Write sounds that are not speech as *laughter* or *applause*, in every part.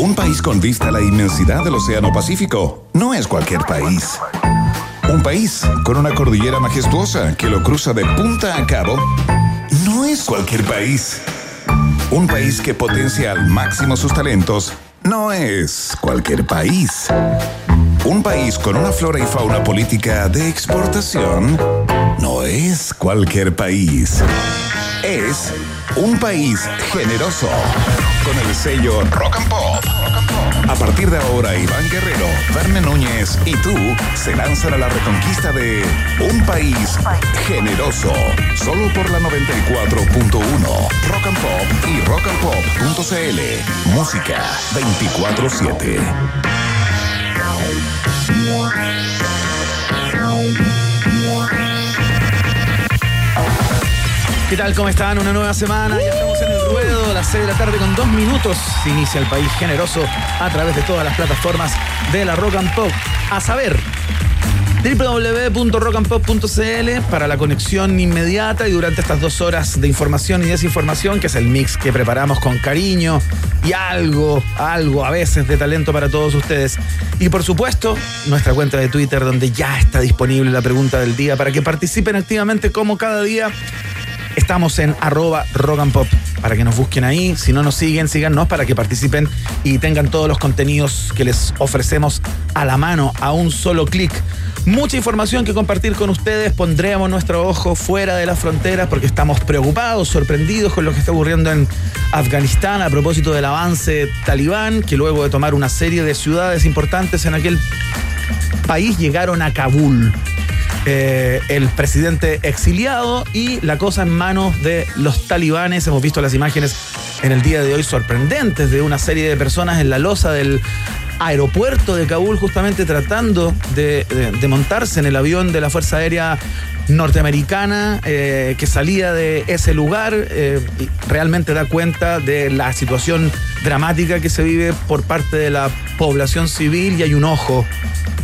Un país con vista a la inmensidad del Océano Pacífico no es cualquier país. Un país con una cordillera majestuosa que lo cruza de punta a cabo no es cualquier país. Un país que potencia al máximo sus talentos no es cualquier país. Un país con una flora y fauna política de exportación no es cualquier país. Es un país generoso con el sello Rock and Pop. A partir de ahora, Iván Guerrero, Verne Núñez y tú se lanzan a la reconquista de un país generoso. Solo por la 94.1 Rock and Pop y rockandpop.cl. Música 24-7. ¿Qué tal? ¿Cómo están? Una nueva semana. Ya estamos en el ruedo, a las 6 de la tarde con dos minutos. Se inicia el país generoso a través de todas las plataformas de la Rock and Pop. A saber, www.rockandpop.cl para la conexión inmediata y durante estas dos horas de información y desinformación, que es el mix que preparamos con cariño y algo, algo a veces de talento para todos ustedes. Y por supuesto, nuestra cuenta de Twitter, donde ya está disponible la pregunta del día para que participen activamente como cada día Estamos en arroba rock and pop para que nos busquen ahí. Si no nos siguen, síganos para que participen y tengan todos los contenidos que les ofrecemos a la mano, a un solo clic. Mucha información que compartir con ustedes. Pondremos nuestro ojo fuera de las fronteras porque estamos preocupados, sorprendidos con lo que está ocurriendo en Afganistán a propósito del avance talibán, que luego de tomar una serie de ciudades importantes en aquel país llegaron a Kabul. Eh, el presidente exiliado y la cosa en manos de los talibanes. Hemos visto las imágenes en el día de hoy sorprendentes de una serie de personas en la losa del aeropuerto de Kabul justamente tratando de, montarse en el avión de la Fuerza Aérea norteamericana eh, que salía de ese lugar eh, realmente da cuenta de la situación dramática que se vive por parte de la población civil y hay un ojo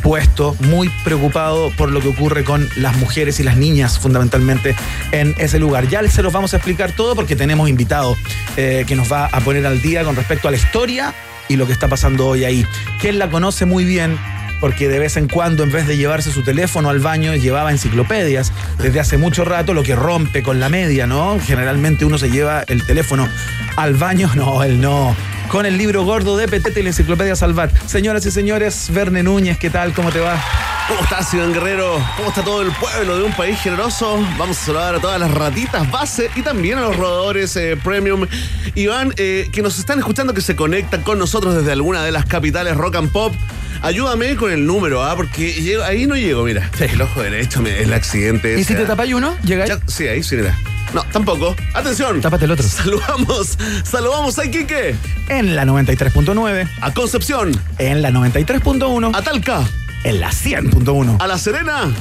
puesto, muy preocupado por lo que ocurre con las mujeres y las niñas fundamentalmente en ese lugar. Ya se los vamos a explicar todo porque tenemos invitado eh, que nos va a poner al día con respecto a la historia y lo que está pasando hoy ahí. Él la conoce muy bien porque de vez en cuando, en vez de llevarse su teléfono al baño, llevaba enciclopedias desde hace mucho rato, lo que rompe con la media, ¿no? Generalmente uno se lleva el teléfono al baño, *laughs* no, él no con el libro gordo de Petete y la enciclopedia Salvat. Señoras y señores, Verne Núñez, ¿qué tal? ¿Cómo te va? ¿Cómo estás, Iván Guerrero? ¿Cómo está todo el pueblo de un país generoso? Vamos a saludar a todas las ratitas base y también a los rodadores eh, premium. Iván, eh, que nos están escuchando, que se conectan con nosotros desde alguna de las capitales rock and pop. Ayúdame con el número, ¿ah? Porque ahí no llego, mira. El ojo derecho, el accidente. ¿Y si te ¿ah? tapáis uno? ¿Llegáis? sí, ahí sí, mira. No, tampoco. Atención. Tápate el otro. Saludamos, saludamos a Iquique. En la 93.9. A Concepción. En la 93.1. A Talca. En la 100.1. A La Serena.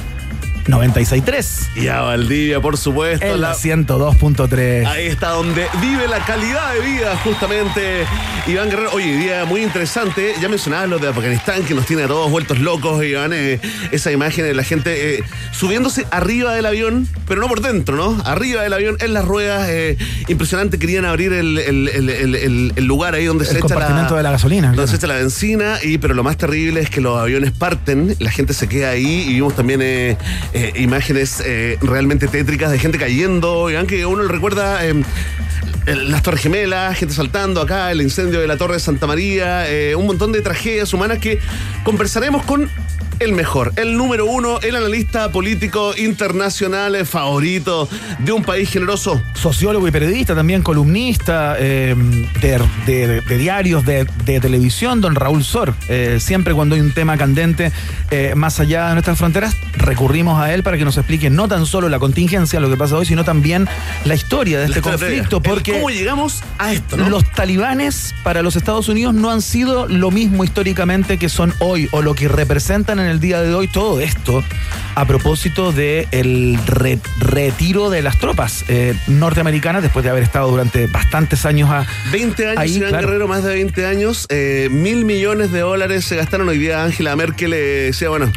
96.3. Y a Valdivia, por supuesto. En la 102.3. Ahí está donde vive la calidad de vida, justamente. Iván Guerrero, oye, día muy interesante. Ya mencionabas lo de Afganistán, que nos tiene a todos vueltos locos, Iván. Eh, esa imagen de la gente eh, subiéndose arriba del avión, pero no por dentro, ¿no? Arriba del avión, en las ruedas. Eh, impresionante, querían abrir el, lugar ahí donde se echa la, de la gasolina. Donde se echa la benzina, y, pero lo más terrible es que los aviones parten, la gente se queda ahí y vimos también eh, imágenes eh, realmente tétricas de gente cayendo, y aunque uno le recuerda em, las Torres Gemelas, gente saltando acá, el incendio de la Torre de Santa María, eh, un montón de tragedias humanas que conversaremos con el mejor, el número uno, el analista político internacional eh, favorito de un país generoso. Sociólogo y periodista, también columnista eh, de, diarios, de, televisión, don Raúl Sor. Eh, siempre cuando hay un tema candente más allá de nuestras fronteras, recurrimos a él para que nos explique no tan solo la contingencia, lo que pasa hoy, sino también la historia de este conflicto. Porque ¿Cómo llegamos a esto? ¿no? Los talibanes para los Estados Unidos no han sido lo mismo históricamente que son hoy o lo que representan en en el día de hoy todo esto a propósito del el retiro de las tropas eh, norteamericanas después de haber estado durante bastantes años a 20 años, ahí, Guerrero, más de 20 años, eh, mil millones de dólares se gastaron hoy día. Angela Merkel le decía, bueno,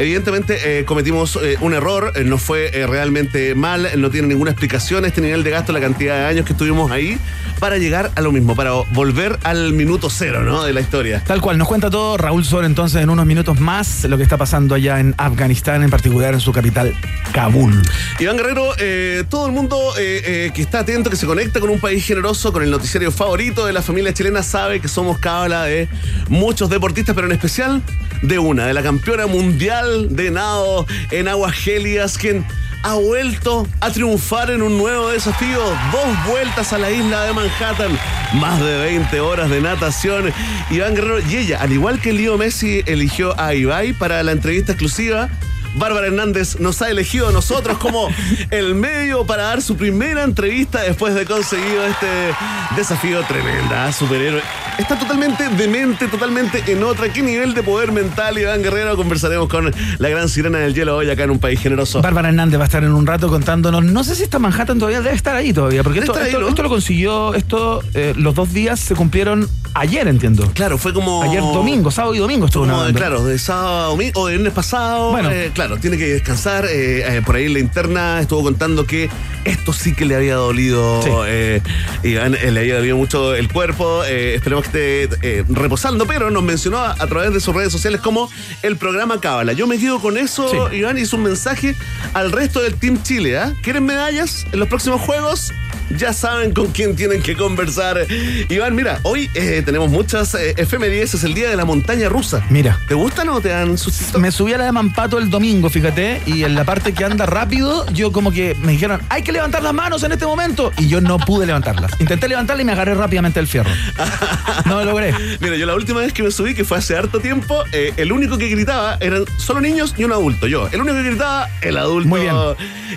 Evidentemente eh, cometimos eh, un error, eh, no fue eh, realmente mal, no tiene ninguna explicación este nivel de gasto, la cantidad de años que estuvimos ahí para llegar a lo mismo, para volver al minuto cero, ¿no? De la historia. Tal cual, nos cuenta todo Raúl Sol entonces en unos minutos más lo que está pasando allá en Afganistán, en particular en su capital, Kabul. Iván Guerrero, eh, todo el mundo eh, eh, que está atento, que se conecta con un país generoso, con el noticiario favorito de la familia chilena, sabe que somos cábala de muchos deportistas, pero en especial de una, de la campeona mundial de nado en aguas gélidas, quien ha vuelto a triunfar en un nuevo desafío. Dos vueltas a la isla de Manhattan, más de 20 horas de natación. Iván Guerrero y ella, al igual que Leo Messi, eligió a Ibai para la entrevista exclusiva. Bárbara Hernández nos ha elegido a nosotros como *laughs* el medio para dar su primera entrevista después de conseguido este desafío tremenda, ¿ah? superhéroe. Está totalmente demente, totalmente en otra. ¿Qué nivel de poder mental, Iván Guerrero? Conversaremos con la gran sirena del hielo hoy acá en un país generoso. Bárbara Hernández va a estar en un rato contándonos, no sé si está Manhattan todavía, debe estar ahí todavía, porque esto, estar ahí, esto- ¿no? esto lo consiguió, esto, eh, los dos días se cumplieron ayer, entiendo. Claro, fue como. Ayer domingo, sábado y domingo estuvo Como, claro, de sábado a domingo, o de viernes pasado. Bueno. eh, claro, tiene que descansar. eh, eh, por ahí en la interna estuvo contando que esto sí que le había dolido. Sí. eh, Iván, eh, le había dolido mucho el cuerpo. eh, esperemos que esté reposando, pero nos mencionó a, a través de sus redes sociales como el programa Cábala. Yo me quedo con eso, Sí. Iván, hizo un mensaje al resto del Team Chile. ¿ah? ¿Quieren medallas en los próximos juegos? Ya saben con quién tienen que conversar. Iván, mira, hoy eh, tenemos muchas eh, efemérides, es el día de la montaña rusa. Mira. ¿Te gustan o te dan sustito? Me subí a la de Mampato el domingo, fíjate, y en la parte que anda rápido, yo como que me dijeron, hay que levantar las manos en este momento, y yo no pude levantarlas. Intenté levantarlas y me agarré rápidamente el fierro. No lo logré. *laughs* Mira, yo la última vez que me subí, que fue hace harto tiempo, eh, el único que gritaba eran solo niños y un adulto. Yo, el único que gritaba, el adulto. Muy bien.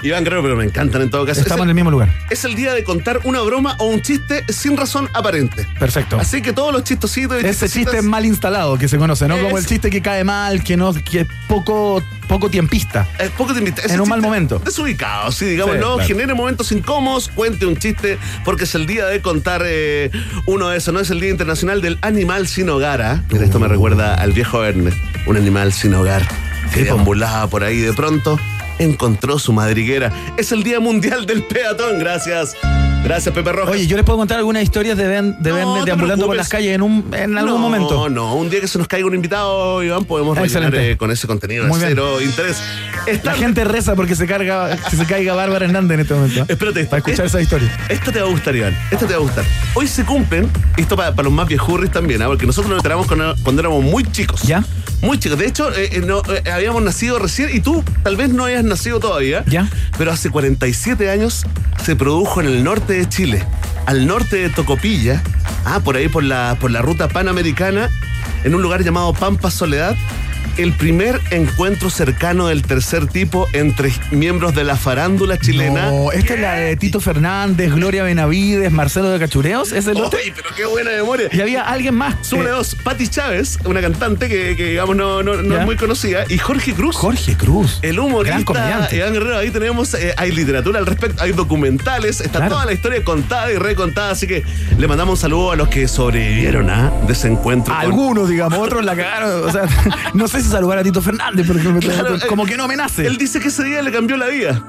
Iván Guerrero, pero me encantan en todo caso. Estamos es, en el mismo lugar. es el día de contar una broma o un chiste sin razón aparente. Perfecto. Así que todos los chistositos y Ese chiste mal instalado que se conoce, ¿no? Como el chiste que cae mal, que no, que es poco, poco tiempista. Es poco ese En un mal momento. Desubicado, sí, digámoslo. Sí, claro. Genere momentos incómodos, cuente un chiste, porque es el día de contar eh, uno de esos, ¿no? Es el Día Internacional del Animal Sin Hogar, ¿ah? Mira, esto me recuerda al viejo Ernest, un animal sin hogar que deambulaba por ahí de pronto encontró su madriguera. Es el Día Mundial del Peatón, gracias. Gracias, Pepe Rojas. Oye, yo les puedo contar algunas historias de Ben, de Ben deambulando por las calles en, un, en algún no, momento. No, no, un día que se nos caiga un invitado, Iván, podemos rellenar eh, con ese contenido Muy de bien. cero interés. La gente reza porque se carga, que se caiga Bárbara Hernández en este momento. Espérate, Para escuchar eh, esa historia. Esta te va a gustar, Iván. Esta te va a gustar. Hoy se cumplen, esto para, para los más viejurris también, ¿ah? porque nosotros nos enteramos cuando, cuando éramos muy chicos. ¿Ya? Muy chicos. De hecho, eh, eh, no, eh, habíamos nacido recién y tú tal vez no hayas nacido todavía. ¿Ya? Pero hace 47 años se produjo en el norte de Chile, al norte de Tocopilla, ah, por ahí por la, por la ruta panamericana, en un lugar llamado Pampa Soledad, el primer encuentro cercano del tercer tipo entre miembros de la farándula chilena. No, esta es la de Tito Fernández, Gloria Benavides, Marcelo de Cachureos. ¿Es el otro? ¡Ay, pero qué buena memoria! Y había alguien más. Súmale Eh, dos, Patti Chávez, una cantante que, que, digamos no, no, no es muy conocida, y Jorge Cruz. Jorge Cruz. El Gran humorista comediante. Iván Guerrero, ahí tenemos, eh, hay literatura al respecto, hay documentales, está Claro. toda la historia contada y recontada, así que le mandamos un saludo a los que sobrevivieron a de ese encuentro. con- Algunos, digamos, otros la cagaron. O sea, *laughs* no sé si saludar a Tito Fernández, por ejemplo. Claro, como eh, que no me nace. Él dice que ese día le cambió la vida.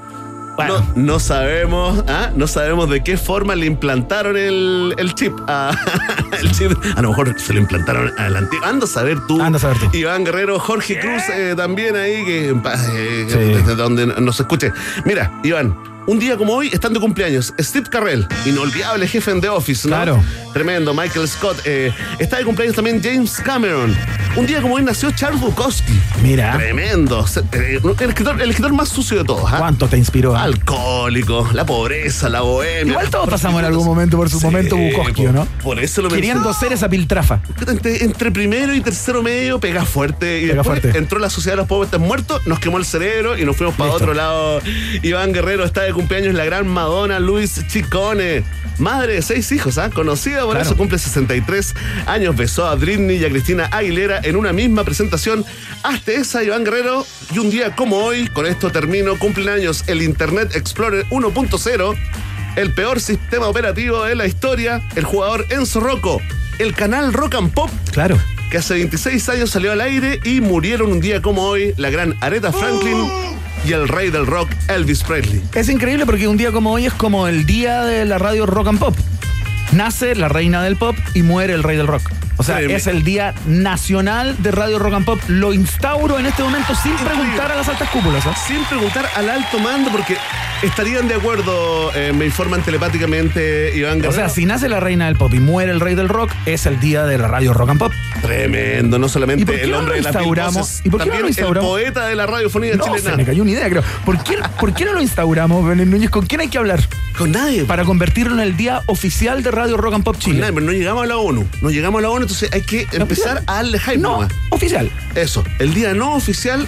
Bueno. No, no sabemos, ¿ah? no sabemos de qué forma le implantaron el, el chip. a- *laughs* el chip. A lo mejor se lo implantaron al antiguo. Anda a saber tú. Anda a saber tú. Iván Guerrero, Jorge Cruz eh, también ahí, que eh, Sí. desde donde nos escuche. Mira, Iván. Un día como hoy están de cumpleaños Steve Carrell, inolvidable jefe en The Office, ¿no? Claro. Tremendo, Michael Scott. eh, está de cumpleaños también James Cameron. Un día como hoy nació Charles Bukowski. Mira, Tremendo. Eh, El escritor, el escritor más sucio de todos. ¿ah? ¿cuánto te inspiró? Alcohólico, la pobreza, la bohemia. Igual todos pasamos en algún momento por su momento Bukowski, por, ¿no? Por eso lo Queriendo ser esa piltrafa. Entre, entre primero y tercero medio pega fuerte y Pega después fuerte. entró la sociedad de los pobres están muertos, nos quemó el cerebro y nos fuimos para Listo. otro lado. Iván Guerrero está de cumpleaños la gran Madonna Luis Chicone. Madre de seis hijos, ¿ah? conocida por Claro. eso, cumple 63 años. Besó a Britney y a Cristina Aguilera en una misma presentación. Hasta esa, Iván Guerrero. Y un día como hoy, con esto termino, cumplen años el Internet Explorer 1.0, el peor sistema operativo de la historia, el jugador Enzo Rocco, el canal Rock and Pop Claro. que hace 26 años salió al aire y murieron un día como hoy la gran Aretha Franklin y el rey del rock Elvis Presley. Es increíble porque un día como hoy es como el día de la radio rock and pop. Nace la reina del pop y muere el rey del rock. O sea, es el día nacional de radio rock and pop. Lo instauro en este momento sin preguntar a las altas cúpulas. ¿eh? Sin preguntar al alto mando porque estarían de acuerdo, eh, me informan telepáticamente Iván O Guerrero. sea, si nace la reina del pop y muere el rey del rock, es el día de la radio rock and pop. Tremendo, no ¿Y por solamente el hombre de las mil voces, ¿Y por qué no lo el instauramos? poeta de la radiofonía No, se chilena. me cayó una idea, creo. ¿Por qué, ¿Por qué no lo instauramos, Belén Núñez? ¿Con quién hay que hablar? Con nadie. Para convertirlo en el día oficial de Radio Rock and Pop Con Chile. nadie, pero no llegamos a la ONU. No llegamos a la ONU, entonces hay que empezar a darle hype No, nomás. oficial. Eso, el día no oficial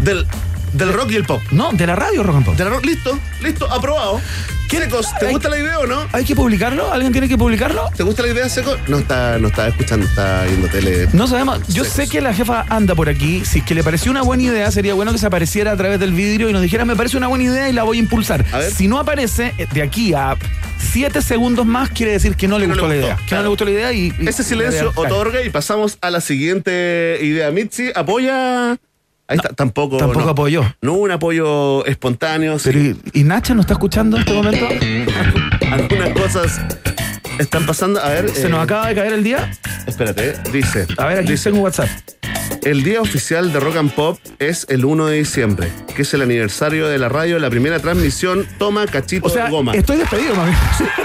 del, del rock y el pop. No, de la radio Rock and Pop. De la rock, listo, listo, aprobado. Secos, ¿te gusta la idea o no? ¿Hay que publicarlo? ¿Alguien tiene que publicarlo? ¿Te gusta la idea, Seco? No está, no está escuchando, está viendo tele. No sabemos. Yo Secos. sé que la jefa anda por aquí. Si es que le pareció una buena idea, sería bueno que se apareciera a través del vidrio y nos dijera, me parece una buena idea y la voy a impulsar. A ver. Si no aparece, eh, de aquí a siete segundos más, quiere decir que no le Que no gustó la idea. Que no le gustó la idea y. y- Ese silencio otorga y pasamos a la siguiente idea. Mitzi, apoya. Ahí está, tampoco. Tampoco no. apoyó. No hubo un apoyo espontáneo. sí. ¿y, y Nacha no está escuchando en este momento? *laughs* Algunas cosas están pasando. A ver. ¿Se eh, nos acaba de caer el día? Espérate, eh, dice. A ver, aquí dice, tengo WhatsApp. El día oficial de Rock and Pop es el 1 de diciembre, que es el aniversario de la radio, la primera transmisión. Toma cachito O sea, de goma. estoy despedido, mami.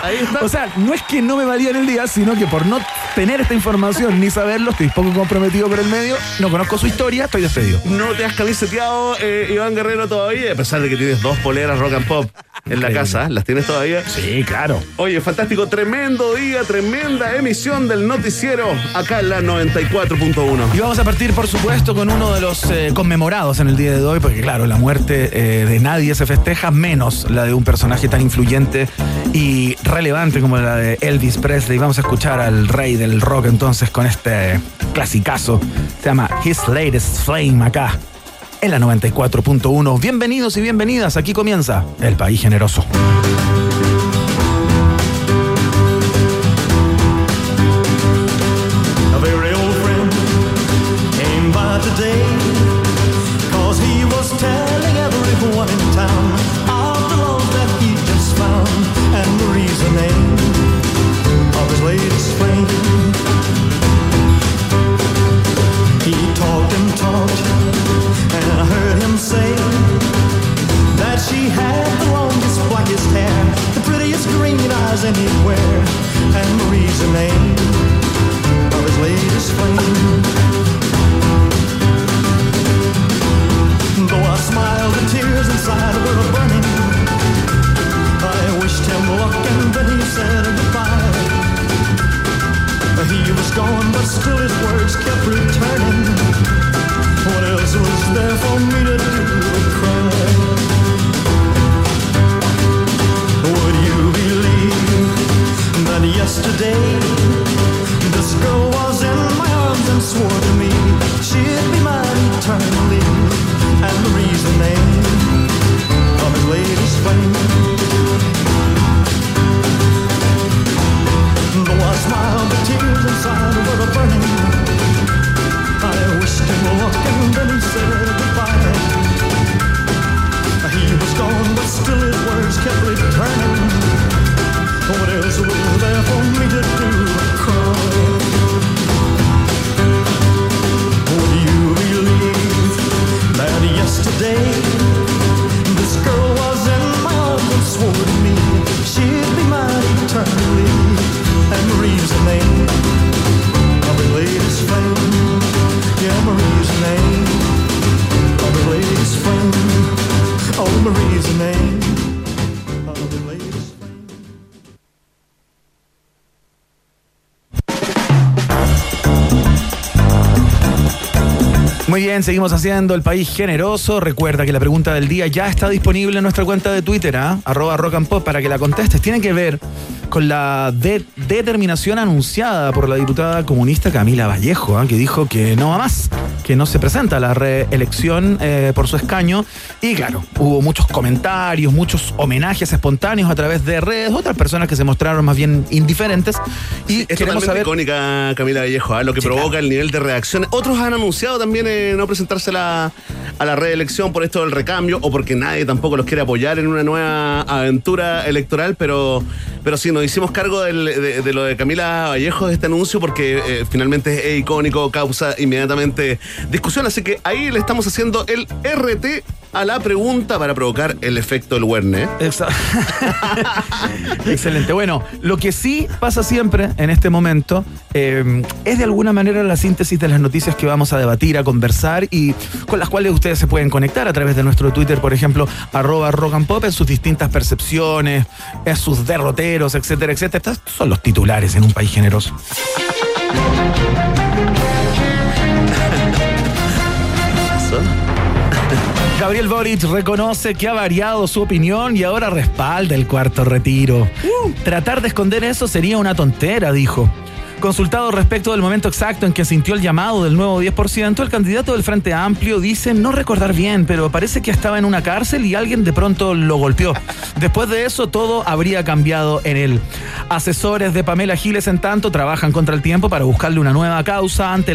Ahí *laughs* está. O sea, no es que no me valía en el día, sino que por no tener esta información ni saberlo, estoy poco comprometido por el medio, no conozco su historia, estoy despedido. No te has camiseteado, eh, Iván Guerrero, todavía, a pesar de que tienes dos poleras Rock and Pop en la casa. ¿Las tienes todavía? Sí, claro. Oye, fantástico, tremendo día, tremenda emisión del noticiero acá en la 94.1. Y vamos a partir, por supuesto, con uno de los eh, conmemorados en el día de hoy, porque claro, la muerte eh, de nadie se festeja, menos la de un personaje tan influyente y relevante como la de Elvis Presley. Vamos a escuchar al rey del rock entonces con este clasicazo. Se llama His Latest Flame acá. En la 94.1. Bienvenidos y bienvenidas. Aquí comienza El País Generoso. Anywhere And the reason of his latest flame. Though I smiled, the tears inside were burning. I wished him luck and then he said goodbye. He was gone, but still his words kept returning. What else was there for me to yesterday this girl was in my arms and swore to me she'd be mine eternally. And the reasoning of his latest flame. Though I smiled, the tears inside were burning. I wished him luck and then he said goodbye. He was gone, but still his words kept returning. What else was there for me to do but cry? Would you believe that yesterday this girl was in my arms and swore to me she'd be mine eternally? And Marie's name of latest flame, yeah, Marie's name of latest flame, oh, Marie's name bien, seguimos haciendo el país generoso. Recuerda que la pregunta del día ya está disponible en nuestra cuenta de Twitter, ¿ah? arroba rock and pop, para que la contestes. Tiene que ver con la de- determinación anunciada por la diputada comunista Camila Vallejo, ¿ah? que dijo que no va más, que no se presenta a la reelección eh, por su escaño. Y claro, hubo muchos comentarios, muchos homenajes espontáneos a través de redes, otras personas que se mostraron más bien indiferentes. Y Es queremos totalmente saber. icónica Camila Vallejo, ¿ah? lo que Sí, provoca claro. el nivel de reacción. Otros han anunciado también eh, no presentarse a la, a la reelección por esto del recambio o porque nadie tampoco los quiere apoyar en una nueva aventura electoral, pero, pero sí, hicimos cargo de lo de Camila Vallejo, de este anuncio, porque eh, finalmente es icónico, causa inmediatamente discusión. Así que ahí le estamos haciendo el RT a la pregunta para provocar el efecto del Werner. *laughs* Excelente. Bueno, lo que sí pasa siempre en este momento eh, es de alguna manera la síntesis de las noticias que vamos a debatir, a conversar y con las cuales ustedes se pueden conectar a través de nuestro Twitter, por ejemplo, arroba rock and pop en sus distintas percepciones, en sus derroteros, etcétera, etcétera. Estos son los titulares en un país generoso. Gabriel Boric reconoce que ha variado su opinión y ahora respalda el cuarto retiro. Tratar de esconder eso sería una tontera, dijo. Consultado respecto del momento exacto en que sintió el llamado del nuevo 10%, el candidato del Frente Amplio dice no recordar bien, pero parece que estaba en una cárcel y alguien de pronto lo golpeó. Después de eso, todo habría cambiado en él. Asesores de Pamela Giles, en tanto, trabajan contra el tiempo para buscarle una nueva causa ante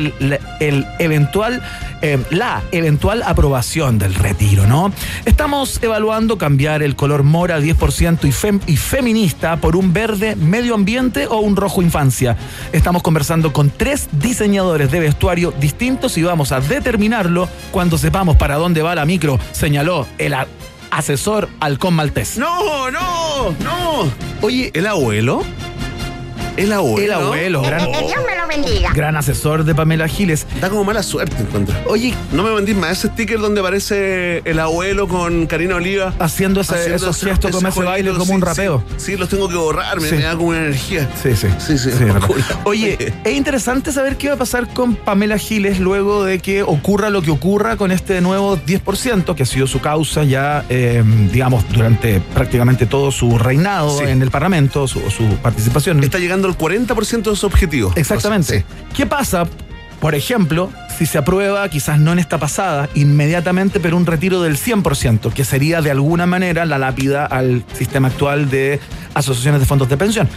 el, eventual, eh, la eventual aprobación del retiro, ¿no? Estamos evaluando cambiar el color mora 10% y, fem- y feminista por un verde medio ambiente o un rojo infancia. Estamos conversando con tres diseñadores de vestuario distintos y vamos a determinarlo cuando sepamos para dónde va la micro, señaló el asesor halcón maltés. No, no, no. Oye, ¿El abuelo? El abuelo. el abuelo, gran, Que Dios me lo bendiga. gran asesor de Pamela Giles. Da como mala suerte, encuentro. Oye, No me vendís más ese sticker donde aparece el abuelo con Karina Oliva. haciendo, ese- haciendo esos ese- gestos como ese jueguito, baile, como sí, un rapeo. Sí, los tengo que borrar, me, Sí. me da como una energía. Sí, sí. Sí, sí. Oye, es interesante saber qué va a pasar con Pamela Giles luego de que ocurra lo que ocurra con este nuevo 10%, que ha sido su causa ya, eh, digamos, durante prácticamente todo su reinado Sí. en el Parlamento, su, su participación. Está llegando al 40% de su objetivo. Exactamente. Sí. ¿Qué pasa, por ejemplo, si se aprueba, quizás no en esta pasada, inmediatamente, pero un retiro del 100%, que sería de alguna manera la lápida al sistema actual de asociaciones de fondos de pensión?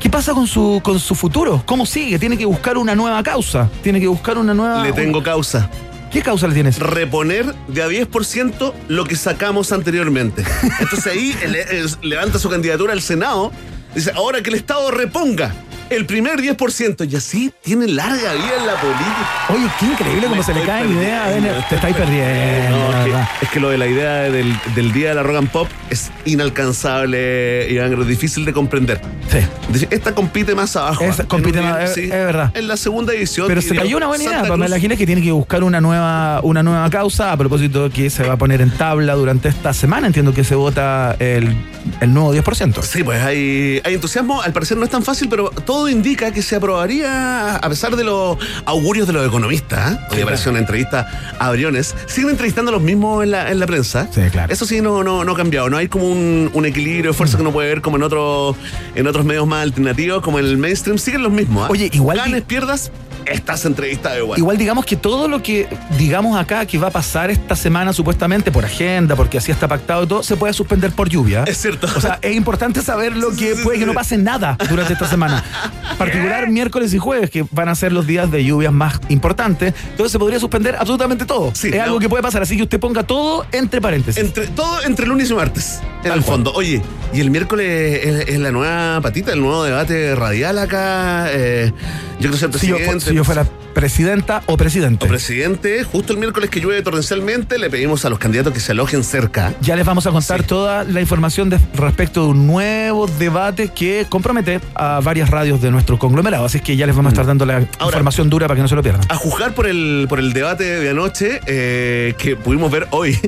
¿Qué pasa con su, con su futuro? ¿Cómo sigue? Tiene que buscar una nueva causa. Tiene que buscar una nueva. Le tengo causa. ¿Qué causa le tienes? Reponer de a 10% lo que sacamos anteriormente. Entonces ahí *laughs* levanta su candidatura al Senado. Dice, ahora que el Estado reponga el primer 10%. Y así tiene larga vida en la política. Oye, qué increíble cómo Me se le ideas. perdiendo. Te estáis perdiendo. *laughs* No, es, que, es que lo de la idea del, del día de la rock and pop es inalcanzable y es difícil de comprender. Sí. Esta compite más abajo. Esta ¿ah? compite más- nivel, es- sí, es verdad. En la segunda edición. Pero se cayó una buena idea Santa para Cruz. la Giles que tiene que buscar una nueva, una nueva causa a propósito que se va a poner en tabla durante esta semana. Entiendo que se vota el, el nuevo 10%. Sí, pues hay, hay entusiasmo. Al parecer no es tan fácil, pero todo indica que se aprobaría a pesar de los augurios de los economistas. ¿eh? Hoy apareció una entrevista a Briones. Siguen entrevistando a los mismos en la, en la prensa. Sí, claro. Eso sí, no, no, no ha cambiado. No hay como un, un equilibrio de fuerza que uno puede ver como en, otro, en otros medios más alternativos, como en el mainstream. Siguen los mismos. ¿ah? Oye, igual Ganes, pierdas, estás entrevistado igual. Igual digamos que todo lo que digamos acá que va a pasar esta semana supuestamente por agenda, porque así está pactado y todo, se puede suspender por lluvia. Es cierto. O sea, es importante saber lo que Sí, puede sí, que no pase nada durante esta semana. *laughs* Particular miércoles y jueves, que van a ser los días de lluvias más importantes. Entonces se podría suspender absolutamente todo. Sí, es no. algo que puede pasar, así que usted ponga todo entre paréntesis. Entre, todo entre lunes y martes, en Tal el cual. fondo. Oye, y el miércoles es, es la nueva patita, el nuevo debate radial acá. eh, yo quiero ser si, yo, si yo fuera presidenta o presidente. o presidente, justo el miércoles que llueve torrencialmente, le pedimos a los candidatos que se alojen cerca. Ya les vamos a contar Sí. toda la información de- respecto de un nuevo debate que compromete a varias radios de nuestro conglomerado. Así que ya les vamos a estar dando la información dura para que no se lo pierdan. A juzgar por el, por el debate de anoche eh, que pudimos ver hoy.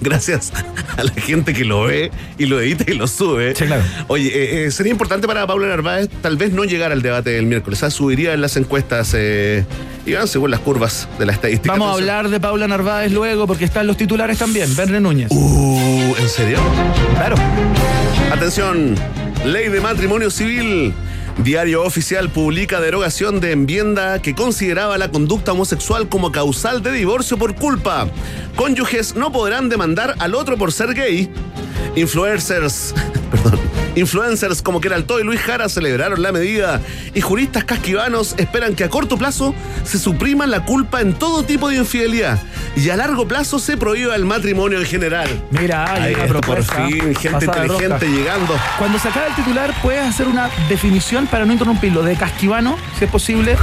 Gracias a la gente que lo ve y lo edita y lo sube. Sí, claro. Oye, eh, eh, sería importante para Paula Narváez tal vez no llegar al debate del miércoles. Sea, subiría en las encuestas eh, y van según las curvas de la estadística. Vamos a hablar de Paula Narváez luego porque están los titulares también. Verne Núñez. Uh, ¿en serio? Claro. Atención, Ley de matrimonio civil. Diario Oficial publica derogación de enmienda que consideraba la conducta homosexual como causal de divorcio por culpa. Cónyuges no podrán demandar al otro por ser gay. Influencers, *laughs* perdón, influencers como Keralto y Luis Jara celebraron la medida y juristas casquivanos esperan que a corto plazo se suprima la culpa en todo tipo de infidelidad y a largo plazo se prohíba el matrimonio en general. Mira, hay Ahí una está, por propuesta. fin, gente inteligente llegando. Cuando se acabe el titular, puedes hacer una definición para no interrumpirlo de casquivano, si es posible.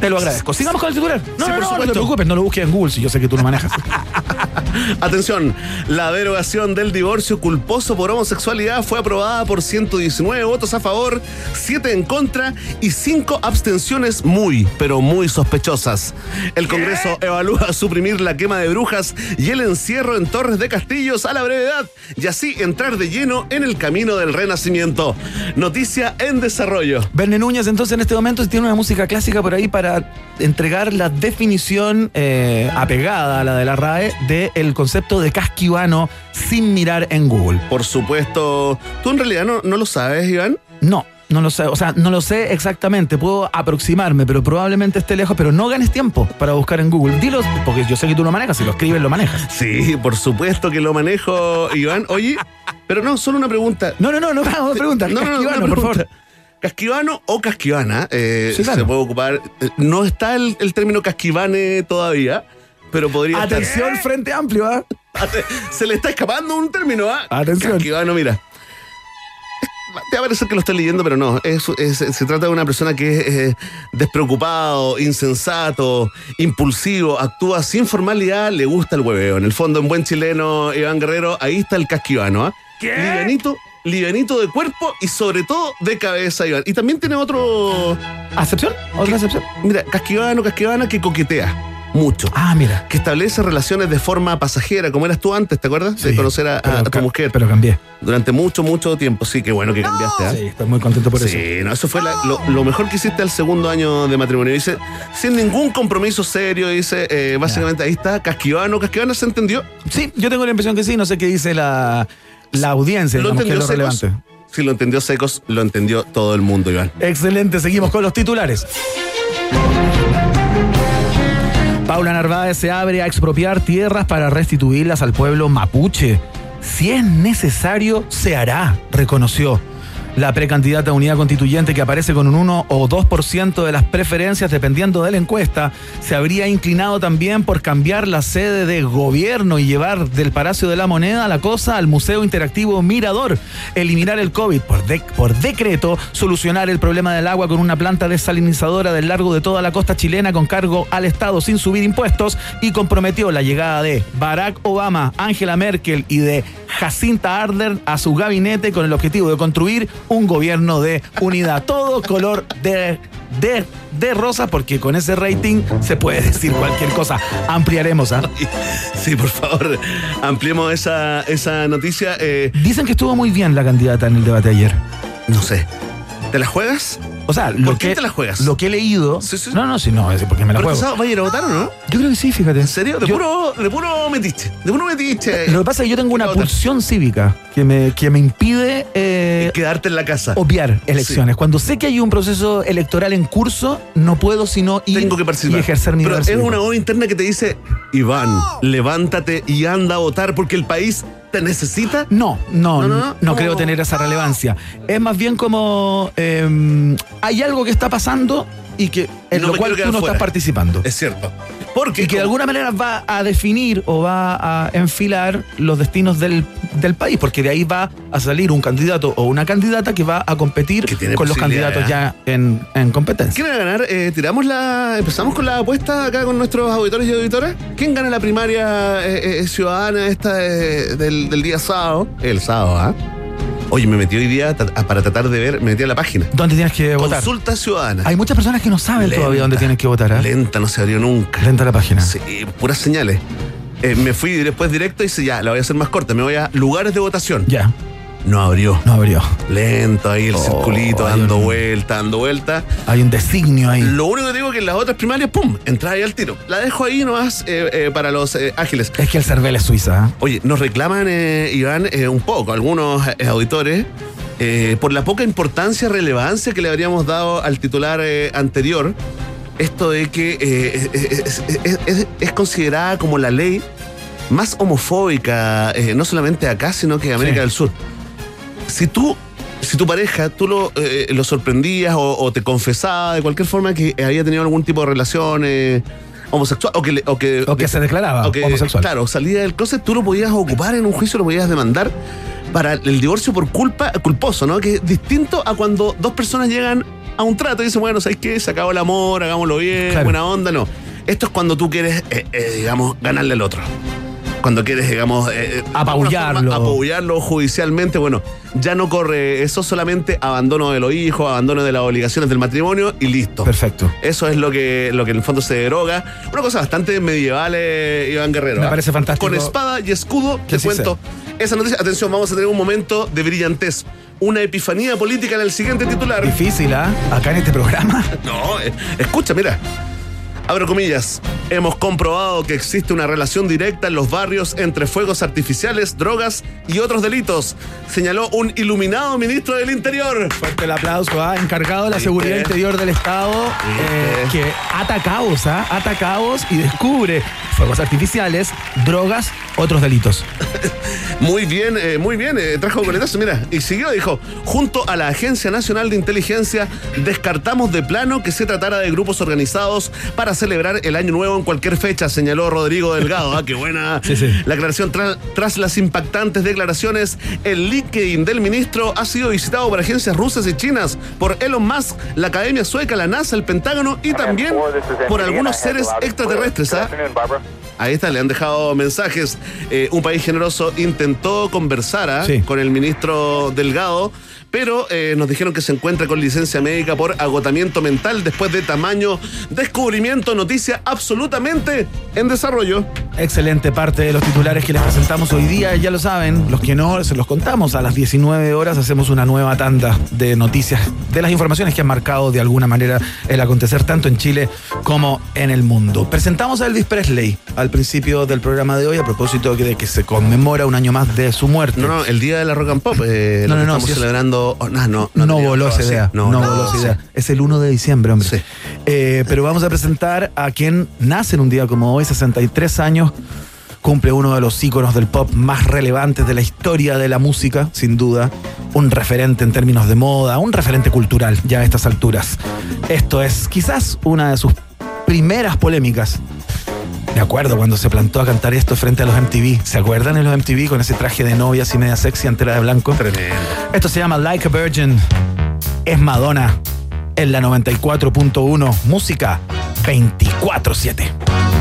Te lo agradezco. Sigamos con el titular. No, Sí, no, no, no te preocupes, no lo busques en Google, si yo sé que tú lo manejas. *laughs* Atención, la derogación del divorcio culposo por homosexualidad fue aprobada por 119 votos a favor, 7 en contra y 5 abstenciones muy, pero muy sospechosas. El Congreso evalúa suprimir la quema de brujas y el encierro en Torres de Castillos a la brevedad y así entrar de lleno en el camino del renacimiento. Noticia en desarrollo. Verne Núñez, entonces, en este momento tiene una música clásica por ahí para entregar la definición eh, apegada a la de la RAE del concepto de casquivano sin mirar en Google. Por supuesto, tú en realidad no, no lo sabes, Iván. No, no lo sé. O sea, no lo sé exactamente. Puedo aproximarme, pero probablemente esté lejos. Pero no ganes tiempo para buscar en Google. Dilo, porque yo sé que tú lo manejas. Si lo escribes, lo manejas. Sí, por supuesto que lo manejo, Iván. Oye, pero no, solo una pregunta. No, no, no, no *laughs* hagamos preguntas. No, no, no, Casquivano, una por favor. Casquivano o casquivana, eh, Sí, claro. se puede ocupar. eh, No está el, el término casquivane todavía, pero podría estar. Atención, frente amplio, ¿ah? Se le está escapando un término, ¿ah? Atención. Casquivano, mira. Te va a parecer que lo estoy leyendo, pero no. Es- es- se trata de una persona que es eh, despreocupado, insensato, impulsivo, actúa sin formalidad, le gusta el hueveo. En el fondo, en buen chileno, Iván Guerrero, ahí está el casquivano, ¿ah? Livianito, livianito de cuerpo y sobre todo de cabeza, Iván. Y también tiene otro. ¿Acepción? ¿Otra acepción? Mira, casquivano, casquivana que coquetea mucho. Ah, mira. Que establece relaciones de forma pasajera, como eras tú antes, ¿te acuerdas? de Sí, conocer a, a- pero a tu mujer Pero cambié. durante mucho, mucho tiempo. Sí, qué bueno que cambiaste. ¿ah? Sí, estoy muy contento por eso. Sí, no, eso fue la- lo, lo mejor que hiciste al segundo año de matrimonio. Dice, sin ningún compromiso serio, dice, eh, básicamente ahí está, Casquivano, Casquivano se entendió. Sí, yo tengo la impresión que sí. No sé qué dice la, la audiencia, ¿Lo digamos, que es lo secos? relevante. Si lo entendió secos, lo entendió todo el mundo, Iván. Excelente, seguimos con los titulares. Paula Narváez se abre a expropiar tierras para restituirlas al pueblo mapuche. Si es necesario, se hará, reconoció. La precandidata a unidad constituyente que aparece con un 1 o 2% de las preferencias dependiendo de la encuesta, se habría inclinado también por cambiar la sede de gobierno y llevar del Palacio de la Moneda la cosa al Museo Interactivo Mirador, eliminar el COVID por, de- por decreto, solucionar el problema del agua con una planta desalinizadora del largo de toda la costa chilena con cargo al Estado sin subir impuestos y comprometió la llegada de Barack Obama, Angela Merkel y de Jacinta Ardern a su gabinete con el objetivo de construir un gobierno de unidad. Todo color de, de, de rosa, porque con ese rating se puede decir cualquier cosa. Ampliaremos, ¿ah? *laughs* Sí, por favor, ampliemos esa, esa noticia. eh, Dicen que estuvo muy bien la candidata en el debate ayer. no sé, ¿te la juegas? O sea, lo ¿Por qué que, te la juegas? Lo que he leído. Sí, sí. No, no, sí, no, es porque me la ¿Pero juego. va a ir a votar o no? Yo creo que sí, fíjate. ¿En serio? De, Yo- puro, de puro metiche. De puro metiche. Lo que pasa es que yo tengo una pulsión cívica que me, que me impide eh, Quedarte en la casa. obviar elecciones. Cuando sé que hay un proceso electoral en curso, no puedo sino ir Tengo que participar. y ejercer mi Pero es una voz interna que te dice, Iván, levántate y anda a votar porque el país te necesita. No, no, No, no, creo tener esa relevancia. Es más bien como eh, hay algo que está pasando y que en No lo cual tú no fuera. estás participando. Es cierto. Porque y que de alguna manera va a definir o va a enfilar los destinos del, del país, porque de ahí va a salir un candidato o una candidata que va a competir con los candidatos ya en, en competencia. ¿Quién va a ganar? Eh, tiramos la. Empezamos con la apuesta acá con nuestros auditores y auditoras. ¿Quién gana la primaria eh, eh, ciudadana esta eh, del, del día sábado? El sábado, ¿ah? Oye, me metí hoy día para tratar de ver, me metí a la página. ¿Dónde tienes que votar? Consulta ciudadana. Hay muchas personas que no saben Lenta. todavía dónde tienen que votar. ¿eh? Lenta, no se abrió nunca. Lenta la página. Sí, puras señales. Eh, me fui después directo y dice, ya, la voy a hacer más corta. Me voy a lugares de votación. Ya, No abrió. no abrió. Lento ahí el Oh, circulito, dando un- vuelta, dando vuelta. Hay un designio ahí. Lo único que digo es que en las otras primarias, ¡pum! Entra ahí al tiro. La dejo ahí nomás eh, eh, para los eh, ágiles. Es que el cervel es suiza. ¿eh? Oye, nos reclaman, eh, Iván, un poco, algunos auditores, por la poca importancia, relevancia que le habríamos dado al titular anterior, esto de que es, es- es- es considerada como la ley más homofóbica, eh, no solamente acá, sino que en América Sí. del Sur. Si tú, si tu pareja, tú lo, eh, lo sorprendías o, o te confesaba de cualquier forma que había tenido algún tipo de relaciones homosexual o que, le- o que, O que se declaraba o que, homosexual. Claro, salía del closet, tú lo podías ocupar en un juicio, lo podías demandar para el divorcio por culpa, culposo, ¿no? Que es distinto a cuando dos personas llegan a un trato y dicen, bueno, ¿sabes qué? Se acabó el amor, hagámoslo bien, Claro. buena onda, no. Esto es cuando tú quieres, eh, eh, digamos, ganarle al otro. Cuando quieres, digamos, eh, eh, Apabullarlo. forma, apabullarlo judicialmente, bueno, ya no corre eso solamente abandono de los hijos, abandono de las obligaciones del matrimonio y listo. Perfecto. Eso es lo que, lo que en el fondo se deroga. Una cosa bastante medieval, eh, Iván Guerrero. Me parece fantástico. Con espada y escudo, te cuento esa noticia. Atención, vamos a tener un momento de brillantez. Una epifanía política en el siguiente titular. Difícil, ¿ah? Acá en este programa. *laughs* No, eh, escucha, mira. Abro comillas. Hemos comprobado que existe una relación directa en los barrios entre fuegos artificiales, drogas y otros delitos, señaló un iluminado ministro del Interior. Fuerte el aplauso, ¿ah? Encargado de la seguridad interior del Estado, eh, que ata cabos, ¿ah? Ata cabos y descubre fuegos artificiales, drogas, otros delitos. *laughs* Muy bien, eh, muy bien, eh, trajo coletazo, mira, y siguió, dijo, junto a la Agencia Nacional de Inteligencia, descartamos de plano que se tratara de grupos organizados para celebrar el Año Nuevo en cualquier fecha, señaló Rodrigo Delgado. Ah, qué buena *laughs* Sí, sí. la aclaración. Tra- tras las impactantes declaraciones, el LinkedIn del ministro ha sido visitado por agencias rusas y chinas, por Elon Musk, la Academia Sueca, la NASA, el Pentágono y también por algunos seres extraterrestres. ¿ah? Ahí está, le han dejado mensajes. Eh, un país generoso intentó conversar ¿ah? Sí. con el ministro Delgado, pero eh, nos dijeron que se encuentra con licencia médica por agotamiento mental después de tamaño descubrimiento. Noticia absolutamente en desarrollo. Excelente parte de los titulares que les presentamos hoy día, ya lo saben, los que no, se los contamos. A las 19 horas hacemos una nueva tanda de noticias, de las informaciones que han marcado de alguna manera el acontecer tanto en Chile como en el mundo. Presentamos a Elvis Presley al principio del programa de hoy a propósito de que se conmemora un año más de su muerte. No, no, el día de la rock and pop. eh, No, no, no, estamos es- celebrando. oh, no, no, No, voló esa idea. No, voló esa idea. Es el 1 de diciembre, hombre. Sí. Eh, pero vamos a presentar a quien nace en un día como hoy, 63 años. Cumple uno de los íconos del pop más relevantes de la historia de la música, sin duda. Un referente en términos de moda, un referente cultural ya a estas alturas. Esto es quizás una de sus primeras polémicas. Me acuerdo cuando se plantó a cantar esto frente a los MTV. ¿Se acuerdan en los MTV con ese traje de novia así media sexy entera de blanco? Tremendo. Esto se llama Like a Virgin. Es Madonna en la 94.1. Música 24-7.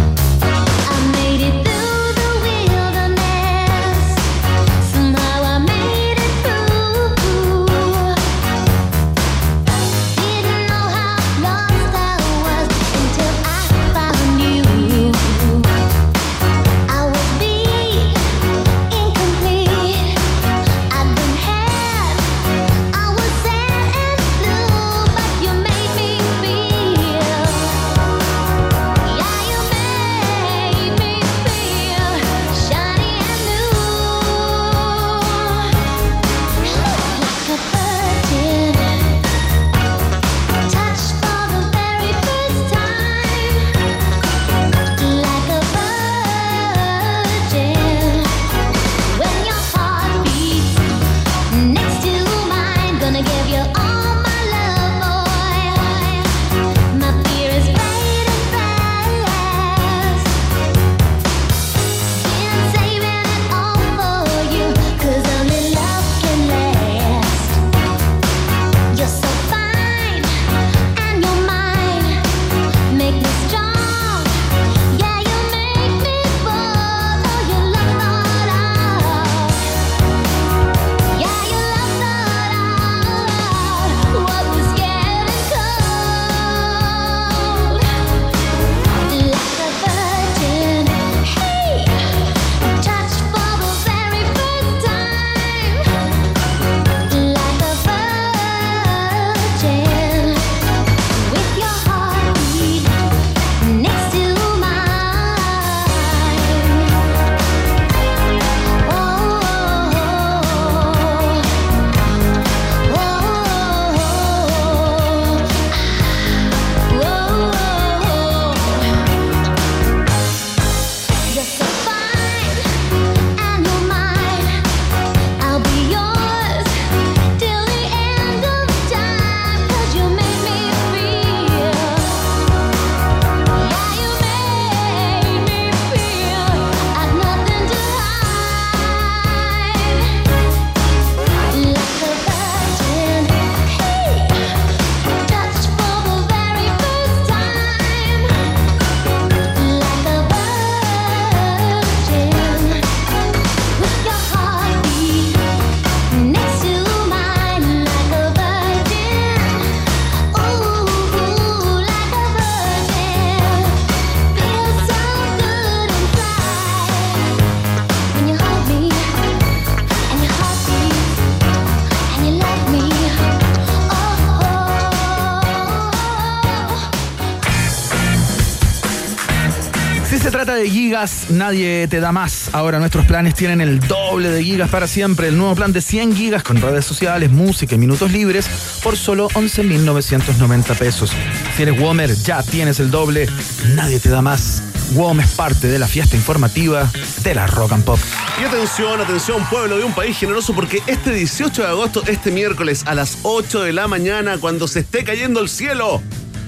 Nadie te da más. Ahora nuestros planes tienen el doble de gigas para siempre. El nuevo plan de 100 gigas con redes sociales, música y minutos libres por solo 11.990 pesos. Si eres Womer, ya tienes el doble. Nadie te da más. WOM es parte de la fiesta informativa de la Rock and Pop. Y atención, atención, pueblo de un país generoso, porque este 18 de agosto, este miércoles a las 8 de la mañana, cuando se esté cayendo el cielo,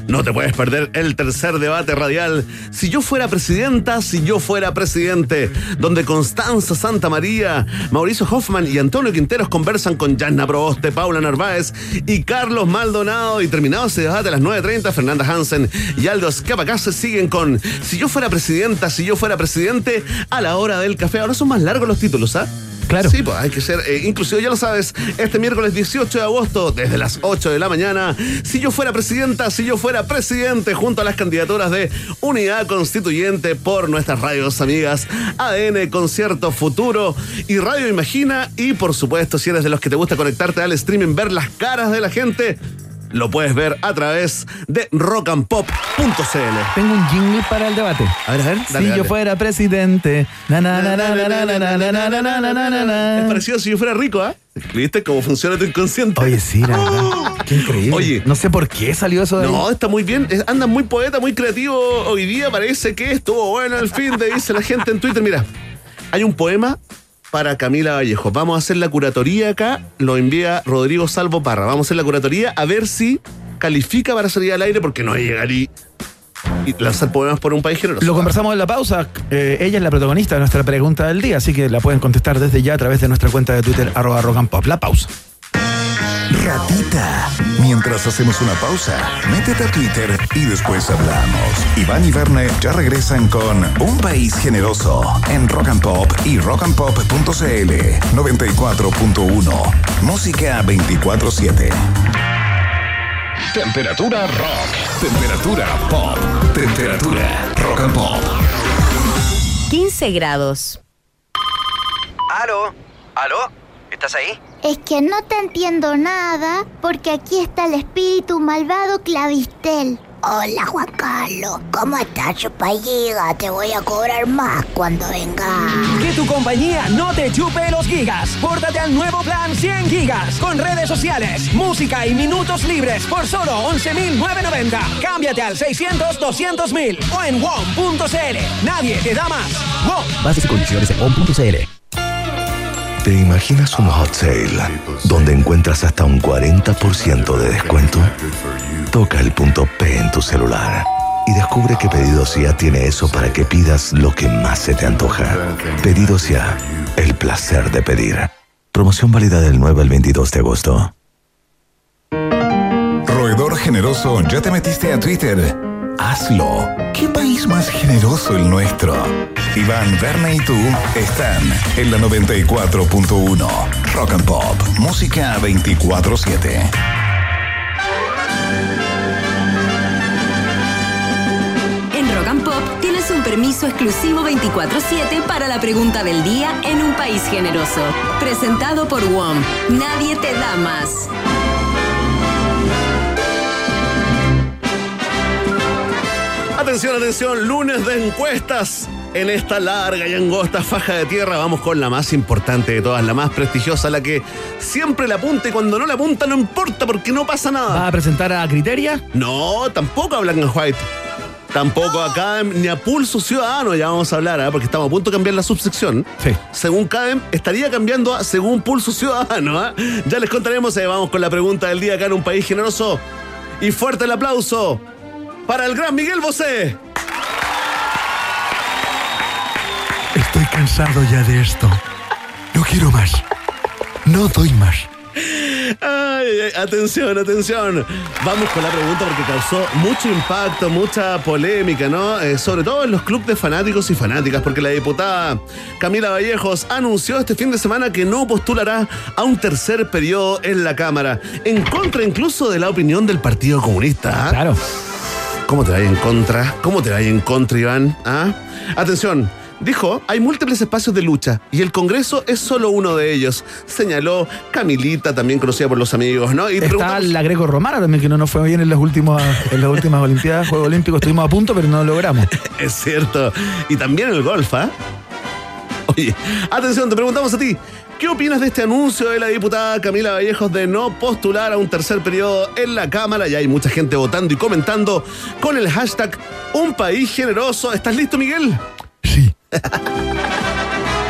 no te puedes perder el tercer debate radial. Si yo fuera presidenta, si yo fuera presidente, donde Constanza Santa María, Mauricio Hoffman y Antonio Quinteros conversan con Yanna Proboste, Paula Narváez y Carlos Maldonado. Y terminado ese debate a las 9.30, Fernanda Hansen y Aldo Escapacase siguen con Si yo fuera presidenta, si yo fuera presidente, a la hora del café. Ahora son más largos los títulos, ¿ah? Claro. Sí, pues hay que ser, eh, inclusive ya lo sabes, este miércoles 18 de agosto, desde las 8 de la mañana, si yo fuera presidenta, si yo fuera presidente, junto a las candidaturas de Unidad Constituyente por nuestras radios amigas ADN, Concierto Futuro y Radio Imagina, y por supuesto, si eres de los que te gusta conectarte al streaming, ver las caras de la gente, lo puedes ver a través de rockandpop.cl. Tengo un jingle para el debate. A ver, a ver. Si yo fuera presidente. Es parecido si yo fuera rico, ¿ah? ¿eh? ¿Viste cómo funciona tu inconsciente? Oye, sí, la verdad. Qué increíble. Oye. No sé por qué salió eso de No, ahí. está muy bien. Andan muy poeta, muy creativo hoy día. Parece que estuvo bueno el fin de dice la gente en Twitter. Mira, hay un poema para Camila Vallejo. Vamos a hacer la curatoría acá. Lo envía Rodrigo Salvo Parra. Vamos a hacer la curatoría a ver si califica para salir al aire porque no hay llegar y, y lanzar poemas por un país generoso. Lo conversamos en la pausa. Eh, ella es la protagonista de nuestra pregunta del día, así que la pueden contestar desde ya a través de nuestra cuenta de Twitter, arroba rock and pop. La pausa. Ratita. Mientras hacemos una pausa, métete a Twitter y después hablamos. Iván y Verne ya regresan con Un País Generoso en Rock and Pop y rockandpop.cl 94.1. Música 24-7. Temperatura rock. Temperatura pop. Temperatura rock and pop. 15 grados. ¿Aló? ¿Aló? ¿Estás ahí? Es que no te entiendo nada porque aquí está el espíritu malvado Clavistel. Hola Juan Carlos, ¿cómo estás, chupalliga? Te voy a cobrar más cuando venga. Que tu compañía no te chupe los gigas. Pórtate al nuevo plan 100 gigas con redes sociales, música y minutos libres por solo 11.990. Cámbiate al 600-200.000 o en WOM.cl. Nadie te da más. WOM. Bases y condiciones en on.cl. ¿Te imaginas un hot sale donde encuentras hasta un 40% de descuento? Toca el punto P en tu celular y descubre que Pedidos Ya tiene eso para que pidas lo que más se te antoja. Pedidos Ya, el placer de pedir. Promoción válida del 9 al 22 de agosto. Roedor generoso, ¿ya te metiste a Twitter? Hazlo. ¿Qué país más generoso el nuestro? Iván, Verne y tú están en la 94.1. Rock and Pop. Música 24-7. En Rock Pop tienes un permiso exclusivo 24-7 para la pregunta del día en un país generoso. Presentado por WOM. Nadie te da más. Atención, atención, lunes de encuestas. En esta larga y angosta faja de tierra vamos con la más importante de todas, la más prestigiosa, la que siempre la apunta y cuando no la apunta no importa porque no pasa ¿Va nada. a presentar a Criteria? No, tampoco a Black and White. Tampoco a CADEM ni a Pulso Ciudadano, ya vamos a hablar, ¿ah? porque estamos a punto de cambiar la subsección. Sí. Según CADEM, estaría cambiando a según Pulso Ciudadano. ¿ah? Ya les contaremos, eh, vamos con la pregunta del día acá en un país generoso. Y fuerte el aplauso para el gran Miguel Bosé. Estoy cansado ya de esto. No quiero más. No doy más. Ay, atención, atención. Vamos con la pregunta porque causó mucho impacto, mucha polémica, ¿no? Eh, sobre todo en los clubes de fanáticos y fanáticas, porque la diputada Camila Vallejos anunció este fin de semana que no postulará a un tercer periodo en la Cámara, en contra incluso de la opinión del Partido Comunista. ¿ah? Claro. ¿Cómo te va en contra? ¿Cómo te va en contra, Iván? ¿Ah? Atención, Dijo, hay múltiples espacios de lucha y el Congreso es solo uno de ellos. Señaló Camilita, también conocida por los amigos, ¿no? Y Está la greco-romana también, que no nos fue bien en las últimas, en las últimas Olimpiadas, Juegos Olímpicos. Estuvimos a punto, pero no lo logramos. *laughs* Es cierto. Y también el golf, ¿ah? Oye, atención, te preguntamos a ti. ¿Qué opinas de este anuncio de la diputada Camila Vallejos de no postular a un tercer periodo en la Cámara? Ya hay mucha gente votando y comentando con el hashtag Un País Generoso. ¿Estás listo, Miguel?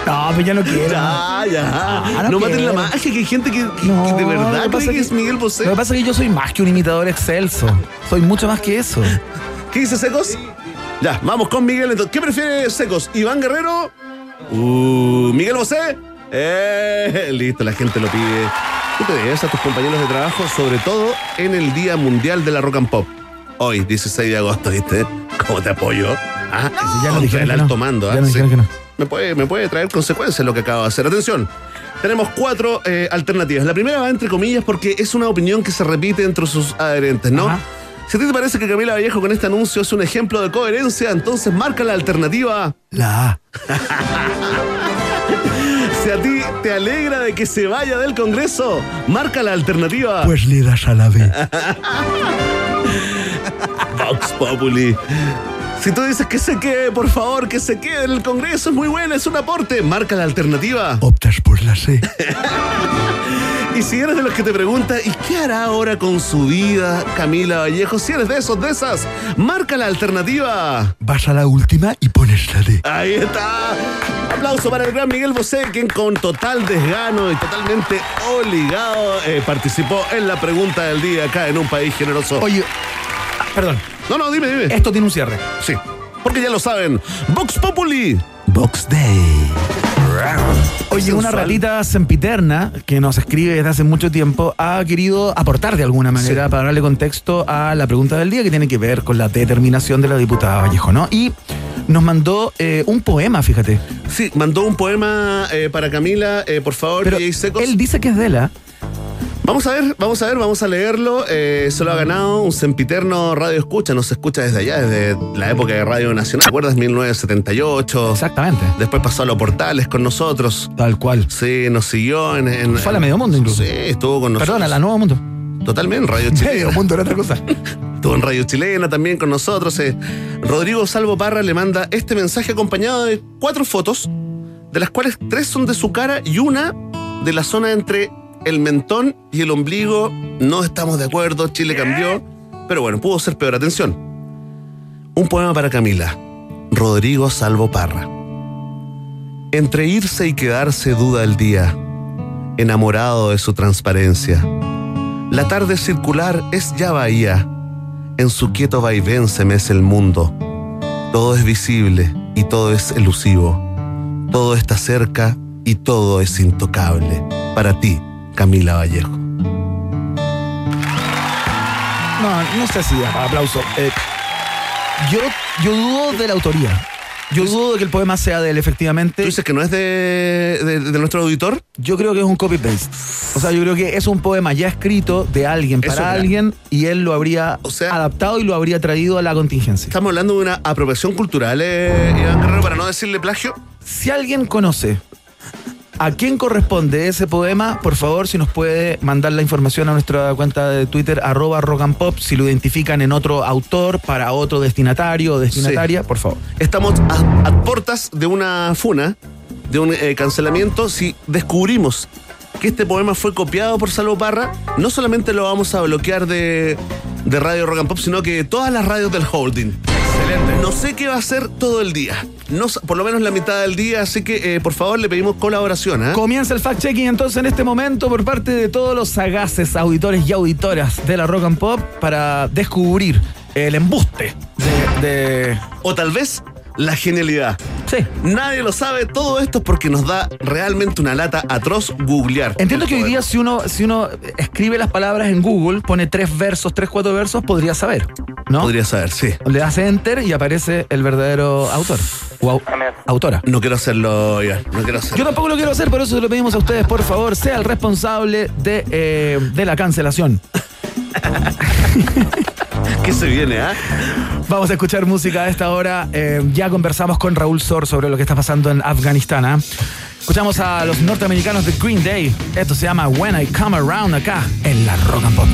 No, *laughs* pues ya no quiero. Ya, ya. Ah, no no maten la magia, que hay gente que, que- No, que de lo verdad que cree pasa que es Miguel Bosé. Lo que pasa es que yo soy más que un imitador excelso. Soy mucho más que eso. ¿Qué dice Secos? Ya, vamos con Miguel. Entonces, ¿Qué prefiere Secos? ¿Iván Guerrero? Uh, ¿Miguel Bosé? Eh, listo, la gente lo pide. Tú te debes a tus compañeros de trabajo, sobre todo en el Día Mundial de la Rock and Pop. Hoy, 16 de agosto, ¿viste? ¿Cómo te apoyo? Ah, ya nos contra dijeron el que no. alto mando. Ya ¿ah? Sí. no. Me puede, me puede traer consecuencias lo que acabo de hacer. Atención, tenemos cuatro eh, alternativas. La primera va entre comillas porque es una opinión que se repite entre sus adherentes, ¿no? Ajá. Si a ti te parece que Camila Vallejo con este anuncio es un ejemplo de coherencia, entonces marca la alternativa. La A. *laughs* Si a ti te alegra de que se vaya del Congreso, marca la alternativa. Pues le das a la B. *laughs* Vox Populi. Si tú dices que se quede, por favor, que se quede en el Congreso, es muy buena, es un aporte. Marca la alternativa. Optas por la C. *laughs* Y si eres de los que te pregunta, ¿y qué hará ahora con su vida Camila Vallejo? Si eres de esos, de esas, marca la alternativa. Vas a la última y pones la D. Ahí está. Aplauso para el gran Miguel Bosé, quien con total desgano y totalmente obligado eh, participó en la pregunta del día acá en un país generoso. Oye, ah, perdón. No, no, dime, dime. Esto tiene un cierre. Sí, porque ya lo saben. Vox Populi. Box Day. Oye, una ratita sempiterna que nos escribe desde hace mucho tiempo ha querido aportar de alguna manera Sí. para darle contexto a la pregunta del día que tiene que ver con la determinación de la diputada Vallejo, ¿no? Y nos mandó eh, un poema, fíjate. Sí, mandó un poema eh, para Camila, eh, por favor, Pero Secos. él dice que es de él, ¿ah? Vamos a ver, vamos a ver, vamos a leerlo. Eh, se lo ha ganado un sempiterno Radio Escucha, nos escucha desde allá, desde la época de Radio Nacional. ¿Te acuerdas? 1978. Exactamente. Después pasó a los portales con nosotros. Tal cual. Sí, nos siguió en. en- Fue a la Medio Mundo incluso. Sí, estuvo con nosotros. Perdón, a la Nuevo Mundo. Totalmente, Radio Medio Chilena. Mundo era otra cosa. *laughs* Estuvo en Radio Chilena también con nosotros. eh. Rodrigo Salvo Parra le manda este mensaje acompañado de cuatro fotos, de las cuales tres son de su cara y una de la zona entre el mentón y el ombligo. No estamos de acuerdo, Chile cambió. Pero bueno, pudo ser peor. Atención. Un poema para Camila. Rodrigo Salvo Parra. Entre irse y quedarse duda el día, enamorado de su transparencia. La tarde circular es ya bahía, en su quieto vaivén se mece el mundo. Todo es visible y todo es elusivo. Todo está cerca y todo es intocable. Para ti, Camila Vallejo. No, no sé si da aplauso. Eh, yo, yo dudo de la autoría. Yo dudo de que el poema sea de él, efectivamente. ¿Tú dices que no es de, de- de nuestro auditor? Yo creo que es un copy-paste. O sea, yo creo que es un poema ya escrito de alguien Eso para alguien y él lo habría O sea- adaptado y lo habría traído a la contingencia. Estamos hablando de una apropiación cultural, eh, Iván Guerrero, para no decirle plagio. Si alguien conoce a quién corresponde ese poema, por favor, si nos puede mandar la información a nuestra cuenta de Twitter, arroba rock and pop, si lo identifican en otro autor, para otro destinatario o destinataria, por favor. Estamos a, a puertas de una funa, de un eh, cancelamiento. Si descubrimos que este poema fue copiado por Salvo Parra, no solamente lo vamos a bloquear de, de Radio Rock and Pop, sino que todas las radios del holding. Excelente. No sé qué va a hacer todo el día. No, por lo menos la mitad del día, así que eh, por favor le pedimos colaboración. ¿ah? Comienza el fact-checking entonces en este momento por parte de todos los sagaces auditores y auditoras de la Rock and Pop para descubrir el embuste de... de- O tal vez la genialidad. Sí. Nadie lo sabe, todo esto es porque nos da realmente una lata atroz googlear. Entiendo que hoy día si uno, si uno escribe las palabras en Google, pone tres versos, tres, cuatro versos, podría saber, ¿no? Podría saber, sí. Le das enter y aparece el verdadero autor o au- autora. No quiero hacerlo, Iván. No quiero hacerlo. Yo tampoco lo quiero hacer, por eso se lo pedimos a ustedes, por favor, sea el responsable de, eh, de la cancelación. *laughs* *laughs* ¿Qué se viene, ah? Vamos a escuchar música a esta hora. Eh, ya conversamos con Raúl Sor sobre lo que está pasando en Afganistán. ¿ah? Escuchamos a los norteamericanos de Green Day. Esto se llama When I Come Around acá en la Rock and Pop.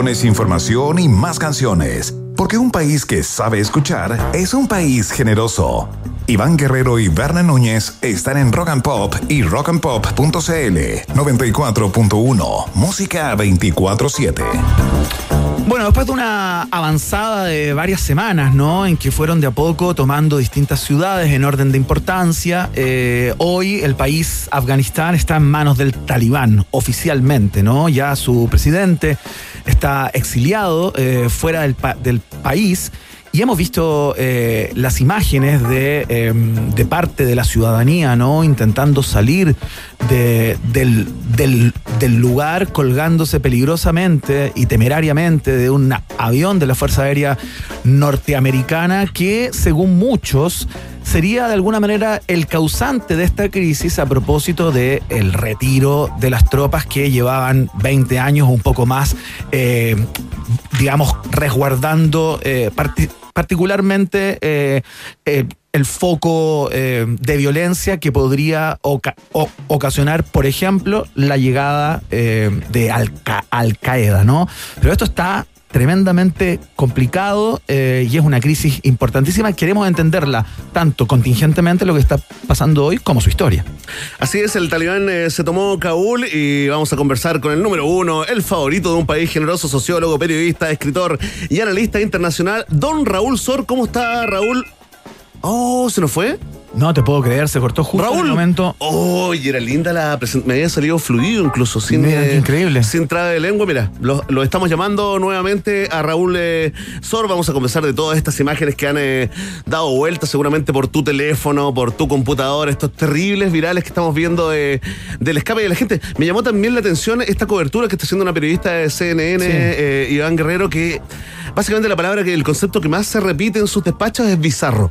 Información y más canciones. Porque un país que sabe escuchar es un país generoso. Iván Guerrero y Berna Núñez están en Rock and Pop y rockandpop.cl 94.1 Música 24-7. Bueno, después de una avanzada de varias semanas, ¿no? En que fueron de a poco tomando distintas ciudades en orden de importancia, eh, hoy el país Afganistán está en manos del talibán, oficialmente, ¿no? Ya su presidente está exiliado eh, fuera del, pa- del país. Y hemos visto eh, las imágenes de, eh, de parte de la ciudadanía, ¿no? Intentando salir de- del, del- lugar, colgándose peligrosamente y temerariamente de un avión de la Fuerza Aérea Norteamericana que, según muchos, sería de alguna manera el causante de esta crisis a propósito del el retiro de las tropas que llevaban 20 años o un poco más, eh, digamos, resguardando eh, parti- particularmente eh, el foco eh, de violencia que podría ocasionar, por ejemplo, la llegada eh, de Al, Al Qaeda, ¿no? Pero esto está tremendamente complicado eh, y es una crisis importantísima. Queremos entenderla tanto contingentemente lo que está pasando hoy como su historia. Así es, el talibán se tomó Kabul y vamos a conversar con el número uno, el favorito de un país generoso, sociólogo, periodista, escritor y analista internacional, don Raúl Sor. ¿Cómo está Raúl? Oh, ¿se nos fue? No te puedo creer, se cortó justo en el momento. Oh, y era linda la presentación. Me había salido fluido incluso, sin, Mira, qué increíble. sin traba de lengua. Mira, lo, lo estamos llamando nuevamente a Raúl eh, Sor. Vamos a conversar de todas estas imágenes que han eh, dado vueltas seguramente por tu teléfono, por tu computador, estos terribles virales que estamos viendo de- del escape de la gente. Me llamó también la atención esta cobertura que está haciendo una periodista de CNN, Sí. eh, Iván Guerrero, que básicamente la palabra que el concepto que más se repite en sus despachos es bizarro.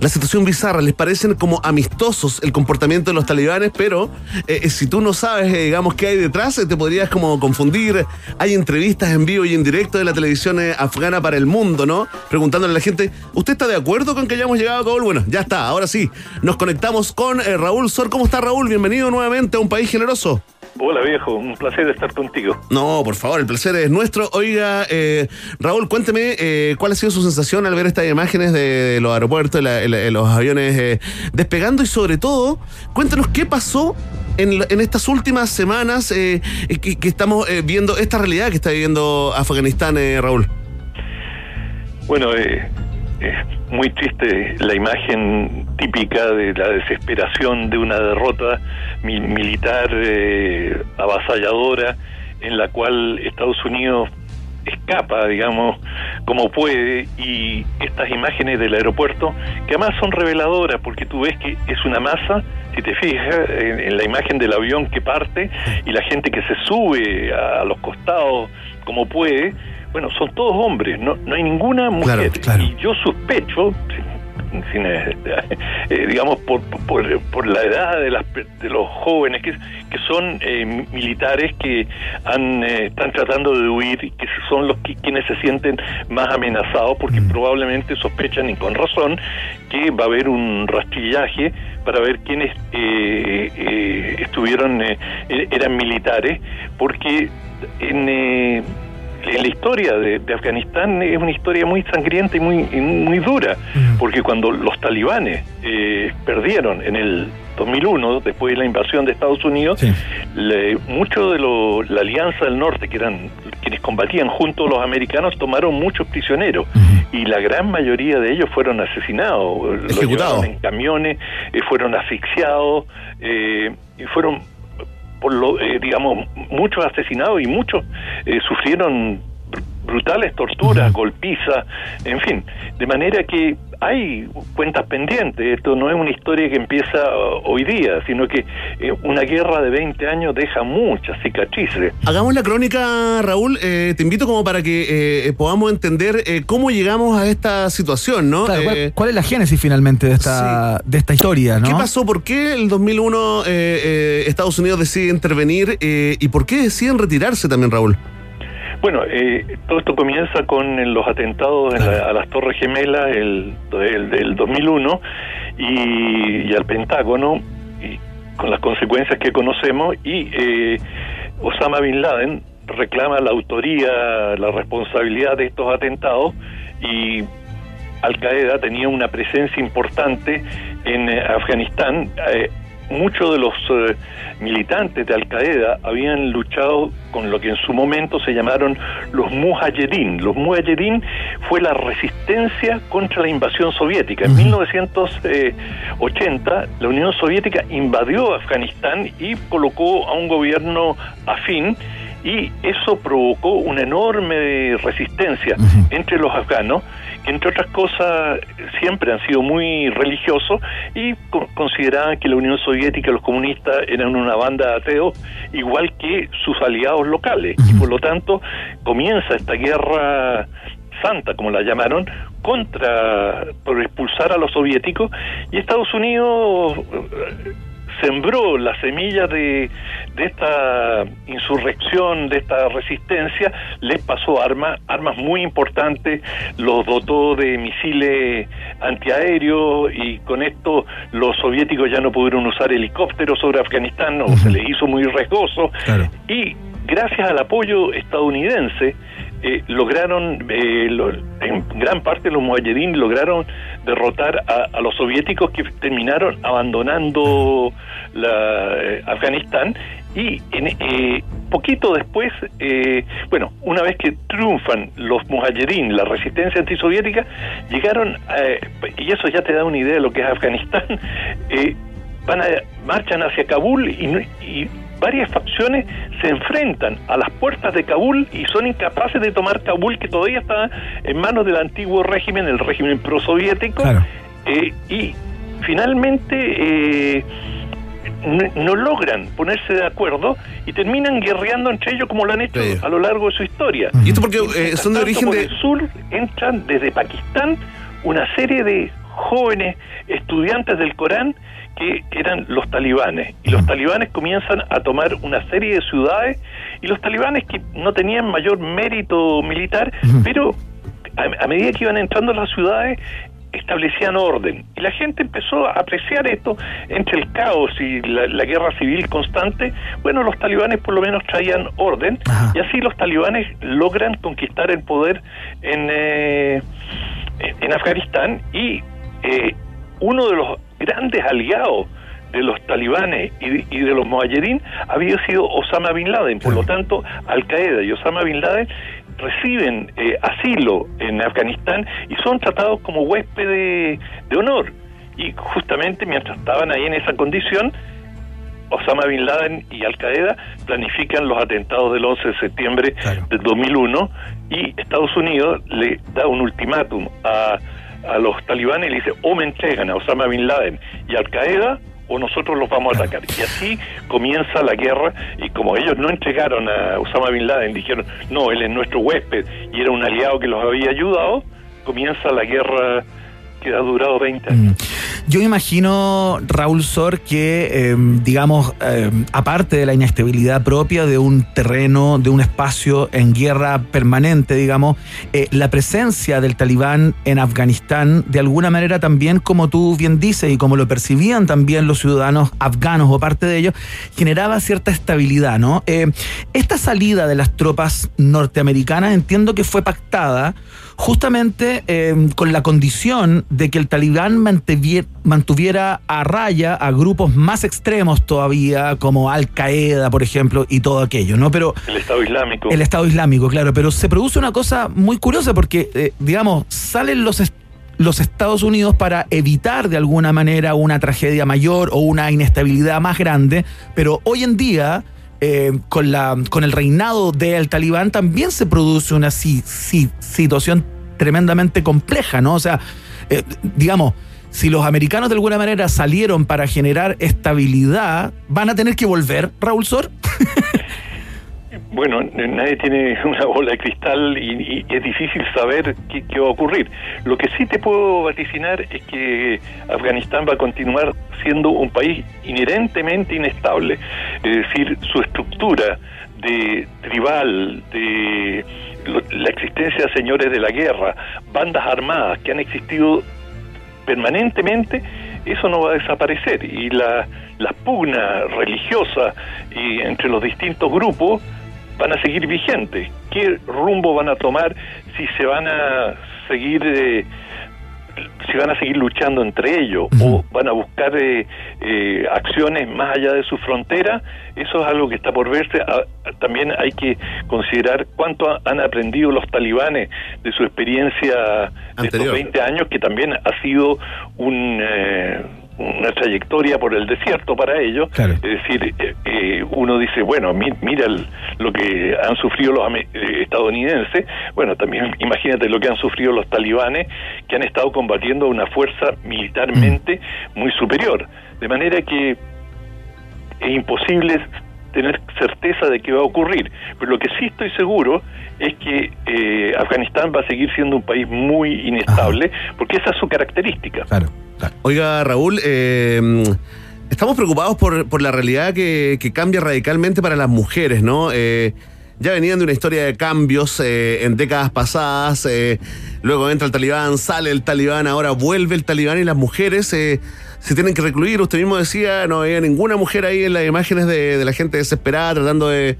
La situación bizarra, les parecen como amistosos el comportamiento de los talibanes, pero eh, si tú no sabes, eh, digamos, qué hay detrás, eh, te podrías como confundir. Hay entrevistas en vivo y en directo de la televisión eh, afgana para el mundo, ¿no? Preguntándole a la gente, ¿usted está de acuerdo con que hayamos llegado a Kabul? Bueno, ya está, ahora sí. Nos conectamos con eh, Raúl Sor. ¿Cómo está Raúl? Bienvenido nuevamente a un país generoso. Hola viejo, un placer estar contigo. No, por favor, el placer es nuestro. Oiga, eh, Raúl, cuénteme eh, cuál ha sido su sensación al ver estas imágenes de los aeropuertos, la- la- los aviones eh, despegando y sobre todo, cuéntanos qué pasó en, en estas últimas semanas eh, que, que estamos eh, viendo esta realidad que está viviendo Afganistán, eh, Raúl. Bueno, eh, es muy triste la imagen típica de la desesperación de una derrota mi- militar eh, avasalladora en la cual Estados Unidos escapa, digamos, como puede, y estas imágenes del aeropuerto, que además son reveladoras, porque tú ves que es una masa, si te fijas, en, en la imagen del avión que parte, y la gente que se sube a los costados como puede, bueno, son todos hombres, no, no hay ninguna mujer. Y yo sospecho, sin- eh, *laughs* eh, digamos, por, por, por la edad de, las, de los jóvenes, que, que son eh, militares que han, eh, están tratando de huir y que son los que, quienes se sienten más amenazados porque probablemente sospechan, y con razón, que va a haber un rastrillaje para ver quiénes eh, eh, estuvieron, eh, eh, eran militares, porque en... historia de, de Afganistán es una historia muy sangrienta y muy, y muy dura, porque cuando los talibanes eh, perdieron en el 2001, después de la invasión de Estados Unidos, le- mucho de lo- la Alianza del Norte, que eran quienes combatían junto a los americanos, tomaron muchos prisioneros y la gran mayoría de ellos fueron asesinados, Ejecutados. en camiones, eh, fueron asfixiados eh, y fueron por lo, eh, digamos, muchos asesinados y muchos eh, sufrieron brutales torturas, golpizas, en fin. De manera que hay cuentas pendientes. Esto no es una historia que empieza uh, hoy día, sino que eh, una guerra de 20 años deja muchas cicatrices. Hagamos la crónica, Raúl. eh, te invito como para que eh, podamos entender eh, cómo llegamos a esta situación, ¿no? Claro, ¿cuál, Eh, cuál es la génesis finalmente de esta, de esta historia, no? ¿Qué pasó? ¿Por qué el 2001 eh, eh, Estados Unidos decide intervenir eh, y por qué deciden retirarse también, Raúl? Bueno, eh, todo esto comienza con eh, los atentados en la- a las Torres Gemelas el, el- del 2001 y, y al Pentágono, y con las consecuencias que conocemos, y eh, Osama Bin Laden reclama la autoría, la responsabilidad de estos atentados y Al Qaeda tenía una presencia importante en eh, Afganistán. Eh, muchos de los eh, militantes de Al Qaeda habían luchado con lo que en su momento se llamaron los Mujahedin. Los Mujahedin fue la resistencia contra la invasión soviética. En 1980 la Unión Soviética invadió Afganistán y colocó a un gobierno afín y eso provocó una enorme resistencia entre los afganos, que entre otras cosas siempre han sido muy religiosos y co- consideraban que la Unión Soviética y los comunistas eran una banda de ateos, igual que sus aliados locales. Y por lo tanto comienza esta guerra santa, como la llamaron, contra, por expulsar a los soviéticos, y Estados Unidos sembró la semilla de, de esta insurrección, de esta resistencia, les pasó armas, armas muy importantes, los dotó de misiles antiaéreos y con esto los soviéticos ya no pudieron usar helicópteros sobre Afganistán, o se les hizo muy riesgoso, y gracias al apoyo estadounidense, eh, lograron, eh, lo- en gran parte los mujahedin lograron derrotar a, a los soviéticos que terminaron abandonando la, eh, Afganistán y en, eh, poquito después, eh, bueno, una vez que triunfan los mujahedin, la resistencia antisoviética, llegaron, y eso ya te da una idea de lo que es Afganistán, *laughs* van a, marchan hacia Kabul y, y varias facciones se enfrentan a las puertas de Kabul y son incapaces de tomar Kabul, que todavía está en manos del antiguo régimen, el régimen prosoviético. Eh, y finalmente eh, no, no logran ponerse de acuerdo y terminan guerreando entre ellos como lo han hecho Sí. a lo largo de su historia. Y esto porque eh, son de origen por de... el sur entran desde Pakistán una serie de jóvenes estudiantes del Corán que, eran los talibanes. Y los talibanes comienzan a tomar una serie de ciudades y los talibanes que no tenían mayor mérito militar, pero a, a medida que iban entrando las ciudades establecían orden. Y la gente empezó a apreciar esto entre el caos y la, la guerra civil constante. Bueno los talibanes por lo menos traían orden Ajá. y así los talibanes logran conquistar el poder en eh, en Afganistán. Y eh, uno de los grandes aliados de los talibanes y de, y de los mujahideen había sido Osama Bin Laden. Por lo tanto, Al Qaeda y Osama Bin Laden reciben eh, asilo en Afganistán y son tratados como huéspedes de honor. Y justamente mientras estaban ahí en esa condición, Osama Bin Laden y Al Qaeda planifican los atentados del 11 de septiembre Claro. del 2001 y Estados Unidos le da un ultimátum a, a los talibanes y le dice o me entregan a Osama Bin Laden y Al Qaeda o nosotros los vamos a atacar. Y así comienza la guerra y como ellos no entregaron a Osama Bin Laden, dijeron, no, él es nuestro huésped y era un aliado que los había ayudado, comienza la guerra que ha durado 20 años. Yo imagino, Raúl Sor, que, eh, digamos, eh, aparte de la inestabilidad propia de un terreno, de un espacio en guerra permanente, digamos, eh, la presencia del talibán en Afganistán, de alguna manera también, como tú bien dices y como lo percibían también los ciudadanos afganos o parte de ellos, generaba cierta estabilidad, ¿no? Eh, esta salida de las tropas norteamericanas entiendo que fue pactada justamente eh, con la condición de que el talibán mantuviera a raya a grupos más extremos todavía, como Al Qaeda, por ejemplo, y todo aquello, ¿no? Pero El Estado Islámico. el Estado Islámico, claro, pero se produce una cosa muy curiosa porque, eh, digamos, salen los, los Estados Unidos para evitar de alguna manera una tragedia mayor o una inestabilidad más grande, pero hoy en día, eh, con, la, con el reinado del talibán, también se produce una si- si- situación tremendamente compleja, ¿no? O sea, eh, digamos, si los americanos de alguna manera salieron para generar estabilidad, van a tener que volver, Raúl Sor. *laughs* Bueno, nadie tiene *laughs* una bola de cristal y, y es difícil saber qué, va a ocurrir. Lo que sí te puedo vaticinar es que Afganistán va a continuar siendo un país inherentemente inestable. Es decir, su estructura de tribal, de la existencia de señores de la guerra, bandas armadas que han existido permanentemente, eso no va a desaparecer. Y la, las pugnas religiosas y entre los distintos grupos van a seguir vigentes. ¿Qué rumbo van a tomar si se van a seguir eh, si van a seguir luchando entre ellos o van a buscar eh, eh, acciones más allá de su frontera, eso es algo que está por verse. Ah, También hay que considerar cuánto ha- han aprendido los talibanes de su experiencia de estos Anterior. 20 años, que también ha sido un, eh, una trayectoria por el desierto para ellos. Claro. Es decir, eh, eh, uno dice, bueno, mi- mira el- lo que han sufrido los eh, estadounidenses, bueno, también imagínate lo que han sufrido los talibanes, que han estado combatiendo una fuerza militarmente muy superior. De manera que es imposible tener certeza de que va a ocurrir. Pero lo que sí estoy seguro es que eh, Afganistán va a seguir siendo un país muy inestable, porque esa es su característica. Claro, Oiga, Raúl, eh, estamos preocupados por, por la realidad que, cambia radicalmente para las mujeres, ¿no? Eh, ya venían de una historia de cambios eh, en décadas pasadas, luego entra el talibán, sale el talibán, ahora vuelve el talibán y las mujeres se tienen que recluir. Usted mismo decía, no había ninguna mujer ahí en las imágenes de, la gente desesperada tratando de,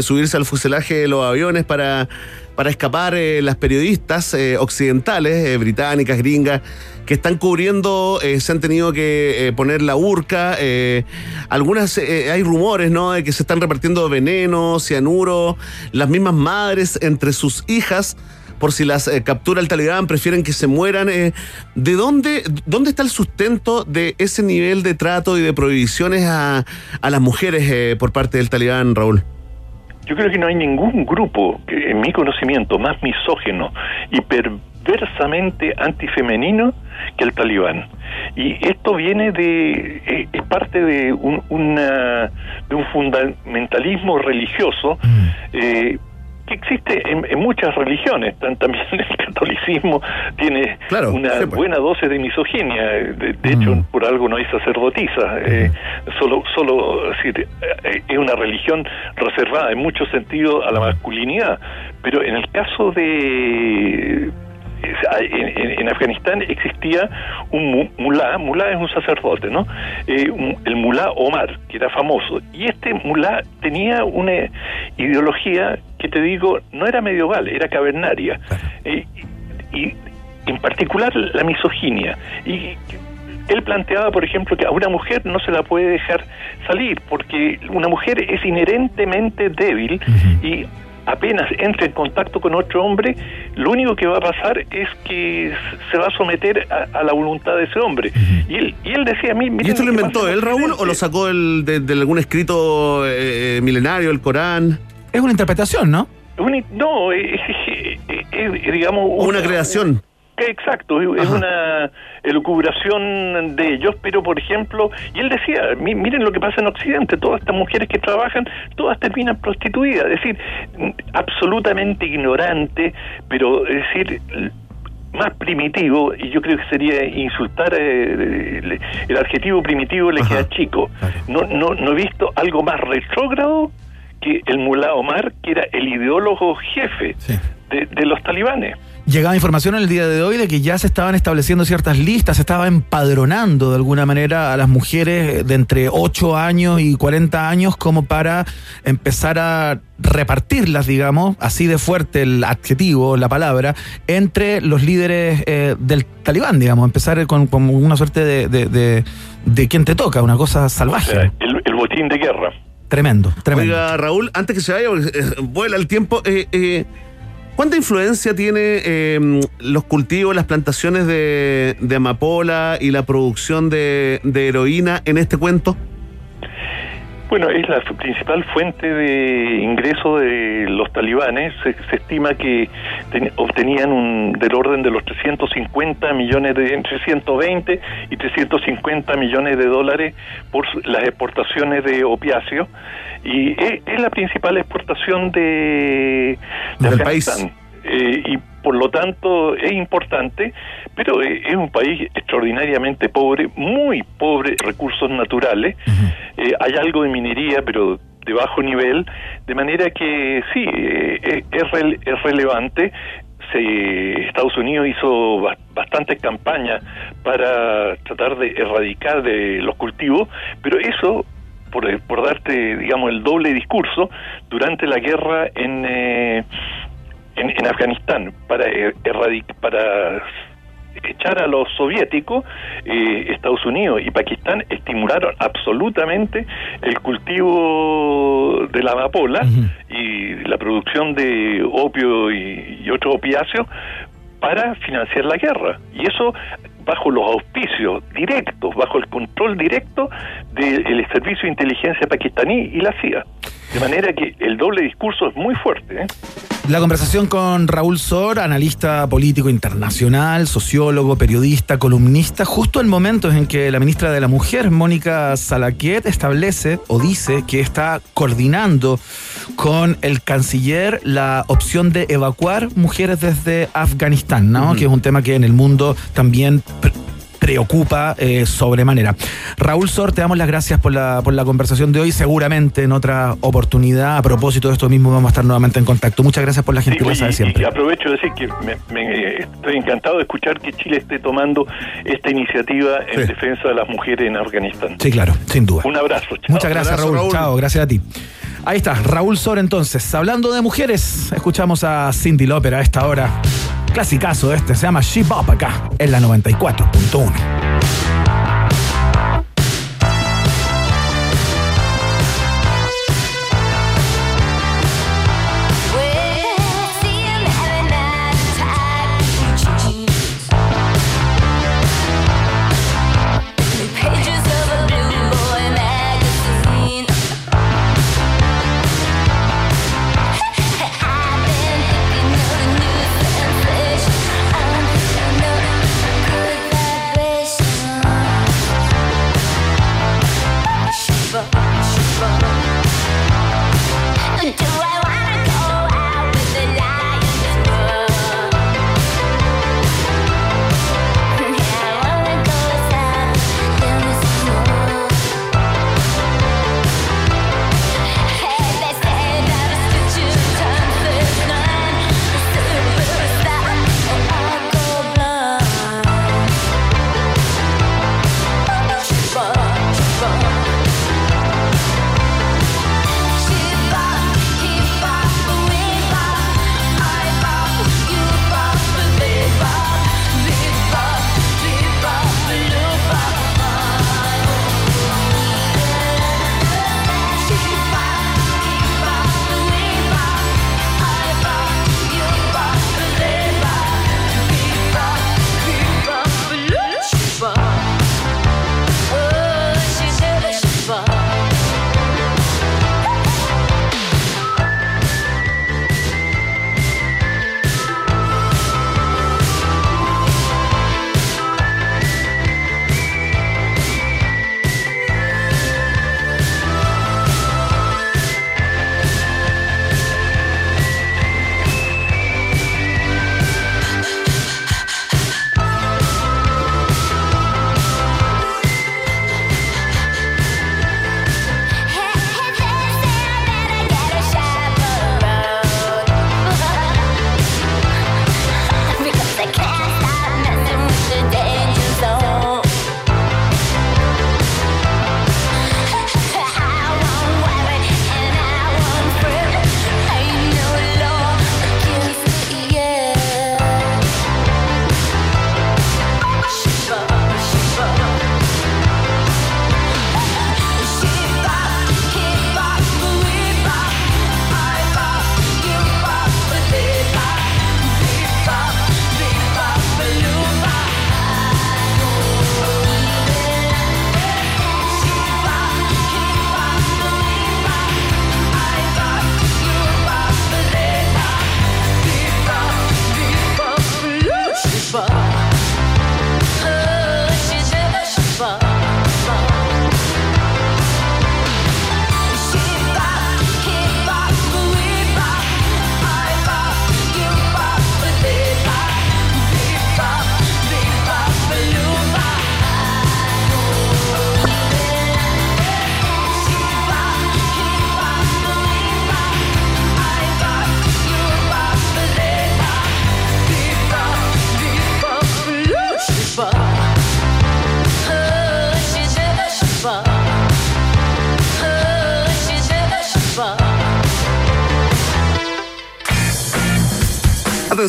subirse al fuselaje de los aviones para, para escapar las periodistas occidentales, británicas, gringas, que están cubriendo, eh, se han tenido que eh, poner la urca. eh, algunas, hay rumores, ¿no?, de que se están repartiendo veneno, cianuro, las mismas madres entre sus hijas. Por si las captura el talibán, prefieren que se mueran. ¿De dónde, dónde está el sustento de ese nivel de trato y de prohibiciones a, a las mujeres por parte del talibán, Raúl? Yo creo que no hay ningún grupo, en mi conocimiento, más misógeno y per- perversamente antifemenino que el talibán. Y esto viene de, eh, es parte de un, una- de un fundamentalismo religioso eh, que existe en, en muchas religiones, también *laughs* el catolicismo tiene Claro, una sí, pues. buena dosis de misoginia, de, de hecho por algo no hay sacerdotisa, eh, solo, solo es, decir, eh, es una religión reservada en muchos sentidos a la masculinidad, pero en el caso de en, Afganistán existía un mu- mulá, mulá es un sacerdote, ¿no? Eh, un- el mulá Omar, que era famoso. Y este mulá tenía una ideología que te digo, no era medieval, era cavernaria. Eh, y, y en particular la misoginia. Y él planteaba, por ejemplo, que a una mujer no se la puede dejar salir, porque una mujer es inherentemente débil y apenas entra en contacto con otro hombre, lo único que va a pasar es que se va a someter a, a la voluntad de ese hombre. y, él, y él decía a mí... ¿Y esto lo inventó él, Raúl, o lo sacó el- de, de algún escrito eh, milenario, el Corán? Es una interpretación, ¿no? Un- no, es, digamos... Una creación. Exacto, es una elucubración de ellos, pero por ejemplo, y él decía, "Mi- miren lo que pasa en Occidente, todas estas mujeres que trabajan, todas terminan prostituidas, es decir, absolutamente ignorante, pero es decir, más primitivo, y yo creo que sería insultar eh, el, el adjetivo primitivo le queda chico. No, no, no he visto algo más retrógrado que el mulá Omar, que era el ideólogo jefe de, de los talibanes. Llegaba información en el día de hoy de que ya se estaban estableciendo ciertas listas, se estaba empadronando de alguna manera a las mujeres de entre 8 años y 40 años como para empezar a repartirlas, digamos, así de fuerte el adjetivo, la palabra, entre los líderes eh, del talibán, digamos, empezar con, con una suerte de, de, de, de quien te toca, una cosa salvaje. El, el botín de guerra. Tremendo, tremendo. Oiga, Raúl, antes que se vaya, porque, eh, vuela el tiempo, eh, eh, ¿cuánta influencia tiene eh, los cultivos, las plantaciones de, amapola y la producción de heroína en este cuento? Bueno, es la principal fuente de ingreso de los talibanes. Se, se estima que ten- obtenían un, del orden de los 350 millones de, entre 120 y 350 millones de dólares por las exportaciones de opiáceos. Y es, es la principal exportación de, de Del Afganistán. Eh, y por lo tanto es importante, pero eh, es un país extraordinariamente pobre, muy pobre recursos naturales. Eh, hay algo de minería, pero de bajo nivel, de manera que sí, eh, es, es rel- es relevante. Se, Estados Unidos hizo ba- bastantes campañas para tratar de erradicar de los cultivos, pero eso por, por darte, digamos, el doble discurso, durante la guerra en, eh, en, en Afganistán, para, er- erradic- para echar a los soviéticos, eh, Estados Unidos y Pakistán estimularon absolutamente el cultivo de la amapola y la producción de opio y, y otros opiáceos para financiar la guerra. Y eso bajo los auspicios directos, bajo el control directo del Servicio de Inteligencia pakistaní y la CIA. De manera que el doble discurso es muy fuerte. ¿eh? La conversación con Raúl Sor, analista político internacional, sociólogo, periodista, columnista, justo en momentos en que la ministra de la Mujer, Mónica Salaquiet, establece o dice que está coordinando con el canciller la opción de evacuar mujeres desde Afganistán, ¿no? Que es un tema que en el mundo también preocupa eh, sobremanera. Raúl Sor, te damos las gracias por la, por la conversación de hoy. Seguramente en otra oportunidad, a propósito de esto mismo, vamos a estar nuevamente en contacto. Muchas gracias por la gentileza Oye, de siempre. Y aprovecho de decir que me- me- estoy encantado de escuchar que Chile esté tomando esta iniciativa en defensa de las mujeres en Afganistán. Sí, claro, sin duda. Un abrazo. chao. Muchas gracias, Abrazo, Raúl. Chao, gracias a ti. Ahí está, Raúl Sor entonces. Hablando de mujeres, escuchamos a Cindy Lauper a esta hora. Clasicazo este, se llama She Bop acá, en la 94.1.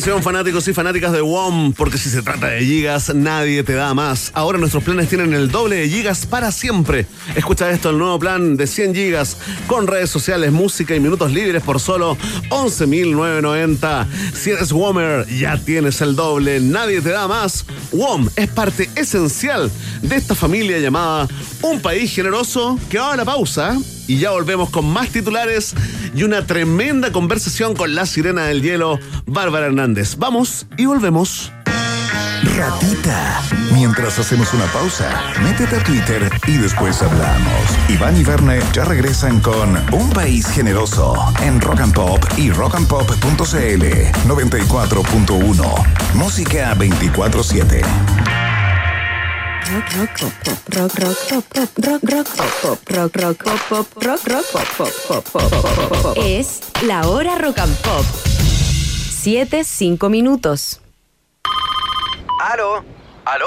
Fanáticos y fanáticas de WOM, porque si se trata de gigas, nadie te da más. Ahora nuestros planes tienen el doble de gigas para siempre. Escucha esto, el nuevo plan de 100 gigas con redes sociales, música y minutos libres por solo 11.990. Si eres WOMer, ya tienes el doble, nadie te da más. WOM es parte esencial de esta familia llamada Un País Generoso que va a la pausa y ya volvemos con más titulares y una tremenda conversación con la sirena del hielo, Bárbara Hernández. Vamos y volvemos. Ratita. Mientras hacemos una pausa, métete a Twitter y después hablamos. Iván y Verne ya regresan con Un País Generoso en Rock and Pop y rockandpop.cl 94.1. Música 24-7. Rock, rock, pop, pop, rock, rock, pop, pop, rock, rock, pop, pop, rock, rock, pop, pop, rock, rock, pop, pop, pop, pop. Es la hora rock and pop. Siete, cinco minutos. ¿Aló? ¿Aló?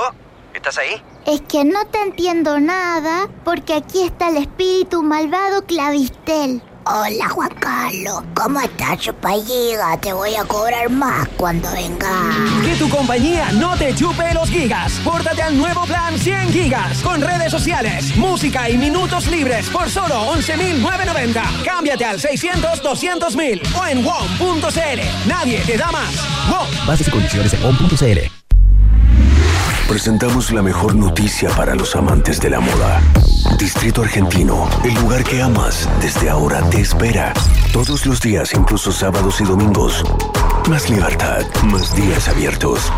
¿Estás ahí? Es que no te entiendo nada porque aquí está el espíritu malvado Clavistel. Hola Juan Carlos, ¿cómo estás, chupalliga? Te voy a cobrar más cuando venga. Que tu compañía no te chupe los gigas. Pórtate al nuevo plan 100 gigas con redes sociales, música y minutos libres por solo 11.990. Cámbiate al 600-200.000 o en WOM.cl. Nadie te da más. WOM. Bases y condiciones en on.cl. Presentamos la mejor noticia para los amantes de la moda. Distrito Argentino, el lugar que amas, desde ahora te espera. Todos los días, incluso sábados y domingos. Más libertad, más días abiertos.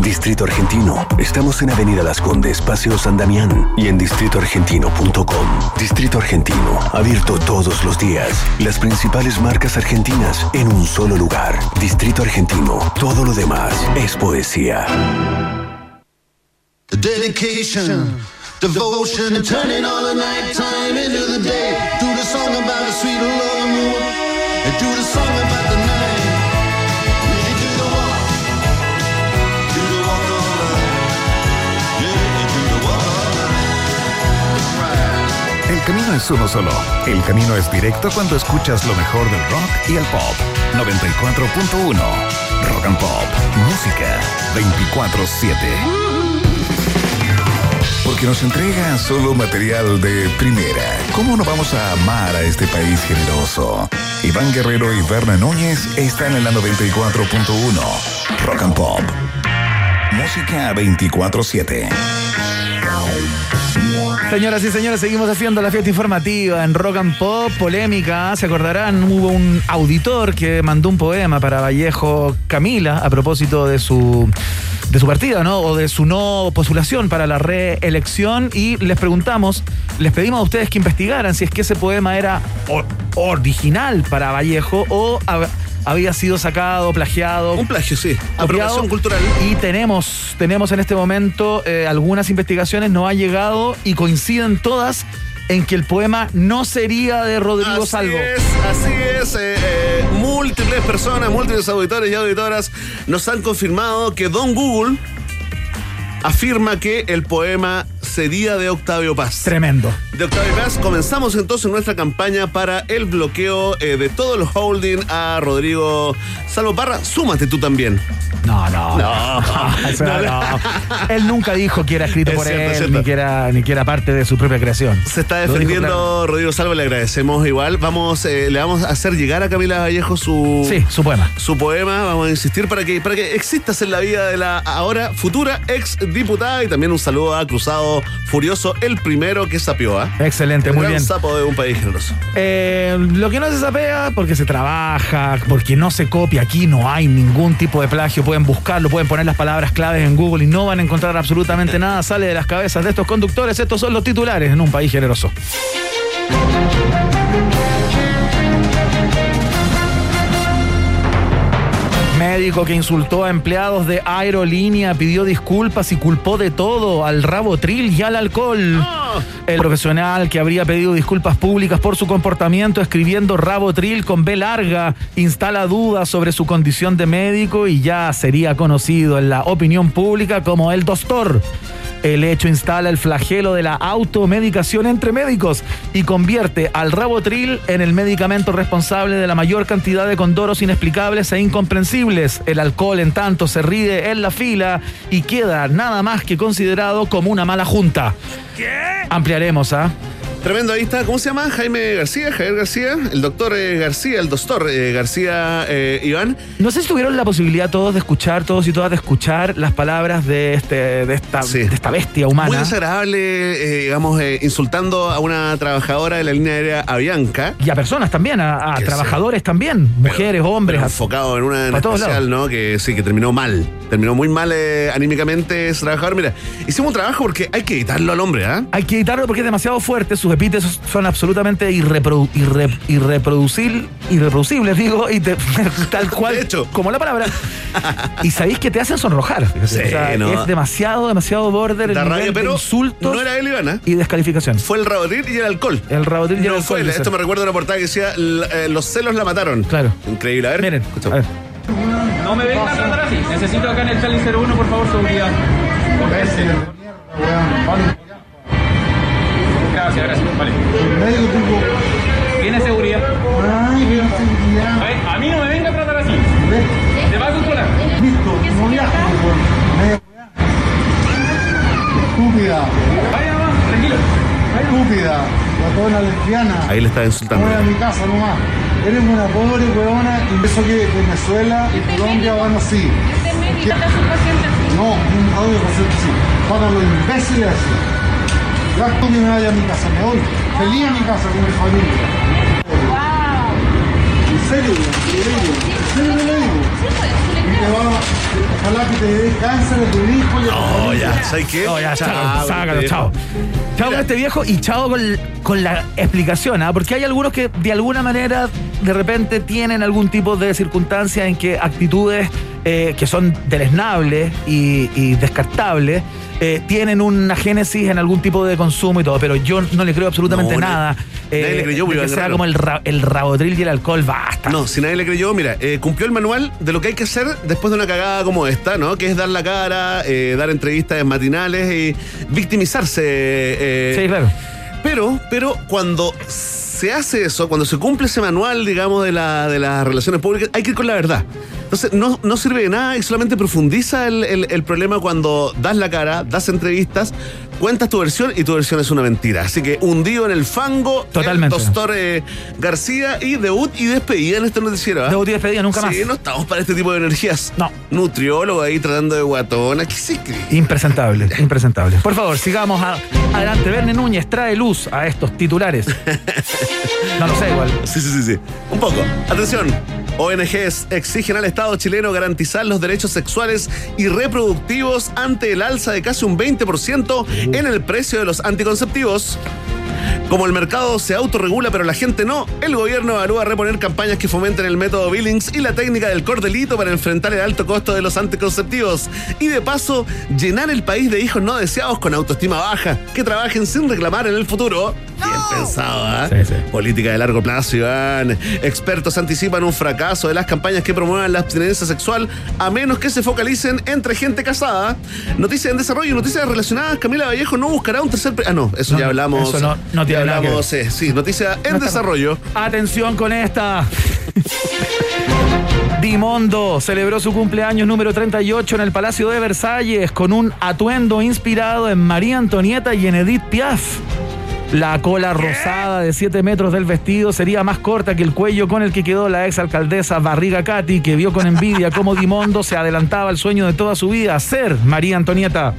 Distrito Argentino, estamos en Avenida Las Condes, Paseo San Damián y en distritoargentino.com. Distrito Argentino, abierto todos los días. Las principales marcas argentinas en un solo lugar. Distrito Argentino, todo lo demás es poesía. The dedication, devotion, and turning all the nighttime into the day. Do the song about the sweet love moon, and do the song about the night. Do the walk, do the walk you do the walk. El camino es uno solo. El camino es directo cuando escuchas lo mejor del rock y el pop. 94.1. Rock and Pop. Música 24-7. Porque nos entrega solo material de primera. ¿Cómo no vamos a amar a este país generoso? Iván Guerrero y Berna Núñez están en la 94.1. Rock and Pop. Música 24-7. Señoras y señores, seguimos haciendo la fiesta informativa en Rock and Pop, polémica. Se acordarán, hubo un auditor que mandó un poema para Vallejo Camila a propósito de su de su partida, ¿no? O de su no postulación para la reelección y les preguntamos, les pedimos a ustedes que investigaran si es que ese poema era original para Vallejo o había sido sacado, plagiado. Un plagio, sí. copiado. Apropiación cultural. Y tenemos, tenemos en este momento eh, algunas investigaciones, nos ha llegado y coinciden todas en que el poema no sería de Rodrigo Así Salvo. es, así es. eh, eh, múltiples personas, múltiples auditores y auditoras nos han confirmado que Don Google afirma que el poema sería de Octavio Paz. Tremendo. De Octavio Paz, comenzamos entonces nuestra campaña para el bloqueo eh, de todo el holding a Rodrigo Salvo Parra. Súmate tú también. No, no. No. *laughs* No. *laughs* Él nunca dijo que era escrito Es por cierto, él, cierto. ni que, era, ni que era parte de su propia creación. Se está defendiendo claro. Rodrigo Salvo, le agradecemos igual. Vamos, eh, le vamos a hacer llegar a Camila Vallejo su, Sí, su poema. su poema. Vamos a insistir para que, para que existas en la vida de la ahora futura ex diputada. Y también un saludo a Cruzado Furioso, el primero que sapió. ¿ah? Excelente, El muy gran bien. sapo de un país generoso. Eh, lo que no se sapea, porque se trabaja, porque no se copia, aquí no hay ningún tipo de plagio, pueden buscarlo, pueden poner las palabras claves en Google y no van a encontrar absolutamente nada, sale de las cabezas de estos conductores, estos son los titulares en un país generoso. Médico que insultó a empleados de aerolínea, pidió disculpas y culpó de todo al rabotril y al alcohol. El profesional que habría pedido disculpas públicas por su comportamiento escribiendo rabotril con B larga instala dudas sobre su condición de médico y ya sería conocido en la opinión pública como el doctor. El hecho instala el flagelo de la automedicación entre médicos y convierte al rabotril en el medicamento responsable de la mayor cantidad de condoros inexplicables e incomprensibles. El alcohol, en tanto, se ríe en la fila y queda nada más que considerado como una mala junta. Ampliaremos, ¿ah? Tremendo, ahí está. ¿Cómo se llama? Jaime García, Javier García, el doctor eh, García, el doctor eh, García eh, Iván. No sé si tuvieron la posibilidad todos de escuchar, todos y todas de escuchar las palabras de, este, de, esta, Sí. de esta bestia humana. Muy desagradable, digamos, insultando a una trabajadora de la línea aérea Avianca. Y a personas también, a, trabajadores también, mujeres, hombres. Pero enfocado en una en especial, ¿no? Que sí, que terminó mal. Terminó muy mal anímicamente ese trabajador. Mira, hicimos un trabajo porque hay que editarlo al hombre, ¿ah? Hay que editarlo porque es demasiado fuerte, sus epítetos son absolutamente irreprodu- irre- irreproducil- irreproducibles, digo, y te- *laughs* tal cual, como la palabra. y sabéis que te hacen sonrojar. fíjate. Sí, O sea, no. Es demasiado, demasiado border el Da nivel rabia, de pero insultos no era él, Ivana. y descalificación. Fue el rabotril y el alcohol. El rabotril y el No alcohol, fue él. dice. Esto me recuerda a una portada que decía "L- eh, Los celos la mataron. Claro. Increíble. A ver. Miren, a ver. No me vengan a tratar así. Necesito acá en el Cali 01, por favor, seguridad. Gracias, gracias. Vale. ¿Tiene seguridad? A ver, a mí no me venga a tratar así. Te va a controlar. Listo, no viajo, Estúpida. Vaya, mamá, tranquilo. Estúpida. Guatona lesbiana. Ahí le estaba insultando. Voy a mi casa nomás. Eres una pobre huevona y eso que Venezuela y Colombia van así. No, un audio paciente sí. Para los imbéciles así. Ya tú que me vaya a mi casa, me voy. Feliz a mi casa con mi familia. En serio, te lo digo. En serio te lo digo. Y te va, ojalá que te dé cáncer a tu hijo y a tu No, familia. ya, ¿sabes qué? No, ya, chao, Chao, sácalo, chao. Chao con este viejo y chao con, con la explicación, ¿ah? porque hay algunos que de alguna manera de repente tienen algún tipo de circunstancia en que actitudes eh, que son deleznables y, y descartables eh, tienen una génesis en algún tipo de consumo y todo, pero yo no le creo absolutamente No, nada. eh, nadie le creyó, de que sea como el, ra- el rabotril y el alcohol, basta. No, si nadie le creyó, mira, cumplió el manual de lo que hay que hacer después de una cagada como esta, ¿no? Que es dar la cara, eh, dar entrevistas en matinales y victimizarse. Sí, claro. Pero, pero cuando se hace eso, cuando se cumple ese manual, digamos, de, la, de las relaciones públicas, hay que ir con la verdad. Entonces, no, no sirve de nada y solamente profundiza el, el- el problema cuando das la cara, das entrevistas, cuentas tu versión y tu versión es una mentira. Así que hundido en el fango, Totalmente. el doctor eh, García y debut y despedida en este noticiero. ¿ah? Debut y despedida, nunca más. Sí, no estamos para este tipo de energías. No. Nutriólogo ahí tratando de guatona. ¿Qué se cree? Impresentable, *laughs* impresentable. Por favor, sigamos a- adelante. Verne Núñez trae luz a estos titulares. *laughs* No lo sé igual. Sí, sí, sí, sí. Un poco. Atención. ONGs exigen al Estado chileno garantizar los derechos sexuales y reproductivos ante el alza de casi un 20% en el precio de los anticonceptivos. Como el mercado se autorregula pero la gente no, el gobierno evalúa reponer campañas que fomenten el método Billings y la técnica del cordelito para enfrentar el alto costo de los anticonceptivos. Y de paso, llenar el país de hijos no deseados con autoestima baja, que trabajen sin reclamar en el futuro. Bien pensado, ¿ah? Sí, sí. Política de largo plazo, Iván. Expertos anticipan un fracaso de las campañas que promuevan la abstinencia sexual a menos que se focalicen entre gente casada. Noticias en desarrollo, noticias relacionadas. Camila Vallejo no buscará un tercer... Ah, no, eso No, ya hablamos. eso no- no tiene que hablamos, eh, sí, noticias en No está- desarrollo. Atención con esta. *laughs* Dimondo celebró su cumpleaños número 38 en el Palacio de Versalles con un atuendo inspirado en María Antonieta y en Edith Piaf. La cola rosada de 7 metros del vestido sería más corta que el cuello con el que quedó la ex alcaldesa Barriga Cati, que vio con envidia cómo Dimondo se adelantaba al sueño de toda su vida, ser María Antonieta.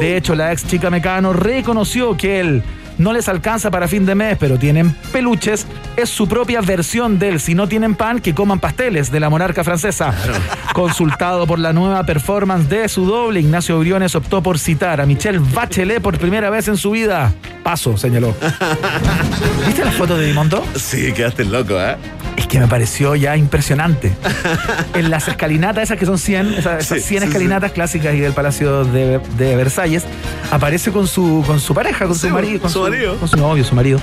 De hecho, la ex chica Mecano reconoció que él no les alcanza para fin de mes, pero tienen peluches, es su propia versión del si no tienen pan, que coman pasteles de la monarca francesa. Consultado por la nueva performance de su doble, Ignacio Briones optó por citar a Michelle Bachelet por primera vez en su vida. Paso, señaló. *laughs* ¿Viste la foto de Dimondo? Sí, quedaste loco, ¿eh? Es que me pareció ya impresionante. *laughs* en las escalinatas, esas que son 100, esas, esas Sí, 100 sí, escalinatas clásicas y del Palacio de, de Versalles, aparece con su, con su pareja, con su marido. Con su marido. Con su novio, su marido.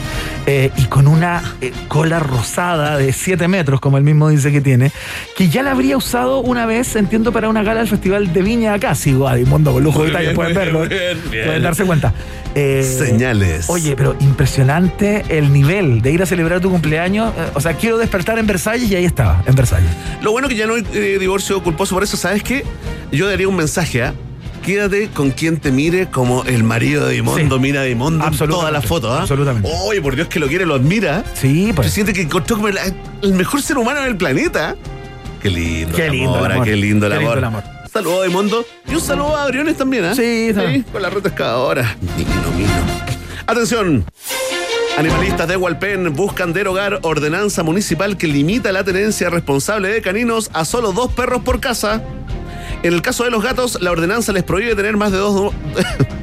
eh, y con una eh, cola rosada de 7 metros, como él mismo dice que tiene, que ya la habría usado una vez, entiendo, para una gala del Festival de Viña acá. Sigo a Mundo con lujo de Muy detalle, bien, pueden verlo. bien, bien. Pueden darse cuenta. Eh, Señales. Oye, pero impresionante el nivel de ir a celebrar tu cumpleaños. Eh, O sea, quiero despertar en Versalles y ahí estaba, en Versalles. Lo bueno que ya no hay eh, divorcio culposo por eso, ¿sabes qué? Yo daría un mensaje, ¿ah? Quédate con quien te mire como el marido de Dimondo Sí. mira a Dimondo en todas las fotos, ¿ah? Absolutamente. Oye, por Dios que lo quiere, lo admira. Sí, Se pues. siente que encontró como el, el mejor ser humano en el planeta. Qué lindo. Qué el lindo amor, el ah, amor. Qué lindo el Qué lindo el amor. Saludos a Dimondo. Y un saludo a Briones también, ¿ah? Sí, también. con la ruta excavadora. Mino, mino. Atención. Animalistas de Hualpén buscan derogar ordenanza municipal que limita la tenencia responsable de caninos a solo dos perros por casa. En el caso de los gatos, la ordenanza les prohíbe tener más de dos.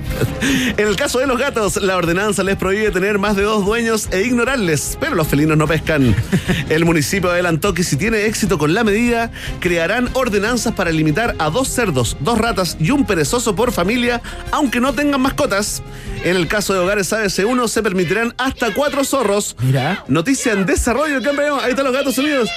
*laughs* en el caso de los gatos, la ordenanza les prohíbe tener más de dos dueños e ignorarles, pero los felinos no pescan. *laughs* El municipio adelantó que si tiene éxito con la medida, crearán ordenanzas para limitar a dos cerdos, dos ratas y un perezoso por familia, aunque no tengan mascotas. En el caso de hogares ABC1 se permitirán hasta cuatro zorros. Mira. Noticia en desarrollo, campeón. Ahí están los gatos unidos.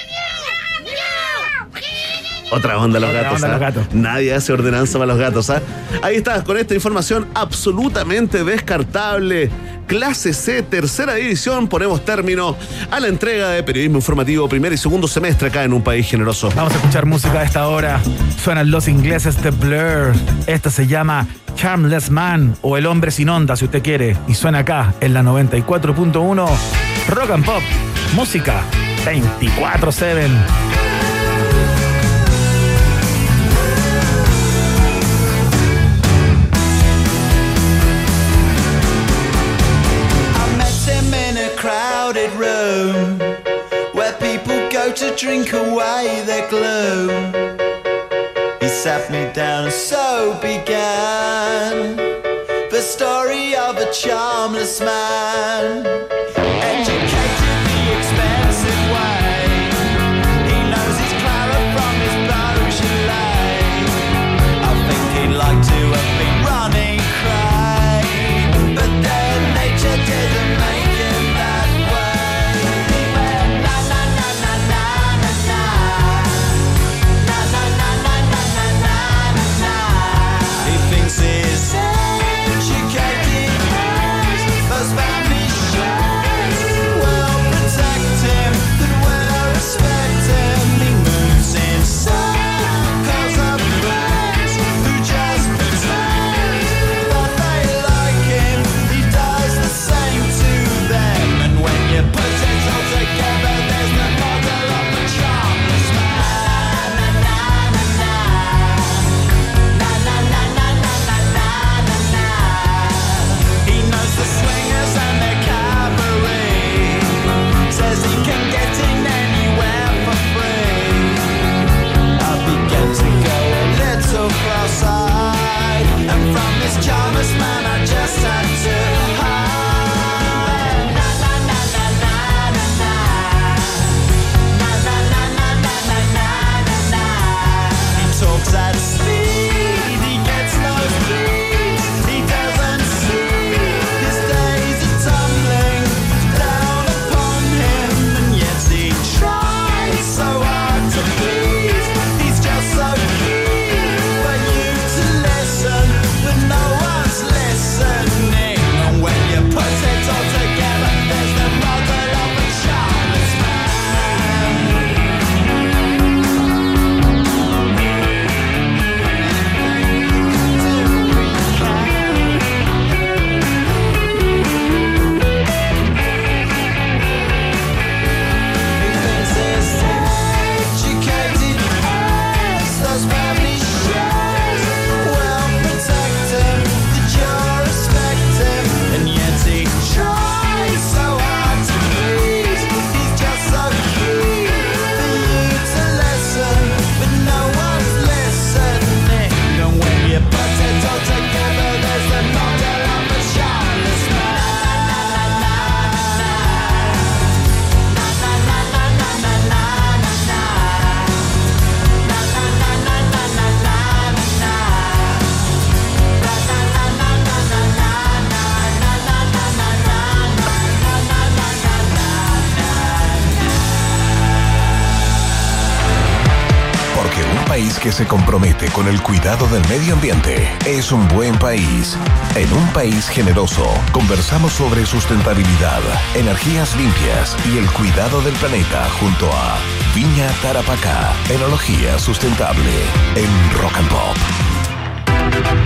Otra onda los Otra gatos. onda ¿ah? los gatos. Nadie hace ordenanza para los gatos. ¿ah? Ahí está, con esta información absolutamente descartable. Clase C, tercera división, ponemos término a la entrega de periodismo informativo primer y segundo semestre acá en un país generoso. Vamos a escuchar música a esta hora. Suenan los ingleses de Blur. Esta se llama Charmless Man o El Hombre Sin Onda, si usted quiere. Y suena acá en la 94.1 Rock and Pop. Música 24-7. Drink away their gloom. He sat me down and so began the story of a charmless man. Con el cuidado del medio ambiente es un buen país. En un país generoso, conversamos sobre sustentabilidad, energías limpias y el cuidado del planeta junto a Viña Tarapacá, enología sustentable en Rock and Pop.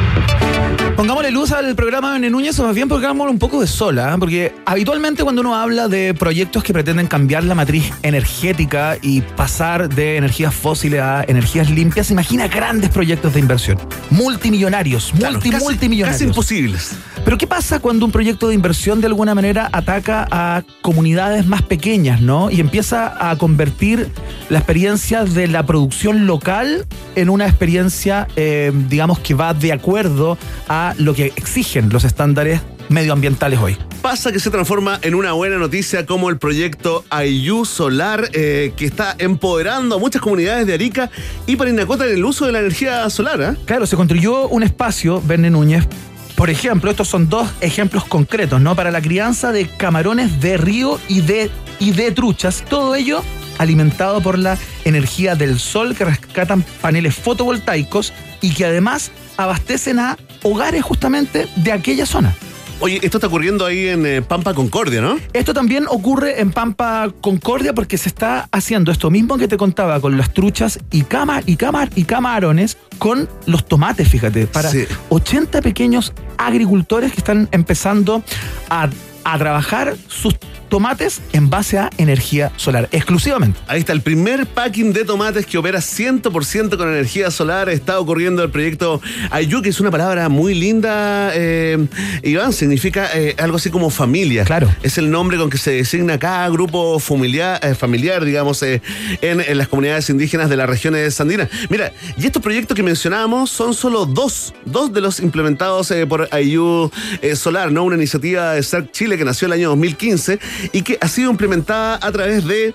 Pongámosle luz al programa de Núñez o más bien pongámosle un poco de sola, ¿eh? porque habitualmente cuando uno habla de proyectos que pretenden cambiar la matriz energética y pasar de energías fósiles a energías limpias, se imagina grandes proyectos de inversión, multimillonarios, multi, casi- multimillonarios. casi imposibles. Pero ¿qué pasa cuando un proyecto de inversión de alguna manera ataca a comunidades más pequeñas, ¿no? Y empieza a convertir la experiencia de la producción local en una experiencia, eh, digamos, que va de acuerdo a lo que exigen los estándares medioambientales hoy. Pasa que se transforma en una buena noticia como el proyecto Ayú Solar, eh, que está empoderando a muchas comunidades de Arica y Parinacota en el uso de la energía solar. ¿ah? Claro, se construyó un espacio, Verne Núñez. Por ejemplo, estos son dos ejemplos concretos, ¿no? Para la crianza de camarones de río y de, y de truchas. Todo ello alimentado por la energía del sol que rescatan paneles fotovoltaicos y que además abastecen a hogares justamente de aquella zona. Oye, esto está ocurriendo ahí en eh, Pampa Concordia, ¿no? Esto también ocurre en Pampa Concordia porque se está haciendo esto mismo que te contaba con las truchas y cama y cama y camarones con los tomates, fíjate, para Sí. 80 pequeños agricultores que están empezando a, a trabajar sus tomates en base a energía solar, exclusivamente. Ahí está el primer packing de tomates que opera 100% con energía solar. Está ocurriendo el proyecto Ayú, que es una palabra muy linda, eh, Iván. Significa eh, algo así como familia. Claro. Es el nombre con que se designa cada grupo familiar, eh, familiar digamos, en, en las comunidades indígenas de las regiones andinas. Mira, y estos proyectos que mencionábamos son solo dos, dos de los implementados por Ayú Solar, ¿no? Una iniciativa de CERC Chile que nació el año 2015 y que ha sido implementada a través de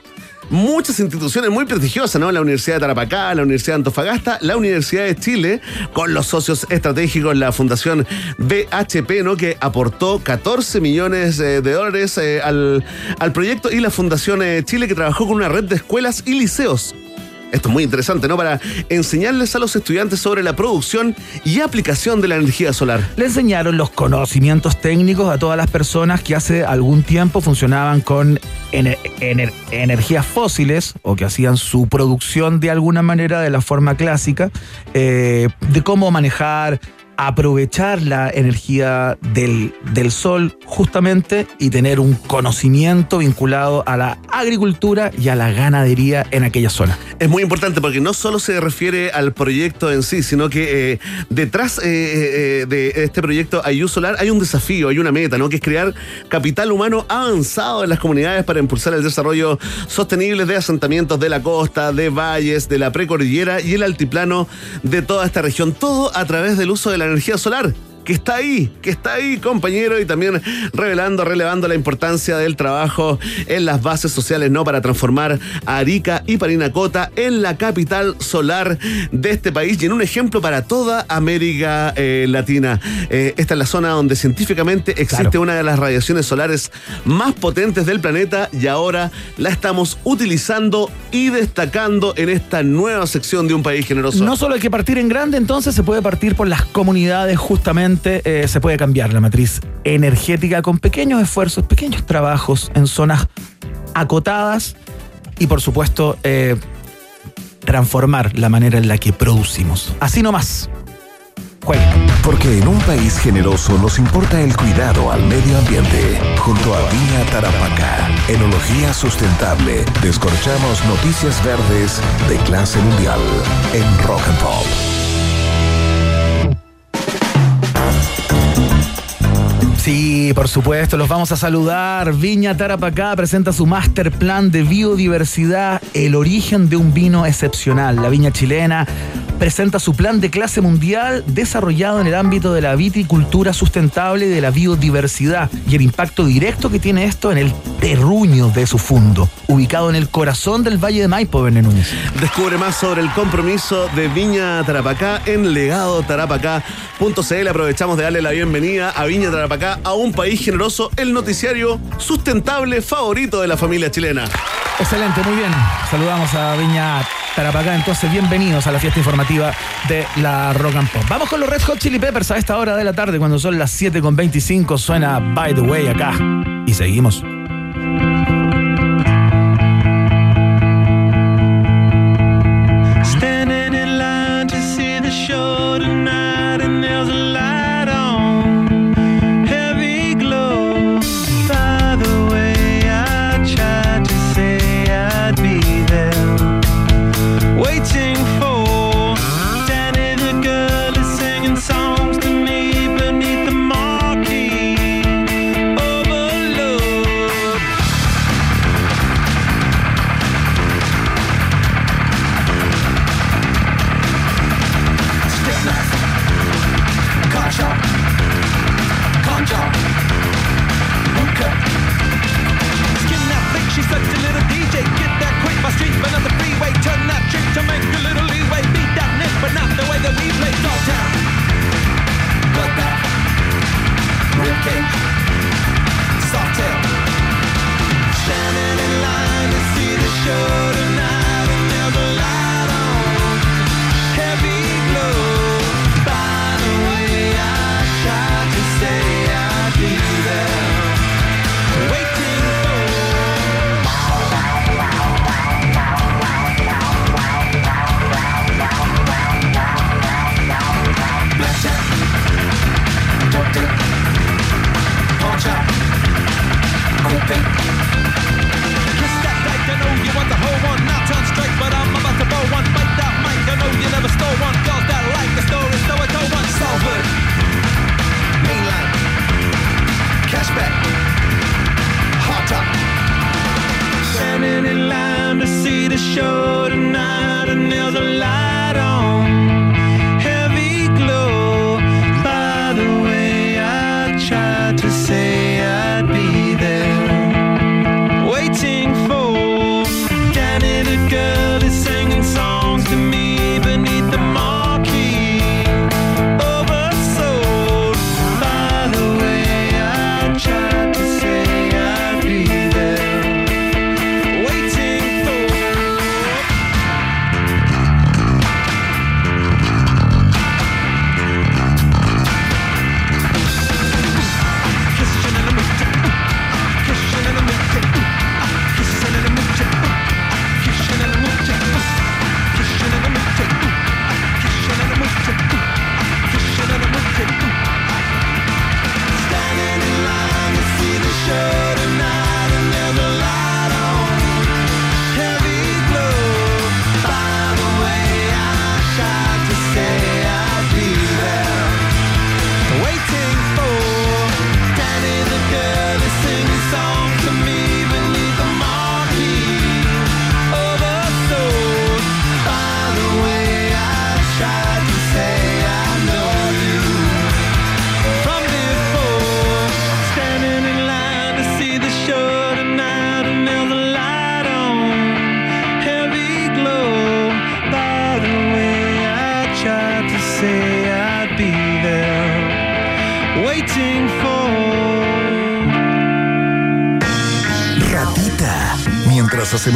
muchas instituciones muy prestigiosas, ¿no? La Universidad de Tarapacá, la Universidad de Antofagasta, la Universidad de Chile, con los socios estratégicos, la Fundación BHP, ¿no? Que aportó 14 millones eh, de dólares eh, al, al proyecto y la Fundación eh, Chile, que trabajó con una red de escuelas y liceos. Esto es muy interesante, ¿no? Para enseñarles a los estudiantes sobre la producción y aplicación de la energía solar. Le enseñaron los conocimientos técnicos a todas las personas que hace algún tiempo funcionaban con ener- ener- energías fósiles o que hacían su producción de alguna manera de la forma clásica, eh, de cómo manejar, aprovechar la energía del, del sol justamente y tener un conocimiento vinculado a la agricultura y a la ganadería en aquella zona. Es muy importante porque no solo se refiere al proyecto en sí, sino que eh, detrás eh, eh, de este proyecto Ayú Solar hay un desafío, hay una meta, ¿no? Que es crear capital humano avanzado en las comunidades para impulsar el desarrollo sostenible de asentamientos de la costa, de valles, de la precordillera y el altiplano de toda esta región. Todo a través del uso de la energía solar que está ahí, que está ahí, compañero, y también revelando, relevando la importancia del trabajo en las bases sociales, ¿no? Para transformar a Arica y Parinacota en la capital solar de este país y en un ejemplo para toda América eh, Latina. Eh, esta es la zona donde científicamente existe Claro. una de las radiaciones solares más potentes del planeta y ahora la estamos utilizando y destacando en esta nueva sección de un país generoso. No solo hay que partir en grande, entonces se puede partir por las comunidades, justamente eh, se puede cambiar la matriz energética con pequeños esfuerzos, pequeños trabajos en zonas acotadas y por supuesto eh, transformar la manera en la que producimos. Así nomás. Jueguen. Porque en un país generoso nos importa el cuidado al medio ambiente. Junto a Viña Tarapacá, Enología Sustentable, descorchamos noticias verdes de clase mundial en Rock and Pop. Sí, por supuesto, los vamos a saludar. Viña Tarapacá presenta su master plan de biodiversidad, el origen de un vino excepcional. La viña chilena presenta su plan de clase mundial desarrollado en el ámbito de la viticultura sustentable y de la biodiversidad y el impacto directo que tiene esto en el terruño de su fundo, ubicado en el corazón del Valle de Maipo, Núñez. Descubre más sobre el compromiso de Viña Tarapacá en legadotarapacá.cl. Aprovechamos de darle la bienvenida a Viña Tarapacá, a un país generoso, el noticiario sustentable favorito de la familia chilena. Excelente, muy bien. Saludamos a Viña Tarapacá. Entonces, bienvenidos a la fiesta informativa de la Rock and Pop. Vamos con los Red Hot Chili Peppers a esta hora de la tarde, cuando son las 7.25. Suena By the Way acá. Y seguimos.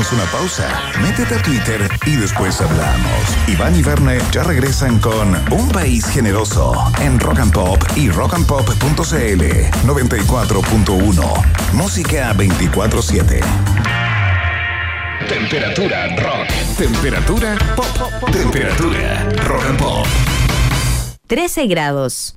Hacemos una pausa, métete a Twitter y después hablamos. Iván y Verne ya regresan con Un País Generoso en Rock and Pop y rockandpop.cl 94.1. Música 24-7. Temperatura rock. Temperatura pop. Temperatura rock and pop. 13 grados.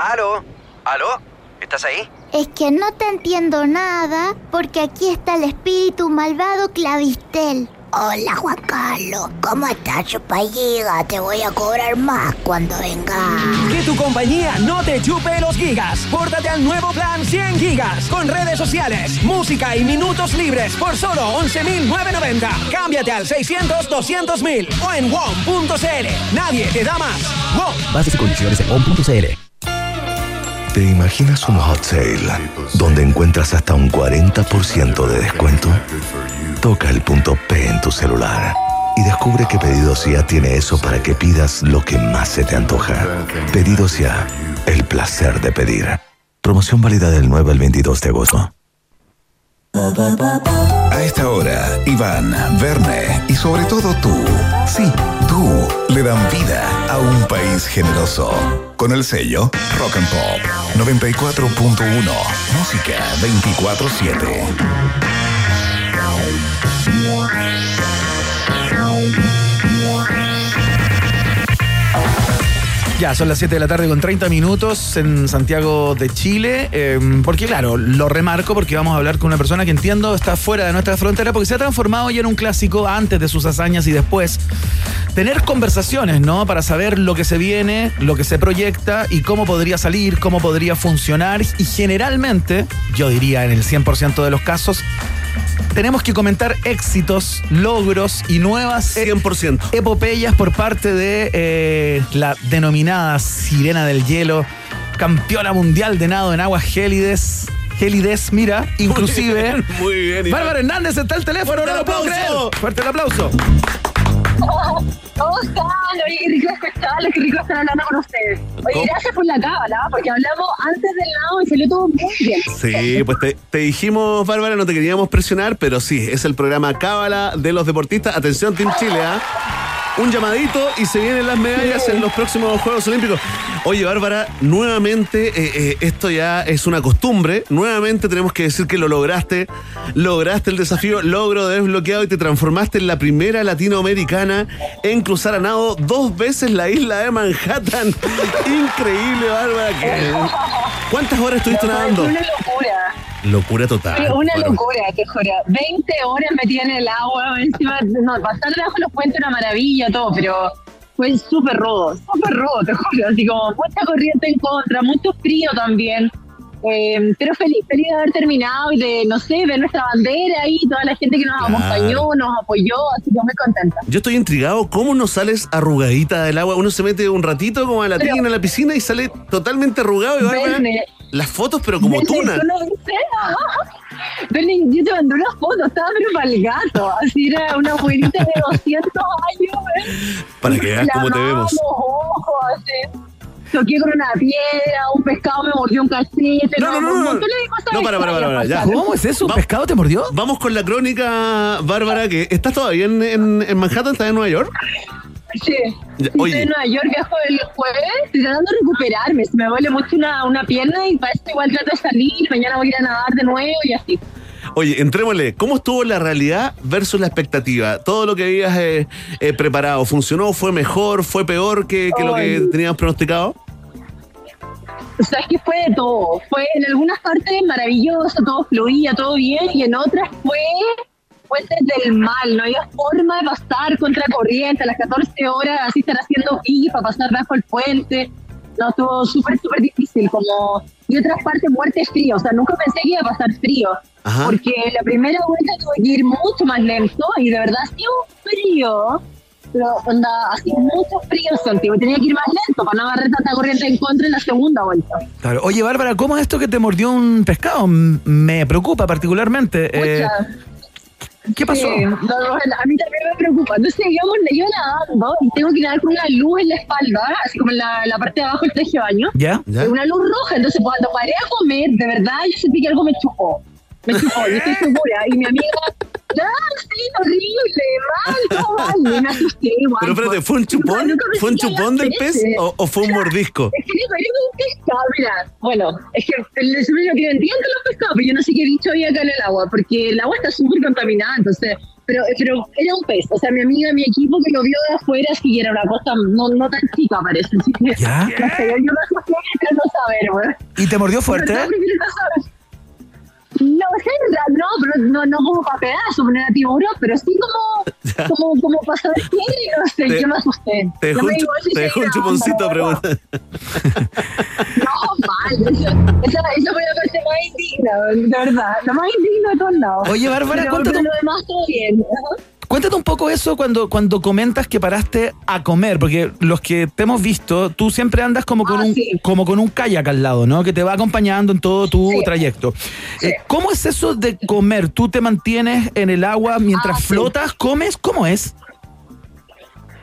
¿Aló? ¿Aló? ¿Estás ahí? Es que no te entiendo nada porque aquí está el espíritu malvado Clavistel. Hola Juan Carlos, ¿cómo estás, chupalliga? Te voy a cobrar más cuando venga. Que tu compañía no te chupe los gigas. Pórtate al nuevo plan 100 gigas con redes sociales, música y minutos libres por solo 11.990. Cámbiate al 600-200.000 o en WOM.cl. Nadie te da más. WOM. Bases y condiciones en on.cl. ¿Te imaginas un hot sale donde encuentras hasta un 40% de descuento? Toca el punto P en tu celular y descubre que Pedidos Ya tiene eso para que pidas lo que más se te antoja. Pedidos Ya, el placer de pedir. Promoción válida del 9 al 22 de agosto. A esta hora, Iván, Verne y sobre todo tú, sí, tú, le dan vida a un país generoso. Con el sello Rock and Pop 94.1, música 24-7. Ya, son las 7 de la tarde con 30 minutos en Santiago de Chile. eh, porque, claro, lo remarco porque vamos a hablar con una persona que entiendo está fuera de nuestra frontera porque se ha transformado ya en un clásico antes de sus hazañas y después. Tener conversaciones, ¿no? Para saber lo que se viene, lo que se proyecta y cómo podría salir, cómo podría funcionar. Y generalmente, yo diría en el 100% de los casos, tenemos que comentar éxitos, logros y nuevas e- 100%. epopeyas por parte de eh, la denominada Sirena del Hielo, campeona mundial de nado en aguas gélides. Gélides, mira, inclusive. Muy bien. Bárbara Hernández está el teléfono, no lo puedo creer. Fuerte el aplauso. ¿Cómo están? Oye, qué rico escucharlos, qué rico estar hablando con ustedes. Oye, ¿Cómo? gracias por la cábala, porque hablamos antes del lado y salió todo muy bien. Sí, pues te, te dijimos, Bárbara, no te queríamos presionar, pero sí, es el programa Cábala de los deportistas. Atención, Team Chile, ¿ah? Un llamadito y se vienen las medallas en los próximos Juegos Olímpicos. Oye, Bárbara, nuevamente, eh, eh, esto ya es una costumbre. Nuevamente tenemos que decir que lo lograste. Lograste el desafío, logro desbloqueado y te transformaste en la primera latinoamericana en cruzar a nado dos veces la isla de Manhattan. *laughs* Increíble, Bárbara. ¿Qué- ¿Cuántas horas estuviste nadando? Fue una locura. Locura total. Una Bueno, locura, te juro. 20 horas metida en el agua, *laughs* encima, no, pasar debajo de los puentes una maravilla, todo, pero fue súper rodo, súper rodo, te juro. Así como mucha corriente en contra, mucho frío también. Eh, pero feliz, feliz de haber terminado y de, no sé, ver nuestra bandera ahí, toda la gente que nos Claro. acompañó, nos apoyó, así que muy contenta. Yo estoy intrigado, ¿cómo no sales arrugadita del agua? Uno se mete un ratito como a la Pero- tina en la piscina y sale totalmente arrugado y Verne. Las fotos pero como tuna. yo te mandé una foto, estaba pero para el gato, así era una abuelita de 200 años, ¿eh? Para que veas cómo te vemos. ojos, así. Toqué con una piedra, un pescado me mordió un cachete. No, no, no, un no. para, para, para, para, ya. ¿Cómo es eso? ¿Un Va- pescado te mordió? Vamos con la crónica, Bárbara, que estás todavía en, en- en Manhattan, estás en Nueva York. Sí. Oye. Estoy en Nueva York, viajo el jueves, estoy tratando de recuperarme. Se me duele mucho una, una pierna y para eso igual trato de salir. Mañana voy a ir a nadar de nuevo y así. Oye, entrémosle, ¿cómo estuvo la realidad versus la expectativa? Todo lo que habías eh, eh, preparado, ¿funcionó? ¿Fue mejor? ¿Fue peor que, que lo que teníamos pronosticado? O sea, es que fue de todo. Fue en algunas partes maravilloso, todo fluía, todo bien, y en otras fue fuentes del mal. No había forma de pasar contra corriente a las 14 horas, así estar haciendo guis para pasar bajo el puente. No, estuvo súper, súper difícil. como Y otras partes, muerte frío. O sea, nunca pensé que iba a pasar frío. Ajá. Porque la primera vuelta tuve que ir mucho más lento y de verdad ha sido frío. Pero onda, así mucho frío, Santiago. Tenía que ir más lento para no agarrar tanta corriente en contra en la segunda vuelta. Claro. Oye, Bárbara, ¿cómo es esto que te mordió un pescado? Me preocupa particularmente. Eh. ¿Qué pasó? Sí, no, no, a mí también me preocupa. Entonces, yo nadando y tengo que nadar con una luz en la espalda, así como en la, la parte de abajo del traje de baño. ¿Ya? ¿Ya? Una luz roja. Entonces, cuando paré a comer, de verdad, yo sentí que algo me chupó. Me chupó, yo estoy segura. Y mi amiga, ¡ah, sí, horrible! ¡Mal, todo mal! Y me asusté igual. Pero espérate, ¿fue un chupón? Nunca ¿Fue un chupón del pez o, o fue un mordisco? Es que digo, era un pescado, mira. Bueno, es que el el lo que entiendo los pescados, pero yo no sé qué bicho había acá en el agua, porque el agua está súper contaminada, entonces. Pero, pero era un pez, o sea, mi amiga, mi equipo que lo vio de afuera, sí que era una cosa no, no tan chica, parece. ¿Ya? no sé, yo me asusté, pero no saber, güey. ¿Y te mordió fuerte? No, prefiero no. No, realidad, no, pero no, no como para pedazos, no era tiburón, pero sí como, *laughs* como, como para saber qué, no sé, Te- yo me asusté. Te dejó No si te dejó un chuponcito, pregunta. *laughs* No, mal. Esa, esa, esa fue la parte más indigna, de verdad. La más indigna de todos lados. Oye, Bárbara, pero, cuéntanos- pero lo demás todo bien. Ajá. Cuéntate un poco eso cuando, cuando comentas que paraste a comer, porque los que te hemos visto, tú siempre andas como con, Ah, un, sí. como con un kayak al lado, ¿no? Que te va acompañando en todo tu Sí. trayecto. Sí. Eh, ¿Cómo es eso de comer? ¿Tú te mantienes en el agua mientras Ah, flotas? ¿Comes? ¿Cómo es?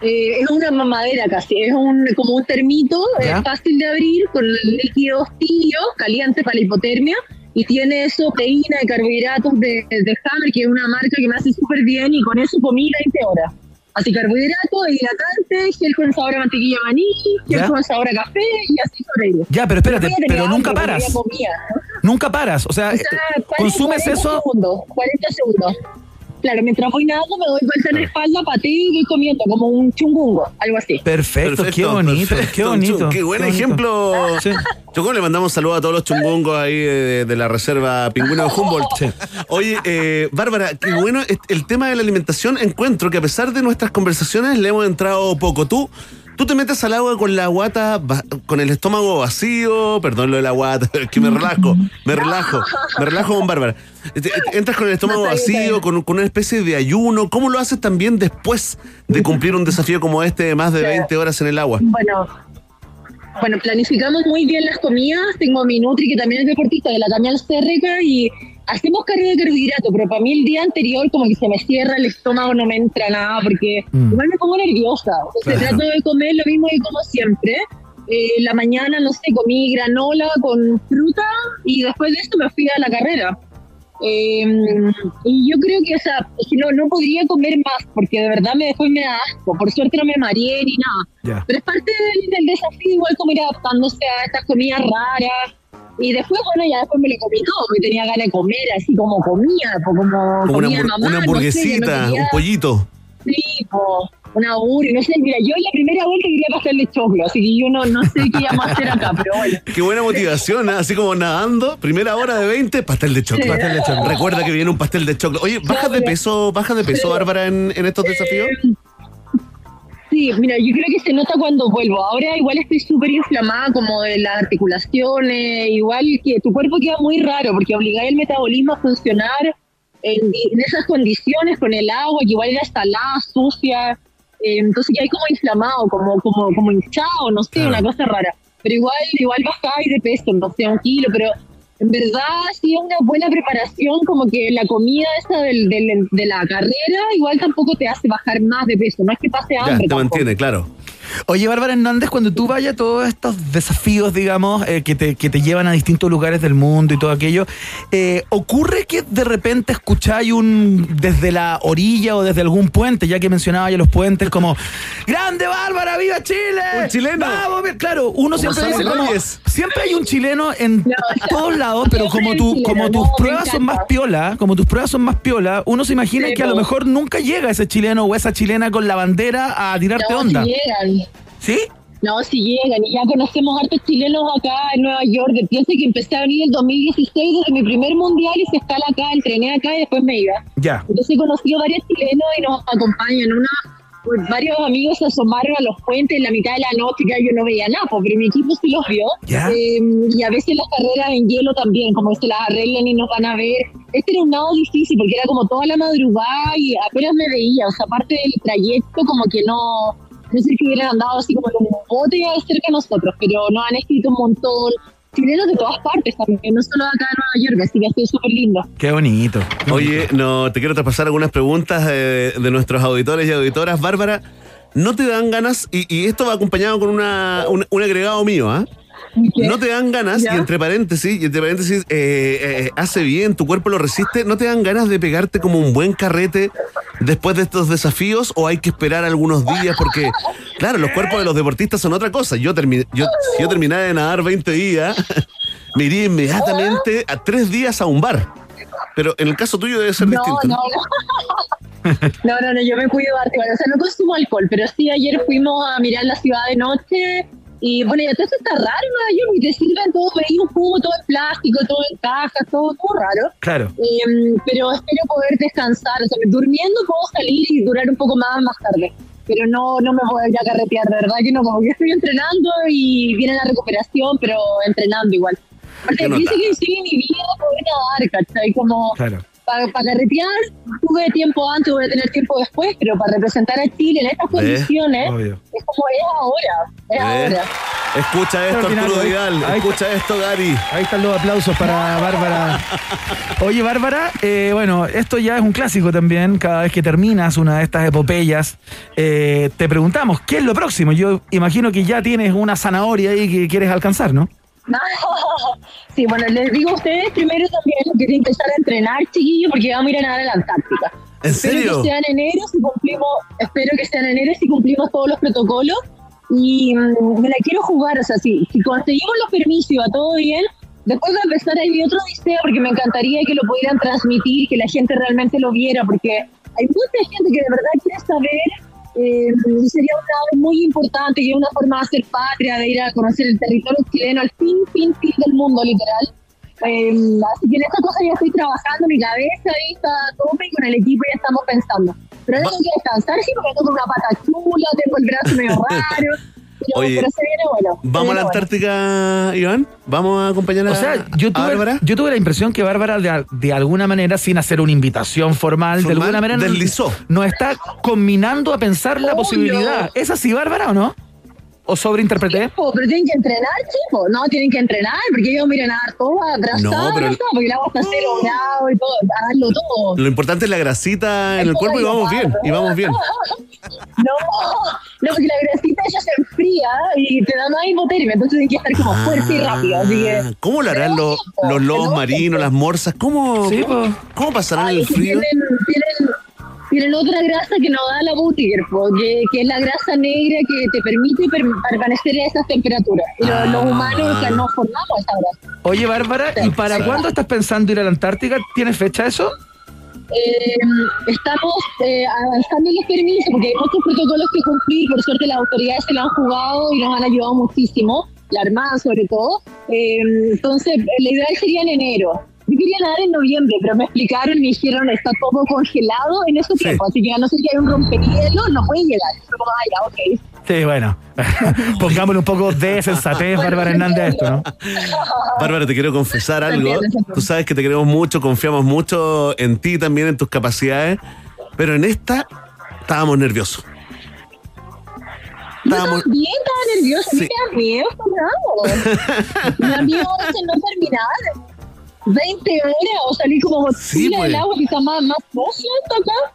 Eh, es una mamadera casi, es un, como un termito, es fácil de abrir, con líquidos tibios, calientes para la hipotermia, y tiene eso, proteína y carbohidratos de, de Hammer, que es una marca que me hace súper bien y con eso comí 20 horas. Así carbohidratos, hidratante, gel con sabor a mantequilla maní, gel ¿Ya? con sabor a café y así sobrevivo. Ya, pero espérate, pero nunca paras. comía, ¿no? Nunca paras. O sea, O sea, 40, consumes 40 eso. Segundos, 40 segundos. Claro, mientras voy nadando me doy vuelta en la espalda, pateo y voy comiendo como un chungungo, algo así. Perfecto, qué bonito, perfecto, qué bonito. Qué buen bonito. ejemplo. Sí. Chocó, le mandamos saludos a todos los chungungos ahí de, de la reserva Pingüino de Humboldt. Oye, eh, Bárbara, qué bueno el tema de la alimentación. Encuentro que a pesar de nuestras conversaciones le hemos entrado poco. Tú, tú te metes al agua con la guata, con el estómago vacío, perdón lo de la guata, *laughs* es que me relajo, me relajo, me relajo con Bárbara. Entras con el estómago No, vacío, con, con una especie de ayuno. ¿Cómo lo haces también después de cumplir un desafío como este de más de 20 horas en el agua? Bueno, bueno, planificamos muy bien las comidas. Tengo a mi Nutri, que también es deportista, de la Damián Cérrica, y hacemos carga de carbohidrato, pero para mí el día anterior como que se me cierra el estómago, no me entra nada, porque Mm. igual me pongo nerviosa. Entonces Claro. trato de comer lo mismo que como siempre. Eh, la mañana, no sé, comí granola con fruta y después de eso me fui a la carrera. Eh, y yo creo que, o sea, es que no, no podría comer más porque de verdad me después me da asco. Por suerte no me mareé ni nada. Pero es parte del, del desafío, igual como ir adaptándose a estas comidas raras. Y después, bueno, ya después me lo comí todo, porque tenía ganas de comer, así como comía, como, Como una, comía hamburg- mamá, una no sé, hamburguesita, no un pollito. Sí, po, una burger, no sé, mira, yo en la primera vuelta quería pastel de choclo, así que yo no, no sé qué íbamos a hacer acá, *laughs* pero bueno. Qué buena motivación, ¿eh? así como nadando, primera hora de 20, pastel de choclo. Sí. Pastel de choclo. Recuerda que viene un pastel de choclo. Oye, ¿bajas de peso, bajas de peso, Sí. Bárbara, en, en estos desafíos? Sí, mira, yo creo que se nota cuando vuelvo. Ahora igual estoy súper inflamada como de las articulaciones, igual que tu cuerpo queda muy raro porque obligáis el metabolismo a funcionar en, en esas condiciones con el agua, que igual era salada, sucia, eh, entonces ya hay como inflamado, como como como hinchado, no sé, una cosa rara. Pero igual igual bajáis de peso, no sé, un kilo, pero en verdad sí una buena preparación, como que la comida esa del, del- de la carrera igual tampoco te hace bajar más de peso, no es que pase Ya, hambre. te tampoco. mantiene, claro. Oye, Bárbara Hernández, cuando tú vayas a todos estos desafíos, digamos, eh, que, te, que te llevan a distintos lugares del mundo y todo aquello, eh, ¿ocurre que de repente escucháis un desde la orilla o desde algún puente, ya que mencionaba ya los puentes, como ¡Grande Bárbara, viva Chile! Un chileno. Claro, uno Como siempre dice como- siempre hay un chileno en todos lados, pero como, tu, como tus no, pruebas son más piola, como tus pruebas son más piola, uno se imagina Sí, que a lo mejor nunca llega ese chileno o esa chilena con la bandera a tirarte No, onda. llegan. ¿Sí? No, si llegan. Y ya conocemos hartos chilenos acá en Nueva York. Piensa que empecé a venir el 2016 desde mi primer mundial y se escala acá, entrené acá y después me iba. Ya. Entonces he conocido varios chilenos y nos acompañan. Una, pues, varios amigos se asomaron a los puentes en la mitad de la noche, que yo no veía nada, pero mi equipo sí los vio. Ya. Eh, y a veces las carreras en hielo también, como se las arreglan y nos van a ver. Este era un nado difícil porque era como toda la madrugada y apenas me veía. O sea, aparte del trayecto, como que no. No sé que hubieran andado así como en un bote cerca de nosotros, pero nos han escrito un montón. Chilenos de todas partes también, no solo acá de Nueva York, así que ha sido súper lindo. Qué bonito. Oye, no, te quiero traspasar algunas preguntas eh, de nuestros auditores y auditoras. Bárbara, ¿no te dan ganas? Y, y esto va acompañado con una, un, un agregado mío, ¿ah? ¿No te dan ganas, y entre paréntesis, y entre paréntesis, eh, eh, hace bien, tu cuerpo lo resiste, ¿no te dan ganas de pegarte como un buen carrete después de estos desafíos o hay que esperar algunos días? Porque, claro, los cuerpos de los deportistas son otra cosa. Yo, terminé, yo, si yo terminara de nadar 20 días, *laughs* me iría inmediatamente a tres días a un bar. Pero en el caso tuyo debe ser No, distinto. no, no. *laughs* No, no, no, yo me cuido harto. O sea, no consumo alcohol, pero sí, ayer fuimos a mirar la ciudad de noche y bueno, ya todo eso está raro en Nueva York y te sirven todo, un jugo, todo en plástico, todo en cajas, todo, todo raro. Claro. Eh, pero espero poder descansar. O sea, durmiendo puedo salir y durar un poco más más tarde. Pero no, no me voy a ir a carretear, de verdad que no. Como que *laughs* estoy entrenando y viene la recuperación, pero entrenando igual. Porque ¿Qué dice que sí, mi vida poder nadar, ¿cachai? Como Claro. Para carretear, tuve tiempo antes, voy a tener tiempo después, pero para representar a Chile en estas condiciones, Obvio. es como es ahora, es ¿Eh? ahora. Escucha esto. Arturo Vidal. Ahí- Escucha esto, Gary. Ahí están los aplausos para Bárbara. Oye, Bárbara, eh, bueno, esto ya es un clásico también. Cada vez que terminas una de estas epopeyas, eh, te preguntamos, ¿qué es lo próximo? Yo imagino que ya tienes una zanahoria ahí que quieres alcanzar, ¿no? *laughs* Sí, bueno, les digo a ustedes primero también que tienen que empezar a entrenar, chiquillos, porque vamos a ir a nadar a la Antártica. ¿En Espero serio? que sea en enero si cumplimos, espero que sea en enero si cumplimos todos los protocolos y mm, me la quiero jugar, o sea, si, si conseguimos los permisos y va todo bien, después a empezar ahí mi otro deseo porque me encantaría que lo pudieran transmitir, que la gente realmente lo viera, porque hay mucha gente que de verdad quiere saber eh, sería una muy importante y una forma de hacer patria, de ir a conocer el territorio chileno al fin, fin, fin del mundo, literal. Eh, así que en esta cosa ya estoy trabajando, mi cabeza ahí está tope y con el equipo ya estamos pensando. Pero tengo que descansar, sí, porque tengo una pata chula, tengo el brazo medio *laughs* raro. Pero, Oye, pero se viene bueno. se ¿Vamos a la bueno. Antártica, Iván? ¿Vamos a acompañar a, O sea, yo a tuve, Bárbara? yo tuve la impresión que Bárbara, de, de alguna manera, sin hacer una invitación formal, de Formal, alguna manera, deslizó. nos está combinando a pensar la Obvio. posibilidad. ¿Es así, Bárbara, o no? ¿O sobreinterpreté? Po, pero tienen que entrenar, chicos. No, tienen que entrenar, porque yo miren a dar todo abrazado, No, pero- abrazado, porque el agua está cero grado y todo, a darlo todo. Lo importante es la grasita en el cuerpo y vamos bien, y vamos bien. *laughs* No, no, porque la grasita ella se enfría y te da más hipotermia, entonces hay que estar como fuerte y rápido. Así que. Ah, ¿Cómo lo harán los, los lobos marinos, las morsas? ¿Cómo, Sí, cómo, cómo pasarán Ay, el frío? Tienen, tienen, tienen otra grasa que nos da la Butiger, que, que es la grasa negra que te permite per- permanecer a esas temperaturas. Y los, los Ah. humanos o sea, no formamos esa grasa. Oye, Bárbara, ¿y para Sí. cuándo estás pensando ir a la Antártica? ¿Tienes fecha eso? Eh, estamos eh, avanzando en los permisos porque hay muchos protocolos que cumplir. Por suerte las autoridades se lo han jugado y nos han ayudado muchísimo, la Armada sobre todo. Eh, entonces, la ideal sería en enero. Yo quería nadar en noviembre, pero me explicaron y me dijeron está todo congelado en esos tiempos, así que a no ser que haya un rompehielo, no puede llegar. Yo como, ah, ya, ok. Sí, bueno. *laughs* Pongámosle un poco de sensatez, Bárbara Hernández, a esto, ¿no? *laughs* Bárbara, te quiero confesar algo. Tú sabes que te queremos mucho, confiamos mucho en ti también, en tus capacidades, pero en esta estábamos nerviosos. Yo Estábamos- también estaba nerviosa, Sí. me da miedo, Fernando. me da miedo de no terminar. 20 horas o salir como mochila Sí, pues. del agua que está más, más acá.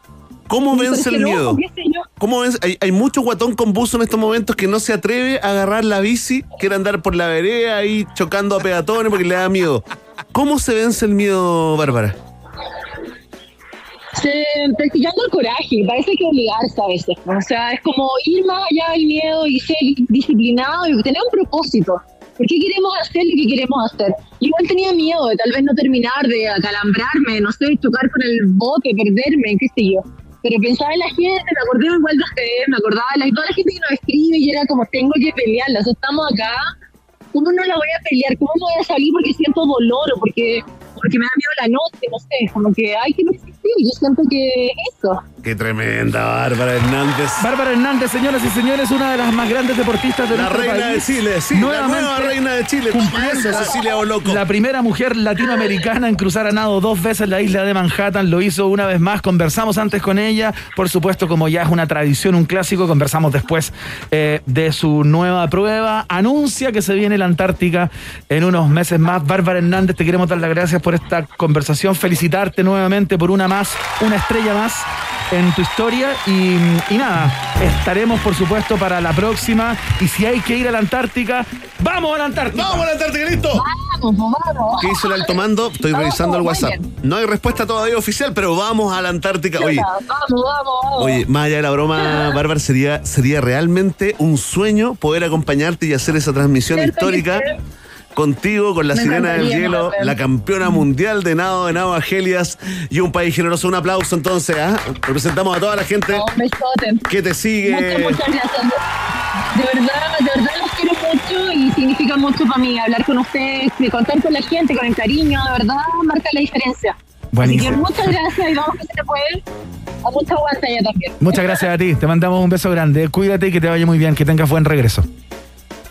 ¿Cómo vence el miedo? yo. ¿Cómo vence? Hay, hay mucho guatón con buzo en estos momentos que no se atreve a agarrar la bici, quiere andar por la vereda ahí chocando a peatones porque le da miedo. ¿Cómo se vence el miedo, Bárbara? Se, practicando el coraje, parece que obligarse a veces. O sea, es como ir más allá del miedo y ser disciplinado y tener un propósito. ¿Por qué queremos hacer lo que queremos hacer? Igual tenía miedo de tal vez no terminar, de acalambrarme, no sé, chocar con el bote, perderme, qué sé yo. Pero pensaba en la gente, me acordé igual de ustedes, me acordaba de la, toda la gente que nos escribe y era como, tengo que pelearla, o sea, estamos acá, ¿cómo no la voy a pelear? ¿Cómo me voy a salir porque siento dolor o porque, porque me da miedo la noche? No sé, como que hay que resistir, yo siento que eso. Qué tremenda, Bárbara Hernández. Bárbara Hernández, señoras y señores, una de las más grandes deportistas de La nuestro reina país. de Chile, sí, la nueva reina de Chile. cumpliendo Eso, Cecilia Boloco. La primera mujer latinoamericana en cruzar a nado dos veces la isla de Manhattan, lo hizo una vez más. Conversamos antes con ella, por supuesto, como ya es una tradición, un clásico, conversamos después eh, de su nueva prueba. Anuncia que se viene la Antártica en unos meses más. Bárbara Hernández, te queremos dar las gracias por esta conversación, felicitarte nuevamente por una más, una estrella más en tu historia y, y nada, estaremos por supuesto para la próxima y si hay que ir a la Antártica, vamos a la Antártica. ¡Vamos a la Antártica, listo! Vamos, vamos. ¿Qué hizo el alto mando? Estoy Vamos, revisando el WhatsApp. No hay respuesta todavía oficial, pero vamos a la Antártica. Oye, Vamos, vamos, vamos. oye, más allá de la broma, *laughs* Bárbara, sería, sería realmente un sueño poder acompañarte y hacer esa transmisión que histórica. Contigo, con la Me sirena del hielo, la campeona mundial de nado en aguas Gelias y un país generoso. Un aplauso entonces, ¿ah? Representamos a toda la gente Un besote. que te sigue. Muchas, muchas gracias. De verdad, de verdad los quiero mucho y significa mucho para mí hablar con ustedes, de contar con la gente, con el cariño, de verdad marca la diferencia. Buenísimo. Así que muchas gracias y vamos que se puede. A mucha también. Muchas gracias a ti, te mandamos un beso grande, cuídate y que te vaya muy bien, que tengas buen regreso.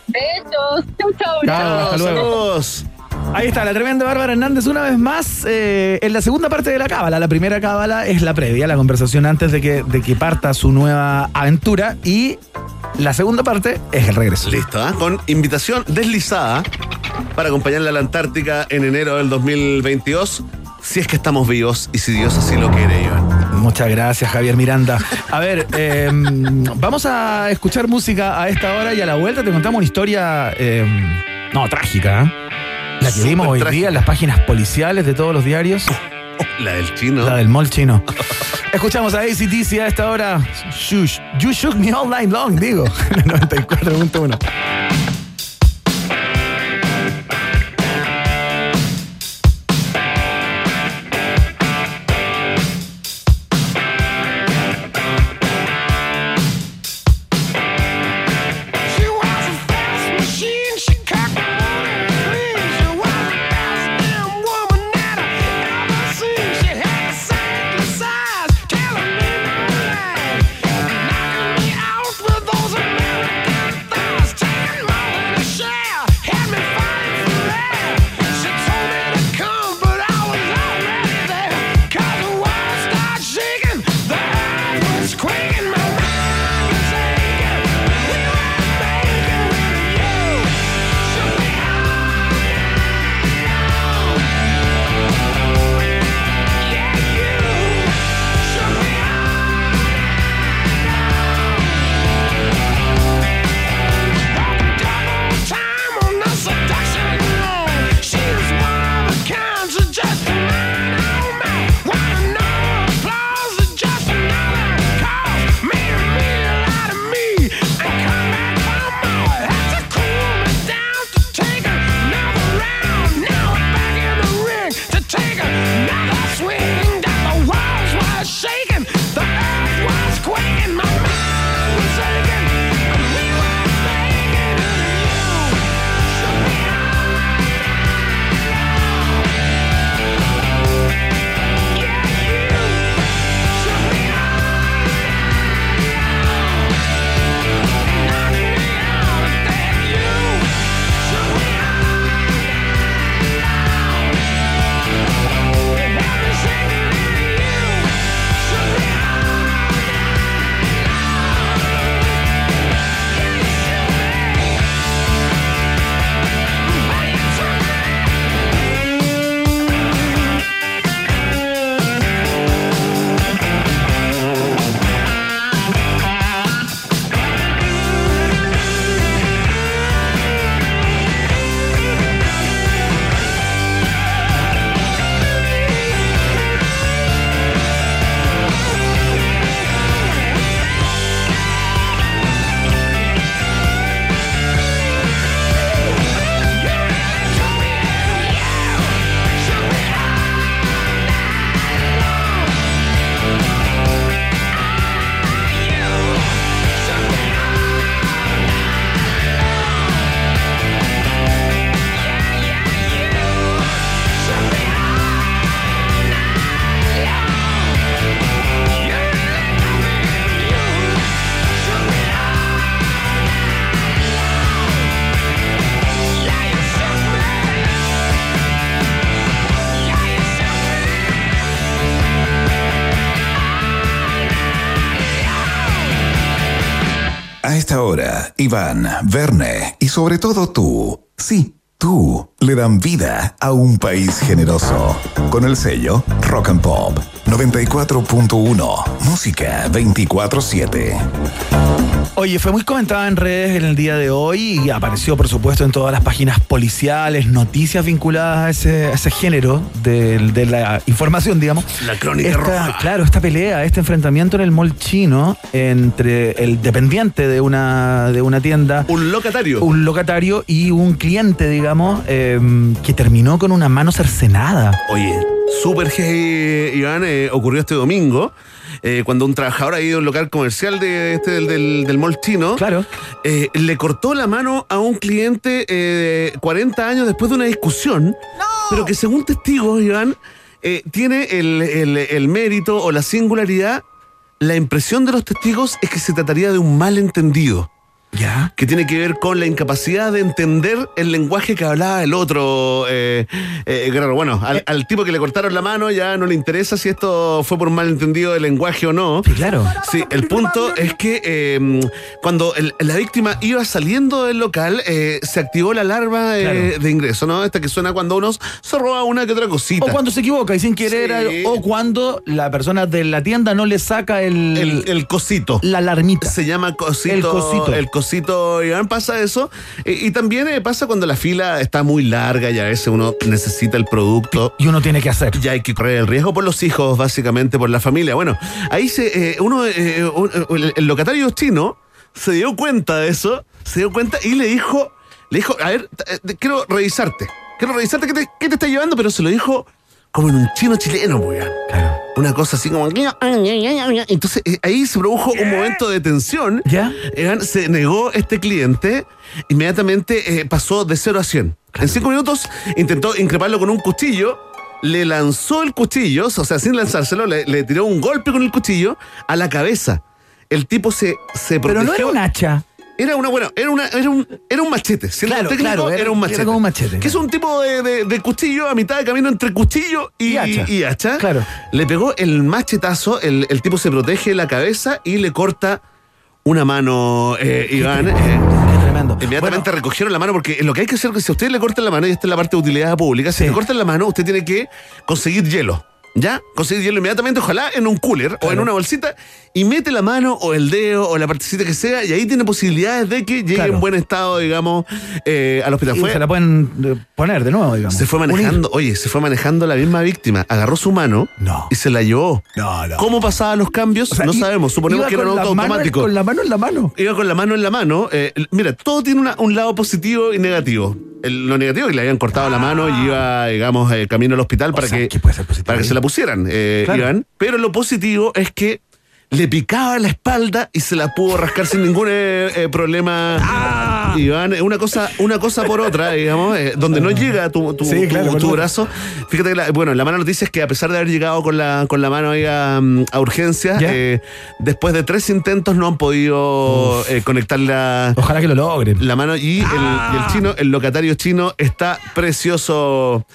Besos. Chau, chau. Chao, hasta luego. Saludos. Ahí está, la tremenda Bárbara Hernández una vez más eh, en la segunda parte de la cábala. La primera cábala es la previa, la conversación antes de que, de que parta su nueva aventura y la segunda parte es el regreso. Listo, ¿ah? con invitación deslizada para acompañarla a la Antártica en enero del 2022, si es que estamos vivos y si Dios así lo quiere, Iván. Muchas gracias, Javier Miranda. A ver, eh, vamos a escuchar música a esta hora y a la vuelta te contamos una historia eh, No, trágica. ¿eh? La que vimos hoy trágica. día en las páginas policiales de todos los diarios. *laughs* La del chino. La del mall chino. *laughs* Escuchamos a ACDC a esta hora. You shook me all night long, digo. *laughs* 94.1. Iván, Verne y sobre todo tú, sí, tú, le dan vida a un país generoso. Con el sello Rock and Pop 94.1, música 24-7. Oye, fue muy comentada en redes en el día de hoy y apareció, por supuesto, en todas las páginas policiales, noticias vinculadas a ese, a ese género de, de la información, digamos. La crónica Esta- roja. Claro, esta pelea, este enfrentamiento en el mall chino entre el dependiente de una, de una tienda. Un locatario. Un locatario y un cliente, digamos, eh, que terminó con una mano cercenada. Oye, súper Iván, eh, ocurrió este domingo. Eh, cuando un trabajador ha ido a un local comercial de este, del, del, del mall chino, claro. le cortó la mano a un cliente eh, 40 años después de una discusión, pero que según testigos, Iván, eh, tiene el, el- el mérito o la singularidad, la impresión de los testigos es que se trataría de un malentendido. ¿Ya? Que tiene que ver con la incapacidad de entender el lenguaje que hablaba el otro eh, eh, Guerrero. Bueno, al, al tipo que le cortaron la mano ya no le interesa si esto fue por un malentendido de lenguaje o no. claro. Sí, el punto es que eh, cuando el- la víctima iba saliendo del local, eh, se activó la alarma eh, Claro. de ingreso, ¿no? Esta que suena cuando uno se roba una que otra cosita. O cuando se equivoca y sin querer, Sí. o cuando la persona de la tienda no le saca el, El, el cosito. la alarmita. Se llama cosito. El cosito. El cosito. Osito Iván, pasa eso. Y también eh, pasa cuando la fila está muy larga y a veces uno necesita el producto. Y uno tiene que hacer. Y hay que correr el riesgo por los hijos, básicamente por la familia. Bueno, ahí se, eh, uno, eh, un- el, el locatario chino se dio cuenta de eso, se dio cuenta y le dijo, le dijo, a ver, quiero revisarte, quiero revisarte qué te, qué te está llevando, pero se lo dijo como en un chino chileno, pues. ya. Una cosa así como. Entonces eh, ahí se produjo un momento de tensión. ¿Ya? Se negó este cliente, inmediatamente eh, pasó de 0 a 100. En 5 minutos intentó increparlo con un cuchillo, le lanzó el cuchillo, o sea, sin lanzárselo, le, le tiró un golpe con el cuchillo a la cabeza. El tipo se, se Pero protegió. no era un hacha. Era una, bueno, era una, era un, era un machete. Siendo Claro, técnico, claro, era, era- un era machete. como un machete, Que es un tipo de, de- de cuchillo a mitad de camino entre cuchillo y, Y hacha. y hacha. Claro. Le pegó el machetazo, el, el tipo se protege la cabeza y le corta una mano, eh, Iván. eh, Qué tremendo. Inmediatamente recogieron la mano porque lo que hay que hacer es que si a usted le cortan la mano, y esta es la parte de utilidad pública, si Sí. le cortan la mano, usted tiene que conseguir hielo. ¿Ya? Conseguir hielo inmediatamente, ojalá en un cooler o en una bolsita, y mete la mano o el dedo o la partecita que sea, y ahí tiene posibilidades de que llegue Claro. en buen estado, digamos, eh, al hospital. Y Fue- se la pueden eh, poner de nuevo, digamos. se fue manejando, oye, se fue manejando la misma víctima, agarró su mano No. y se la llevó. No, no. ¿Cómo pasaban los cambios? O sea, no sabemos, suponemos que era un auto automático. Con la mano en la mano. Iba con la mano en la mano. eh, mira, todo tiene una- un lado positivo y negativo. El- lo negativo es que le habían cortado la mano y iba, digamos, eh, camino al hospital para, sea, que, ¿qué puede ser positivo para que se la pusieran, eh, Claro. Iván. Pero lo positivo es que le picaba la espalda y se la pudo rascar sin ningún eh, eh, problema. Ah. Iván, una cosa, una cosa por otra, digamos, eh, donde no llega tu, tu, Sí, tu- claro, tu brazo. Fíjate que, la- bueno, la mala noticia es que a pesar de haber llegado con la, con la mano ahí a, a urgencias, eh, después de tres intentos no han podido eh, conectar la, Ojalá que lo logren. la mano y el, y el chino, el locatario chino está precioso.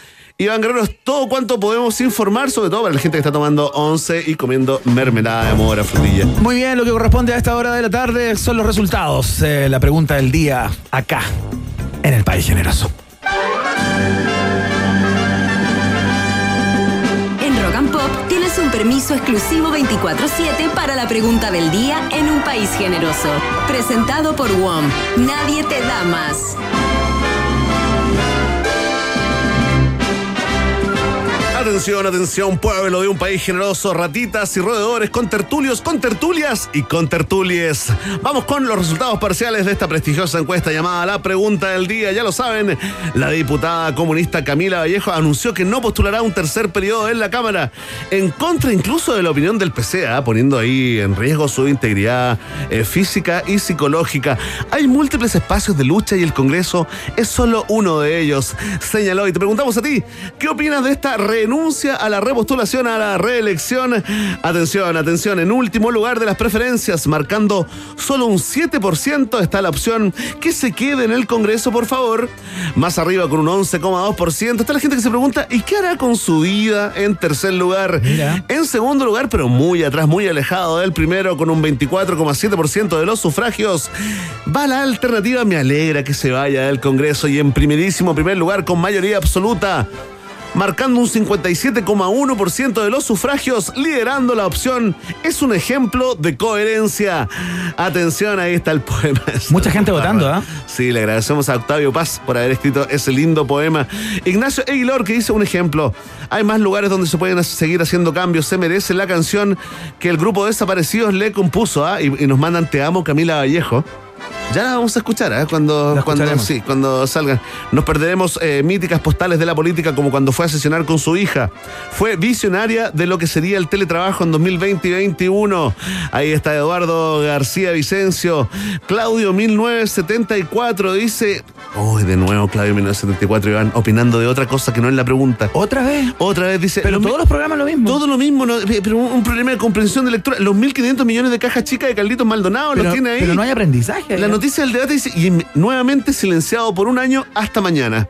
Iván Guerrero, es todo cuanto podemos informar, sobre todo para la gente que está tomando once y comiendo mermelada de mora, frutilla. Muy bien, lo que corresponde a esta hora de la tarde son los resultados. Eh, la pregunta del día acá, en el País Generoso. En Rock and Pop tienes un permiso exclusivo 24-7 para la pregunta del día en un país generoso. Presentado por WOM. Nadie te da más. Atención, atención, pueblo de un país generoso, ratitas y roedores, con tertulios, con tertulias y con tertulies. Vamos con los resultados parciales de esta prestigiosa encuesta llamada La Pregunta del Día. Ya lo saben, la diputada comunista Camila Vallejo anunció que no postulará un tercer periodo en la Cámara, en contra incluso de la opinión del PCA, poniendo ahí en riesgo su integridad eh, física y psicológica. Hay múltiples espacios de lucha y el Congreso es solo uno de ellos, señaló. Y te preguntamos a ti, ¿qué opinas de esta renuncia a la repostulación a la reelección? Atención, atención, en último lugar de las preferencias, marcando solo un 7%, está la opción que se quede en el Congreso, por favor. Más arriba con un 11,2%, está la gente que se pregunta, ¿y qué hará con su vida en tercer lugar? Mira. En segundo lugar, pero muy atrás, muy alejado del primero, con un 24,7% de los sufragios, va la alternativa, me alegra que se vaya del Congreso y en primerísimo primer lugar, con mayoría absoluta, marcando un 57,1% de los sufragios, liderando la opción, es un ejemplo de coherencia. Atención, ahí está el poema. *laughs* Mucha gente votando, ¿ah? Sí, le agradecemos a Octavio Paz por haber escrito ese lindo poema. Ignacio Aguilar que dice un ejemplo. Hay más lugares donde se pueden seguir haciendo cambios. Se merece la canción que el grupo de desaparecidos le compuso ¿ah? y, y nos mandan Te amo Camila Vallejo. Ya la vamos a escuchar ¿eh? cuando, cuando, sí, cuando salgan. Nos perderemos eh, míticas postales de la política como cuando fue a sesionar con su hija. Fue visionaria de lo que sería el teletrabajo en 2020 y 2021. Ahí está Eduardo García Vicencio. Claudio 1974 dice... Uy, de nuevo Claudio 1974 Iván, opinando de otra cosa que no es la pregunta. ¿Otra vez? Otra vez dice... Pero todos los programas lo mismo. todo lo mismo, ¿no? pero un, un problema de comprensión de lectura. Los 1.500 millones de cajas chicas de Carlitos Maldonado pero, los tiene ahí. pero no hay aprendizaje. La noticia del debate dice, y nuevamente silenciado por un año hasta mañana.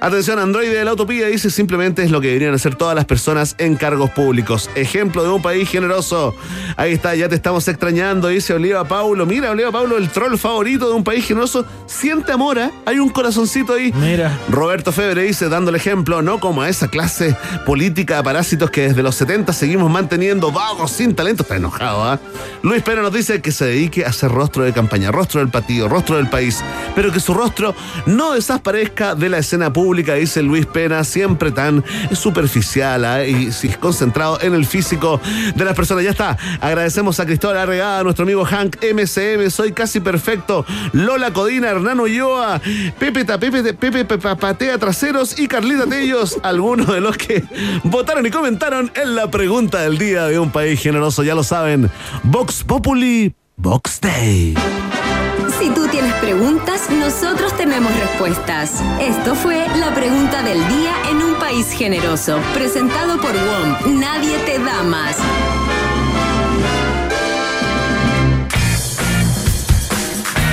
Atención, Android de la Utopía dice simplemente es lo que deberían hacer todas las personas en cargos públicos. Ejemplo de un país generoso. Ahí está, ya te estamos extrañando, dice Oliva Paulo. Mira, Oliva Paulo, el troll favorito de un país generoso, siente amor, ¿eh? Hay un corazoncito ahí. Mira. Roberto Febre dice, dando el ejemplo, no como a esa clase política de parásitos que desde los 70 seguimos manteniendo vagos sin talento. Está enojado, ¿ah? Luis Pérez nos dice que se dedique a ser rostro de campaña, rostro del partido, rostro del país, pero que su rostro no desaparezca de la escena pública, dice Luis Pena, siempre tan superficial ¿ah? y concentrado en el físico de las personas. Ya está. Agradecemos a Cristóbal Arregada, a nuestro amigo Hank MCM, soy casi perfecto, Lola Codina, Hernán Ulloa, Pepe, Ta- Pepe, Pepe, Pepe Patea Traseros y Carlita Tellos, algunos de los que votaron y comentaron en la pregunta del día de un país generoso, ya lo saben. Vox Populi, Vox Day. Si tú tienes preguntas, nosotros tenemos respuestas. Esto fue la pregunta del día en un país generoso, presentado por WOM. Nadie te da más.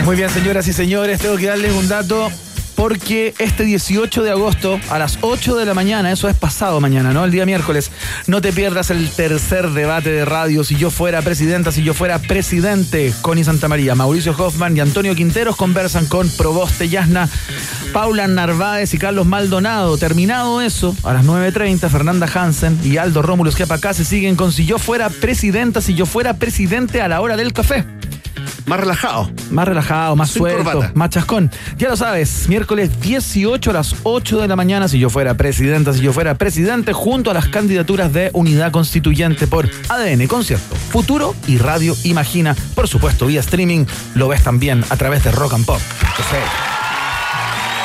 Muy bien, señoras y señores, tengo que darles un dato porque este 18 de agosto a las 8 de la mañana, eso es pasado mañana, ¿no? El día miércoles, no te pierdas el tercer debate de radio. Si yo fuera presidenta, si yo fuera presidente, Connie Santamaría, Mauricio Hoffman y Antonio Quinteros conversan con Proboste Yasna, Paula Narváez y Carlos Maldonado. Terminado eso, a las 9.30, Fernanda Hansen y Aldo Rómulo Esquiapacá se siguen con Si yo fuera presidenta, si yo fuera presidente a la hora del café. Más relajado. Más relajado, más Sin suelto, corbata. más chascón. Ya lo sabes, miércoles 18 a las 8 de la mañana, si yo fuera presidenta, si yo fuera presidente, junto a las candidaturas de unidad constituyente por ADN, concierto, futuro y radio Imagina. Por supuesto, vía streaming, lo ves también a través de Rock and Pop.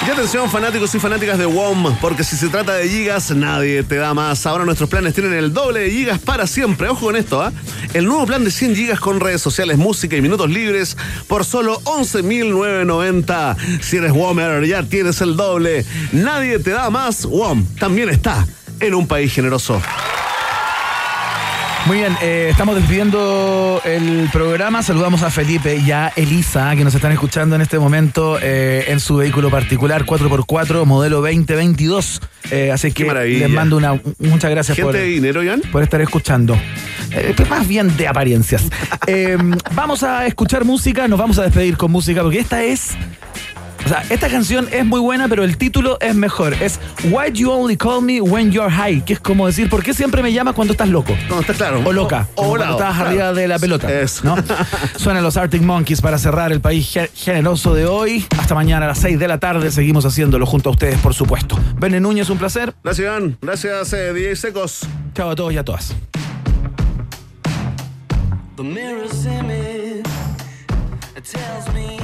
Y atención fanáticos y fanáticas de WOM, porque si se trata de gigas, nadie te da más. Ahora nuestros planes tienen el doble de gigas para siempre. Ojo con esto, ¿ah? El nuevo plan de 100 gigas con redes sociales, música y minutos libres por solo 11.990. Si eres WOMer, ya tienes el doble. Nadie te da más. WOM también está en un país generoso. Muy bien, eh, estamos despidiendo el programa. Saludamos a Felipe y a Elisa, que nos están escuchando en este momento eh, en su vehículo particular 4x4, modelo 2022. Eh, así que les mando una muchas gracias por, de dinero, Iván. por estar escuchando. Eh, más bien de apariencias. *laughs* Vamos a escuchar música, nos vamos a despedir con música, porque esta es. O sea, esta canción es muy buena, pero el título es mejor. Es Why You Only Call Me When You're High, que es como decir, ¿por qué siempre me llamas cuando estás loco? Cuando estás claro. O loca. O- cuando estás claro. arriba de la pelota. Eso. ¿no? *laughs* Suenan los Arctic Monkeys para cerrar el país ge- generoso de hoy. Hasta mañana a las 6 de la tarde. Seguimos haciéndolo junto a ustedes, por supuesto. Bene Núñez, un placer. Gracias, Iván. Gracias, eh, DJ Secos. Chao a todos y a todas. The mirror's image it tells me